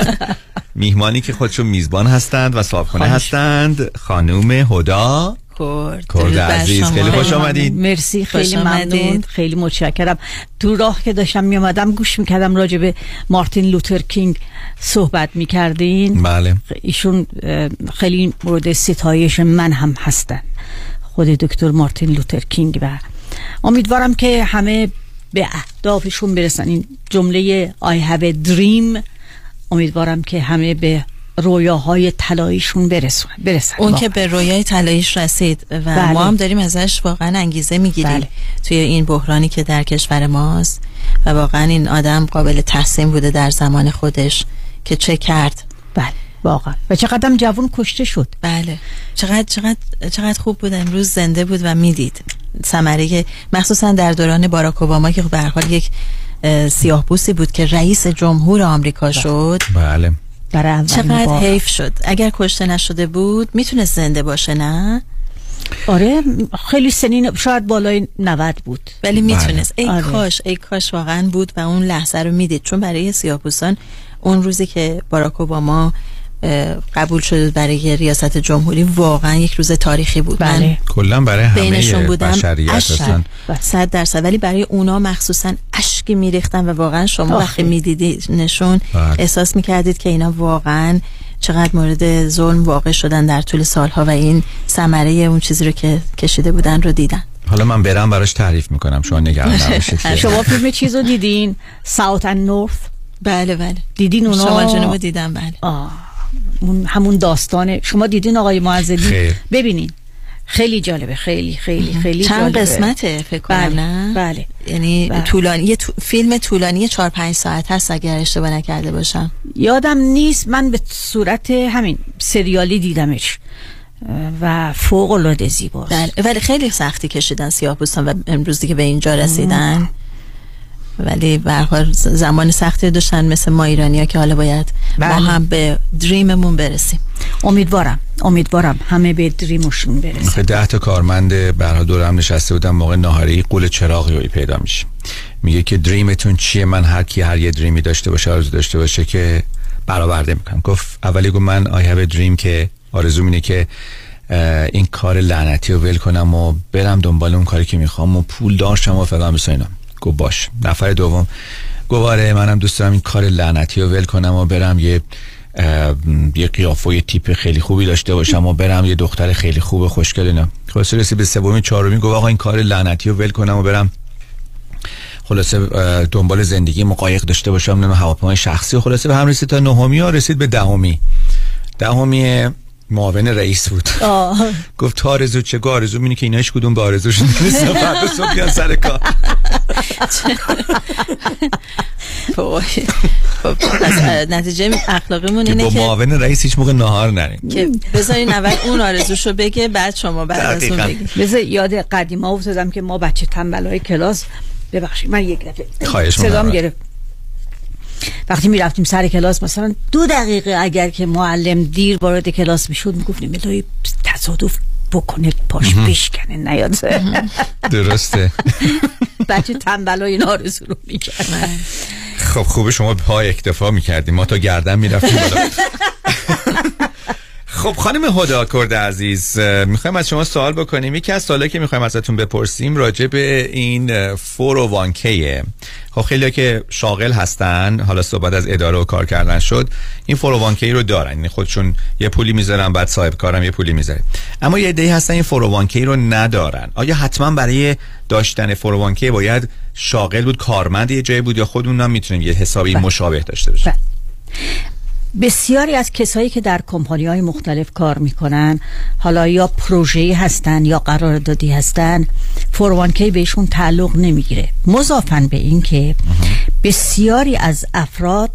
Speaker 33: میهمانی که خودشون میزبان هستند و صاحبخانه هستند خانوم هدا
Speaker 34: کرد
Speaker 33: کرد عزیز خیلی خوش آمدید
Speaker 34: مرسی خیلی ممنون. خیلی متشکرم. تو راه که داشتم می اومدم گوش می‌کردم راجع به مارتین لوتر کینگ صحبت می‌کردین.
Speaker 33: بله.
Speaker 34: ایشون خیلی مورد ستایش من هم هستن. خود دکتر مارتین لوتر کینگ و امیدوارم که همه به اهدافشون برسن. این جمله I have a dream. امیدوارم که همه به رویاهای طلاییشون برسن برسن.
Speaker 35: اون که به رویای طلاییش رسید و
Speaker 34: بله.
Speaker 35: ما هم داریم ازش واقعا انگیزه می‌گیریم
Speaker 34: بله.
Speaker 35: توی این بحرانی که در کشور ماست و واقعا این آدم قابل تحسین بوده در زمان خودش که چه کرد.
Speaker 34: بله واقعا. و چقدر جوان کشته شد.
Speaker 35: بله. چقدر چقدر چقدر خوب بود امروز زنده بود و می‌دید. ثمره مخصوصا در دوران باراک اوباما که به هر حال یک سیاه پوستی بود که رئیس جمهور آمریکا شد.
Speaker 33: بله.
Speaker 34: برای
Speaker 35: چقدر حیف شد. اگر کشته نشده بود می‌تونست زنده باشه نه؟
Speaker 34: آره خیلی سنین شاید بالای 90 بود.
Speaker 35: ولی می‌تونست. ای
Speaker 34: آره.
Speaker 35: کاش ای کاش واقعا بود و اون لحظه رو می‌دید. چون برای سیاه‌پوستان اون روزی که باراک اوباما اه، قبول شد برای ریاست جمهوری واقعا یک روز تاریخی بود.
Speaker 34: بله.
Speaker 33: کلا برای
Speaker 35: بینشون
Speaker 33: همه
Speaker 35: بودم.
Speaker 33: بشریت
Speaker 35: صد درصد. ولی برای اونا مخصوصا اشکی میریختن و واقعا شما. وقتی میدیدینشون
Speaker 33: بله.
Speaker 35: احساس می‌کردید که اینا واقعا چقدر مورد ظلم واقع شدن در طول سالها و این ثمره اون چیزی رو که کشیده بودن رو دیدن.
Speaker 33: حالا من برم براش تعریف می‌کنم. شما نگران نباشید
Speaker 34: شما فیلم چیز رو دیدین؟ ساوت اند نورث
Speaker 35: بله بله.
Speaker 34: دیدین اونا؟
Speaker 35: شمال جنوب دیدم بله.
Speaker 34: آه. اون همون داستان. شما دیدین آقای معزدی. ببینین. خیلی جالبه. خیلی خیلی خیلی
Speaker 35: چند
Speaker 34: جالبه.
Speaker 35: قسمته فکر کنم
Speaker 34: بله،
Speaker 35: نه؟
Speaker 34: بله.
Speaker 35: یعنی
Speaker 34: بله.
Speaker 35: طولانی یه تو- فیلم طولانی 4 5 ساعت هست اگر اشتباه نکرده باشم.
Speaker 34: یادم نیست. من به صورت همین سریالی دیدمش. و فوق العاده زیباست.
Speaker 35: بله. ولی خیلی سختی کشیدن سیاه و امروز دیگه به اینجا رسیدن. ولی به هر حال ز- زمان سختی داشتن مثل ما ایرانیا که حالا باید ما
Speaker 34: بله.
Speaker 35: هم به دریممون برسیم.
Speaker 34: امیدوارم امیدوارم همه به دریمشون
Speaker 33: آخه ده تا کارمند برها دور هم نشسته بودن موقع ناهاری قول چراغی روی پیدا میشه. میگه که دریمتون چیه؟ من هر کی هر یه دریمی داشته باشه آرزو داشته باشه که برآورده می‌کنم. گفت اولی گفت من آی هاو دریم که آرزو اینه که این کار لعنتی رو ول کنم و برم دنبال اون کاری که می‌خوام و پول داشتم و فلان بسا اینا. گفت باش. نفر دوم گفت آره منم دوست دارم این کار لعنتی رو ول کنم و برم یه یه قیافه یه تیپ خیلی خوبی داشته باشم و برم یه دختر خیلی خوب خوشگل اینا. خلاصه رسید به سومی چهارمی گفت آقا این کار لعنتی رو ول کنم و برم خلاصه دنبال زندگی مقایق داشته باشم نمی‌دونم هواپیمای شخصی. و خلاصه به هم رسید تا نهمی ها رسید به دهمی. دهمی معاون رئیس بود
Speaker 34: آه.
Speaker 33: گفت تا آرزو چه آرزو مینی که اینا هیچ کدوم به آرزوشون نمی‌رسن فردا صبح بیان سر کار.
Speaker 35: خب، نتیجه اخلاقیمون
Speaker 33: که
Speaker 35: اینه
Speaker 33: با
Speaker 35: که
Speaker 33: معاون رئیس هیچ موقع نهار نریم
Speaker 35: که بذارین اول اون آرزوشو بگه بعد شما بعد از اون. بگی
Speaker 34: مثل یاد قدیما افتادم که ما بچه تنبلای کلاس ببخشید من یک دفعه
Speaker 33: خواهش
Speaker 34: صدام. گرفت وقتی می رفتیم سر کلاس مثلا دو دقیقه اگر که معلم دیر وارد کلاس می‌شد می‌گفتیم الهی تصادف بکنه پاش بشکنه نیاد.
Speaker 33: درسته.
Speaker 34: بچه تنبلای این آرزو رو می‌کرد
Speaker 33: خب خوبه شما پای اکتفا می‌کردیم ما تا گردن می‌رفتیم بالا. خب خانم هدا کرد عزیز می‌خوایم از شما سوال بکنیم. یکی از سوالی که می‌خوایم ازتون بپرسیم راجع به این فور و وانکیه خب خیلی که شاغل هستن حالا صحبت از اداره و کار کردن شد این فور و وانکی رو دارن. یعنی خودشون یه پولی می‌ذارن بعد صاحب کارم یه پولی می‌ذاره. اما یه عده‌ای هستن این فور و وانکی رو ندارن. آیا حتما برای داشتن فور و وانکی باید شاغل بود کارمند یه جایی بود یا خودمون هم می‌تونیم یه حسابی مشابه داشته باشیم
Speaker 34: بسیاری از کسایی که در کمپانی های مختلف کار می‌کنن حالا یا پروژه‌ای هستن یا قراردادی هستن فوروانکی بهشون تعلق نمی‌گیره. مضافن به این که بسیاری از افراد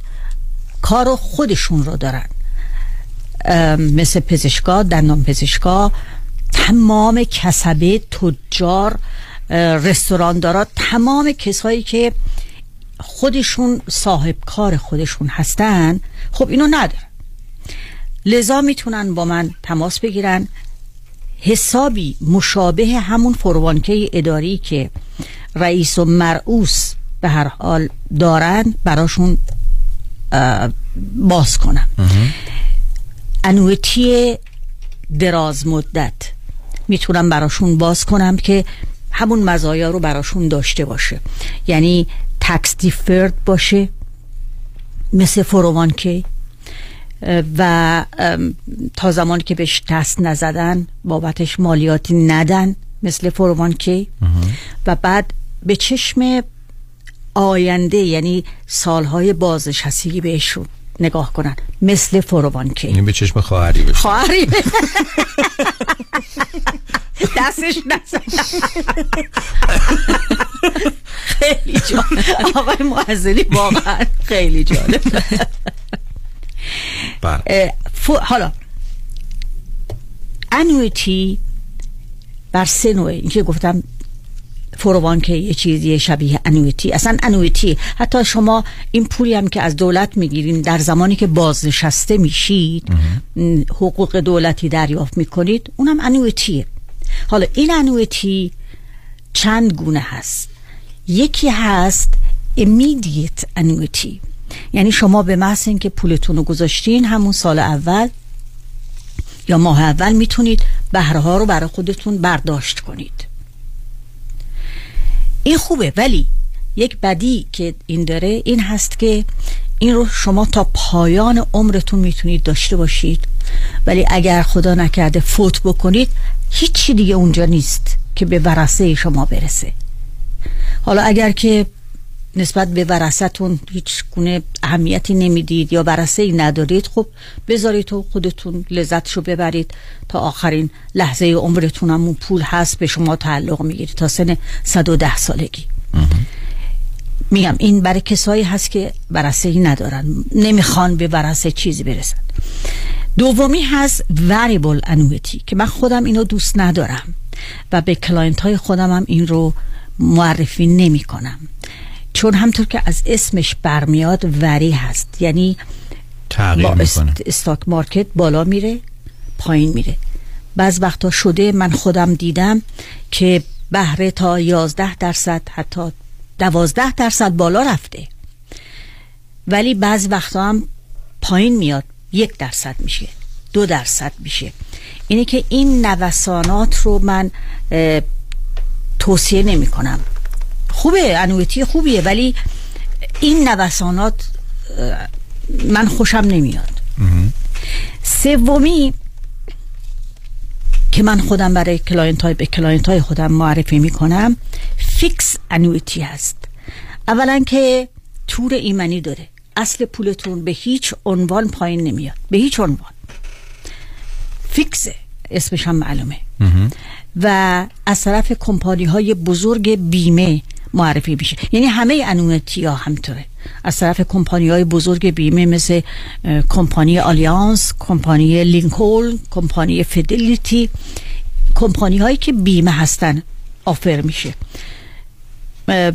Speaker 34: کار خودشون رو دارن. مثل پزشکا دندان پزشکا تمام کسبه تجار اه، رستوراندارا تمام کسایی که خودشون صاحب کار خودشون هستن خب اینو ندارن. لذا می‌تونن با من تماس بگیرن. حسابی مشابه همون فروانکه اداری که رئیس و مرعوس به هر حال دارن براشون باز کنم. انویتی دراز مدت می‌تونم براشون باز کنم که همون مزایا رو براشون داشته باشه. یعنی تکس دیفرد باشه مثل فروانکی و تا زمانی که بهش دست نزدن بابتش مالیاتی ندن مثل فروانکی و بعد به چشم آینده یعنی سالهای بازنشستگی بهشون. نگاه کنن. مثل فروانکی
Speaker 33: این به چشم خواهری بشه
Speaker 34: خواهری. دستش نزن. خیلی جالب. آقای معزلی واقعا خیلی جالب.
Speaker 33: بله.
Speaker 34: حالا انویتی بر سه نوعه. این که گفتم فوروان که یه چیزی شبیه انویتی. اصلا انویتی حتی شما این پولی هم که از دولت می‌گیرین در زمانی که بازنشسته میشید حقوق دولتی دریافت می‌کنید اونم انویتیه. حالا این انویتی چند گونه هست؟ یکی هست immediate annuity. یعنی شما به محض اینکه پولتون رو گذاشتین همون سال اول یا ماه اول می‌تونید بهره ها رو برای خودتون برداشت کنید. این خوبه ولی یک بدی که این داره این هست که این رو شما تا پایان عمرتون می‌تونید داشته باشید. ولی اگر خدا نکرده فوت بکنید هیچی دیگه اونجا نیست که به ورثه شما برسه. حالا اگر که نسبت به ورثتون هیچ گونه اهمیتی نمی‌دید یا ورثه ای ندارید خب بذارید تو خودتون لذتشو ببرید تا آخرین لحظه عمرتون هم اون پول هست به شما تعلق می‌گیرید تا سن 110 سالگی. میگم این برای کسایی هست که ورثه ای ندارن نمی‌خوان به ورثه چیزی برسن. دومی هست variable annuity که من خودم اینو دوست ندارم و به client های خودم هم این رو معرفی نمی کنم چون همونطور که از اسمش برمیاد vary هست. یعنی
Speaker 33: تغییر می‌کنه
Speaker 34: است- stock market بالا میره پایین میره. بعض وقتا شده من خودم دیدم که بهره تا 11 درصد حتی 12 درصد بالا رفته. ولی بعض وقتا هم پایین میاد یک درصد میشه دو درصد میشه. اینه که این نوسانات رو من توصیه نمی کنم خوبه annuity خوبیه ولی این نوسانات من خوشم نمیاد. سومی که من خودم برای client های به client های خودم معرفی می‌کنم fixed annuity هست. اولا که تور ایمنی داره. اصل پولتون به هیچ عنوان پایین نمیاد. به هیچ عنوان. فیکسه. اسمش هم معلومه. و از طرف کمپانی های بزرگ بیمه معرفی میشه. یعنی همه annuity ها همینطوره از طرف کمپانی های بزرگ بیمه مثل کمپانی Allianz کمپانی Lincoln کمپانی Fidelity کمپانی هایی که بیمه هستن offer میشه.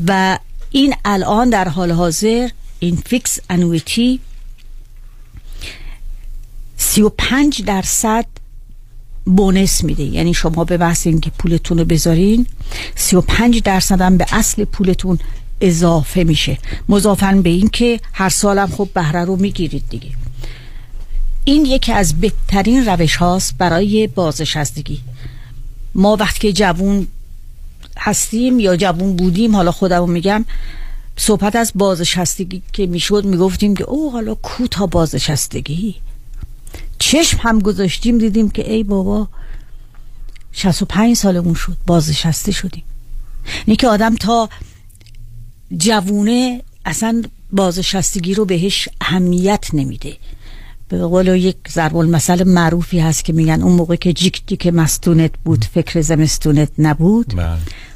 Speaker 34: و این الان در حال حاضر این فیکس انویتی 35 درصد بونس میده یعنی شما به بحث اینکه پولتون رو بذارین 35 درصد هم به اصل پولتون اضافه میشه. مضافن به این که هر سالم خب بهره رو می‌گیرید دیگه. این یکی از بهترین روش هاست برای بازنشستگی ما وقتی که جوون هستیم یا جوون بودیم حالا خودمو میگم صحبت از بازنشستگی که می‌شد می‌گفتیم که او حالا کو تا بازنشستگی چشم هم گذاشتیم دیدیم که ای بابا 65 سالمون شد بازنشسته شدیم. اینه که آدم تا جوونه اصلا بازنشستگی رو بهش اهمیت نمیده. به قول یک ضرب المثل معروفی هست که میگن اون موقع که جیک جیک مستونت بود فکر زمستونت نبود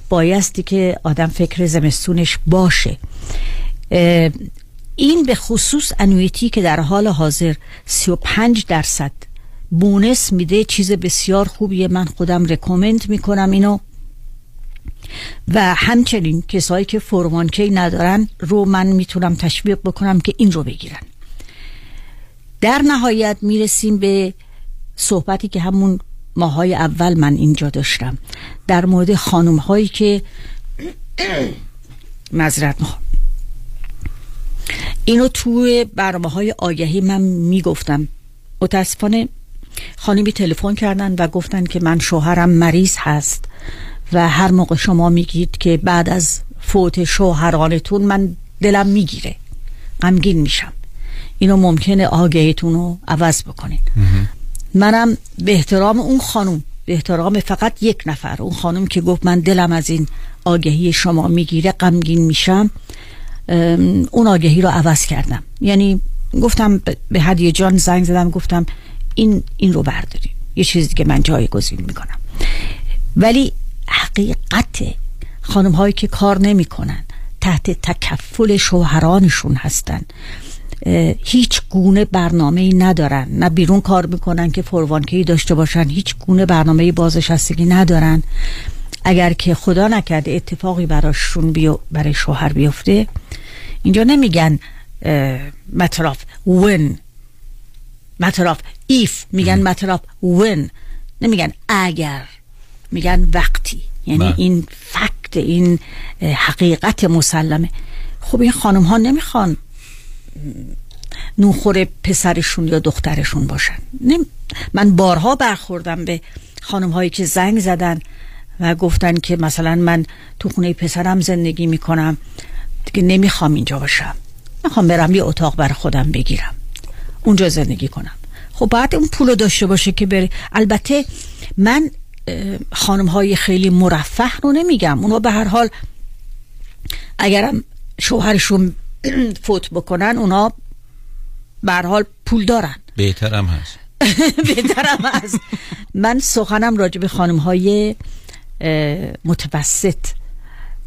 Speaker 34: بایستی که آدم فکر زمستونش باشه. این به خصوص انویتی که در حال حاضر 35 درصد بونس میده چیز بسیار خوبیه. من خودم رکومند می‌کنم اینو. و همچنین کسایی که فوروانکی ندارن رو من می‌تونم تشویق بکنم که این رو بگیرن. در نهایت می‌رسیم به صحبتی که همون ماهای اول من اینجا داشتم. در مورد خانم هایی که مذرت می‌خوام. اینو توی برنامه های آگهی من می‌گفتم. متاسفانه خانمی تلفن کردن و گفتن که من شوهرم مریض هست و هر موقع شما میگید که بعد از فوت شوهرانتون من دلم می‌گیره. غمگین میشم. اینو ممکنه آگهیتون رو عوض بکنین. منم به احترام اون خانم به احترام فقط یک نفر اون خانم که گفت من دلم از این آگهی شما می‌گیره غمگین میشم. اون آگهی رو عوض کردم. یعنی گفتم به هدیه جان زنگ زدم گفتم این این رو برداریم یه چیزی که من جایگزین می‌کنم. ولی حقیقت خانم هایی که کار نمی‌کنن تحت تکفل شوهرانشون هستن. هیچ گونه برنامه ای ندارن. نه بیرون کار می‌کنن که فروانکی داشته باشن. هیچ گونه برنامه بازنشستگی ندارن. اگر که خدا نکرده اتفاقی براشون بیو برای شوهر بیفته اینجا نمیگن متراف when. متراف if. میگن متراف when. نمیگن اگر. میگن وقتی. یعنی
Speaker 36: بله.
Speaker 34: این فکت این حقیقت مسلمه. خب این خانم ها نمی‌خوان نوخور پسرشون یا دخترشون باشن. من بارها برخوردم به خانم هایی که زنگ زدن. و گفتن که مثلا من تو خونه پسرم زندگی می‌کنم. دیگه نمی‌خوام اینجا باشم. می‌خوام برم یه اتاق بر خودم بگیرم. اونجا زندگی کنم. خب باید اون پول داشته باشه که بره البته من خانم های خیلی مرفه رو نمیگم. اونا به هر حال اگرم شوهرشون فوت بکنن اونا به هر حال پول دارن.
Speaker 33: بهترم هست.
Speaker 34: بهترم هست. من سخنم راجع به خانم های متوسط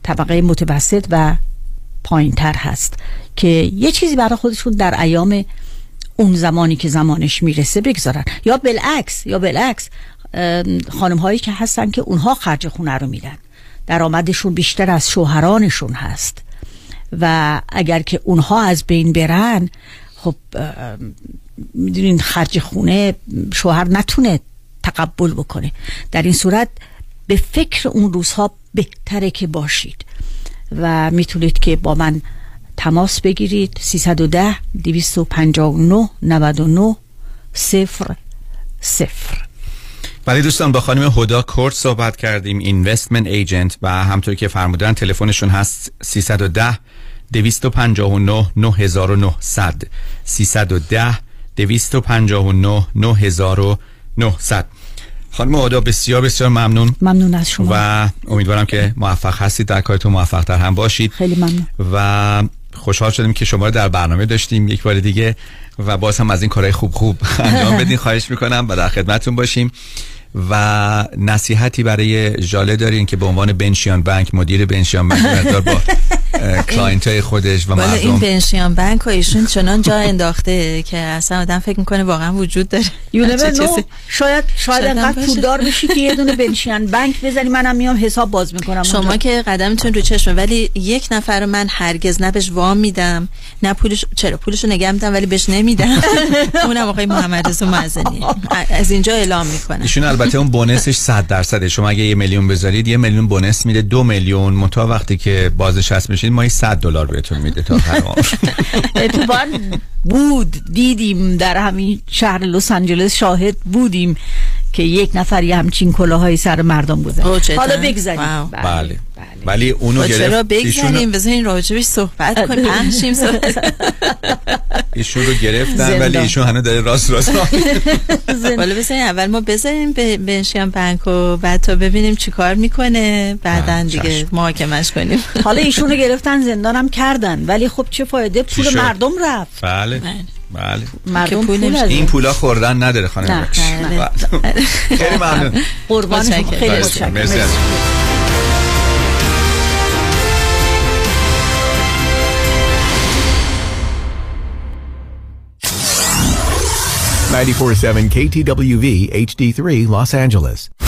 Speaker 34: طبقه متوسط و پایین تر هست که یه چیزی برای خودشون در ایام اون زمانی که زمانش می‌رسه بگذارن. یا بالعکس یا بالعکس خانم هایی که هستن که اونها خرج خونه رو میدن. درآمدشون بیشتر از شوهرانشون هست. و اگر که اونها از بین برن خب می‌دونین خرج خونه شوهر نتونه تقبل بکنه. در این صورت به فکر اون روزها بهتره که باشید. و می‌تونید که با من تماس بگیرید. 310 259 99 صفر صفر.
Speaker 33: ولی دوستان با خانم هدا کورت صحبت کردیم اینوستمنت ایجنت و همطور که فرمودن تلفنشون هست 310 259 9900 310 259 9900 خانم آدا بسیار بسیار ممنون.
Speaker 34: ممنون از شما.
Speaker 33: و امیدوارم که موفق هستید در کارتون موفق تر هم باشید.
Speaker 34: خیلی ممنون.
Speaker 33: و خوشحال شدیم که شما رو در برنامه داشتیم یک بار دیگه و باز هم از این کارهای خوب خوب انجام بدین. خواهش می‌کنم و در خدمتون باشیم. و نصیحتی برای ژاله دارین که به عنوان بنشیان بانک مدیر بنشیان بانک مقدار با client های خودش و
Speaker 35: والا این
Speaker 33: مردم.
Speaker 35: بنشیان بانک و ایشون چنان جا انداخته که اصلا آدم فکر می‌کنه واقعا وجود داره. چیزی.
Speaker 34: شاید شاید انقدر. پولدار بشی که یه دونه بنشین بانک بزنی منم میام حساب باز می‌کنم
Speaker 35: شما که قدمتون رو چشمه ولی یک نفر من هرگز نه بهش وام میدم نه پولش چرا؟ پولش رو نگه میدم ولی بهش نمیدم. اونم آقای محمد رضا معزنی از اینجا اعلام می‌کنم.
Speaker 33: ایشون البته اون بونسش 100 درصده. شما اگه یه میلیون بذارید یه میلیون بونس میده دو میلیون. متا وقتی که بازش میشید ماهی 100 دلار بهتون میده تا.
Speaker 34: اتفاقا بود دیدیم در همین شهر لس آنجلس شاهد بودیم که یک نفر یه همچین کلاهای سر مردم گذاشت
Speaker 35: چه
Speaker 34: حالا؟ بگذاریم.
Speaker 35: واو.
Speaker 33: بله ولی اونو
Speaker 35: چرا
Speaker 33: گرفت ایشون,
Speaker 35: بگذاریم؟ بذارین راجبش صحبت کنیم. پنجشیم صحبت
Speaker 33: ایشون رو گرفتن. ولی ایشون هنوز داره راست راست
Speaker 35: حالا بذارین اول ما بذاریم به بنشیان بانک و بعد تا ببینیم چی کار می‌کنه. بعدا دیگه محاکمش کنیم.
Speaker 34: حالا ایشونو گرفتن زندانم کردن. ولی خب چه فایده؟ پول؟ مردم رفت.
Speaker 33: بله. بله
Speaker 34: مردم
Speaker 35: پول
Speaker 33: این پولا خوردن نداره خانم
Speaker 34: نه،.
Speaker 33: بله. خیلی ممنون
Speaker 34: قربان شما. خیلی
Speaker 33: مرسی.
Speaker 34: متشکرم
Speaker 33: مرسی از-
Speaker 36: 94.7 KTWV HD3 Los Angeles.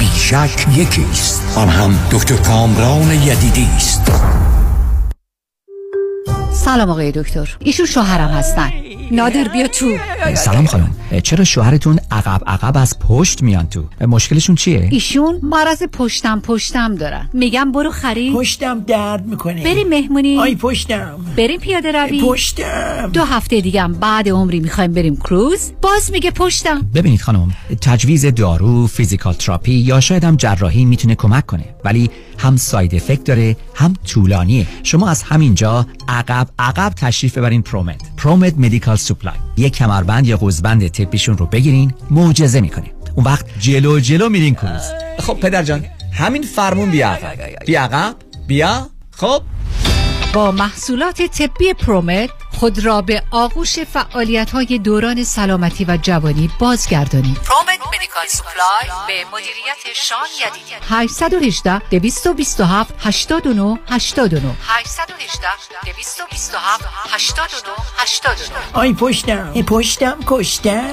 Speaker 31: بیشک یکی است. آن هم دکتر کامران یدیدی است.
Speaker 25: سلام آقای دکتر. ایشون شوهرم هستن. نادر بیا تو.
Speaker 37: سلام خانم. چرا شوهرتون عقب عقب از پشت میان تو؟ مشکلشون چیه؟
Speaker 25: ایشون مرض پشتم پشتم دارن. میگم برو خرید.
Speaker 28: پشتم درد می‌کنه.
Speaker 25: بریم مهمونی.
Speaker 28: آی پشتم.
Speaker 25: بریم پیاده روی.
Speaker 28: پشتم.
Speaker 25: دو هفته دیگه بعد عمری می‌خوایم بریم کروز. باز میگه پشتم.
Speaker 37: ببینید خانم تجویز دارو فیزیکال تراپی یا شاید هم جراحی می‌تونه کمک کنه. ولی هم side effect داره هم طولانیه. شما از همینجا عقب عقب تشریف ببرین پرومت پرومت Medical Supply یک کمربند یا قوزبند طبیشون رو بگیرین معجزه می‌کنه اون وقت جلو جلو میرین کروز خب پدر جان همین فرمون بیا عقب. بیا عقب بیا خب.
Speaker 25: با محصولات طبی پرومت خود را به آغوش فعالیت های دوران سلامتی و جوانی بازگردانید.
Speaker 26: پرومت Medical Supply به مدیریت شان یدیدی
Speaker 25: 818 227 89 89
Speaker 26: 818 227 89 89
Speaker 28: آی پشتم ای پشتم کشتم.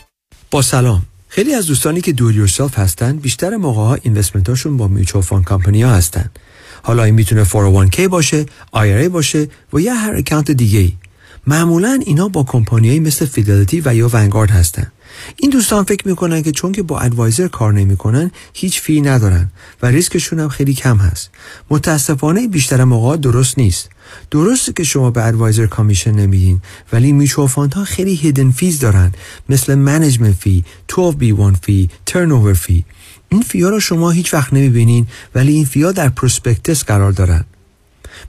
Speaker 38: با سلام. خیلی از دوستانی که do it yourself هستن بیشتر موقع ها investment هاشون با mutual fund company ها هستن. حالا این می‌تونه 401k باشه IRA باشه و یا هر account دیگه ای معمولا اینا با کمپانیایی مثل Fidelity و یا Vanguard هستن. این دوستان فکر می‌کنن که چون که با advisor کار نمی‌کنن هیچ fee ندارن و ریسکشون هم خیلی کم هست. متاسفانه بیشتر موقع درست نیست. درسته که شما به advisor commission نمیدین ولی mutual fund ها خیلی hidden fees دارن. مثل management fee 12B1 fee trade fee این fee ا رو شما هیچ وقت نمی‌بینین ولی این fee ا در prospectus قرار دارن.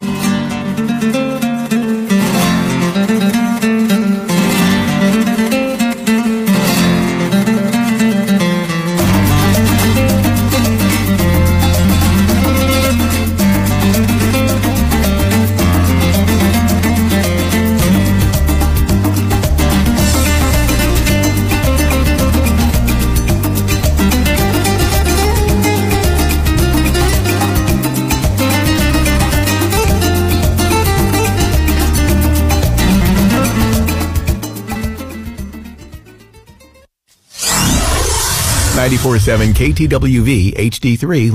Speaker 39: Thank you. 947 KTWV HD3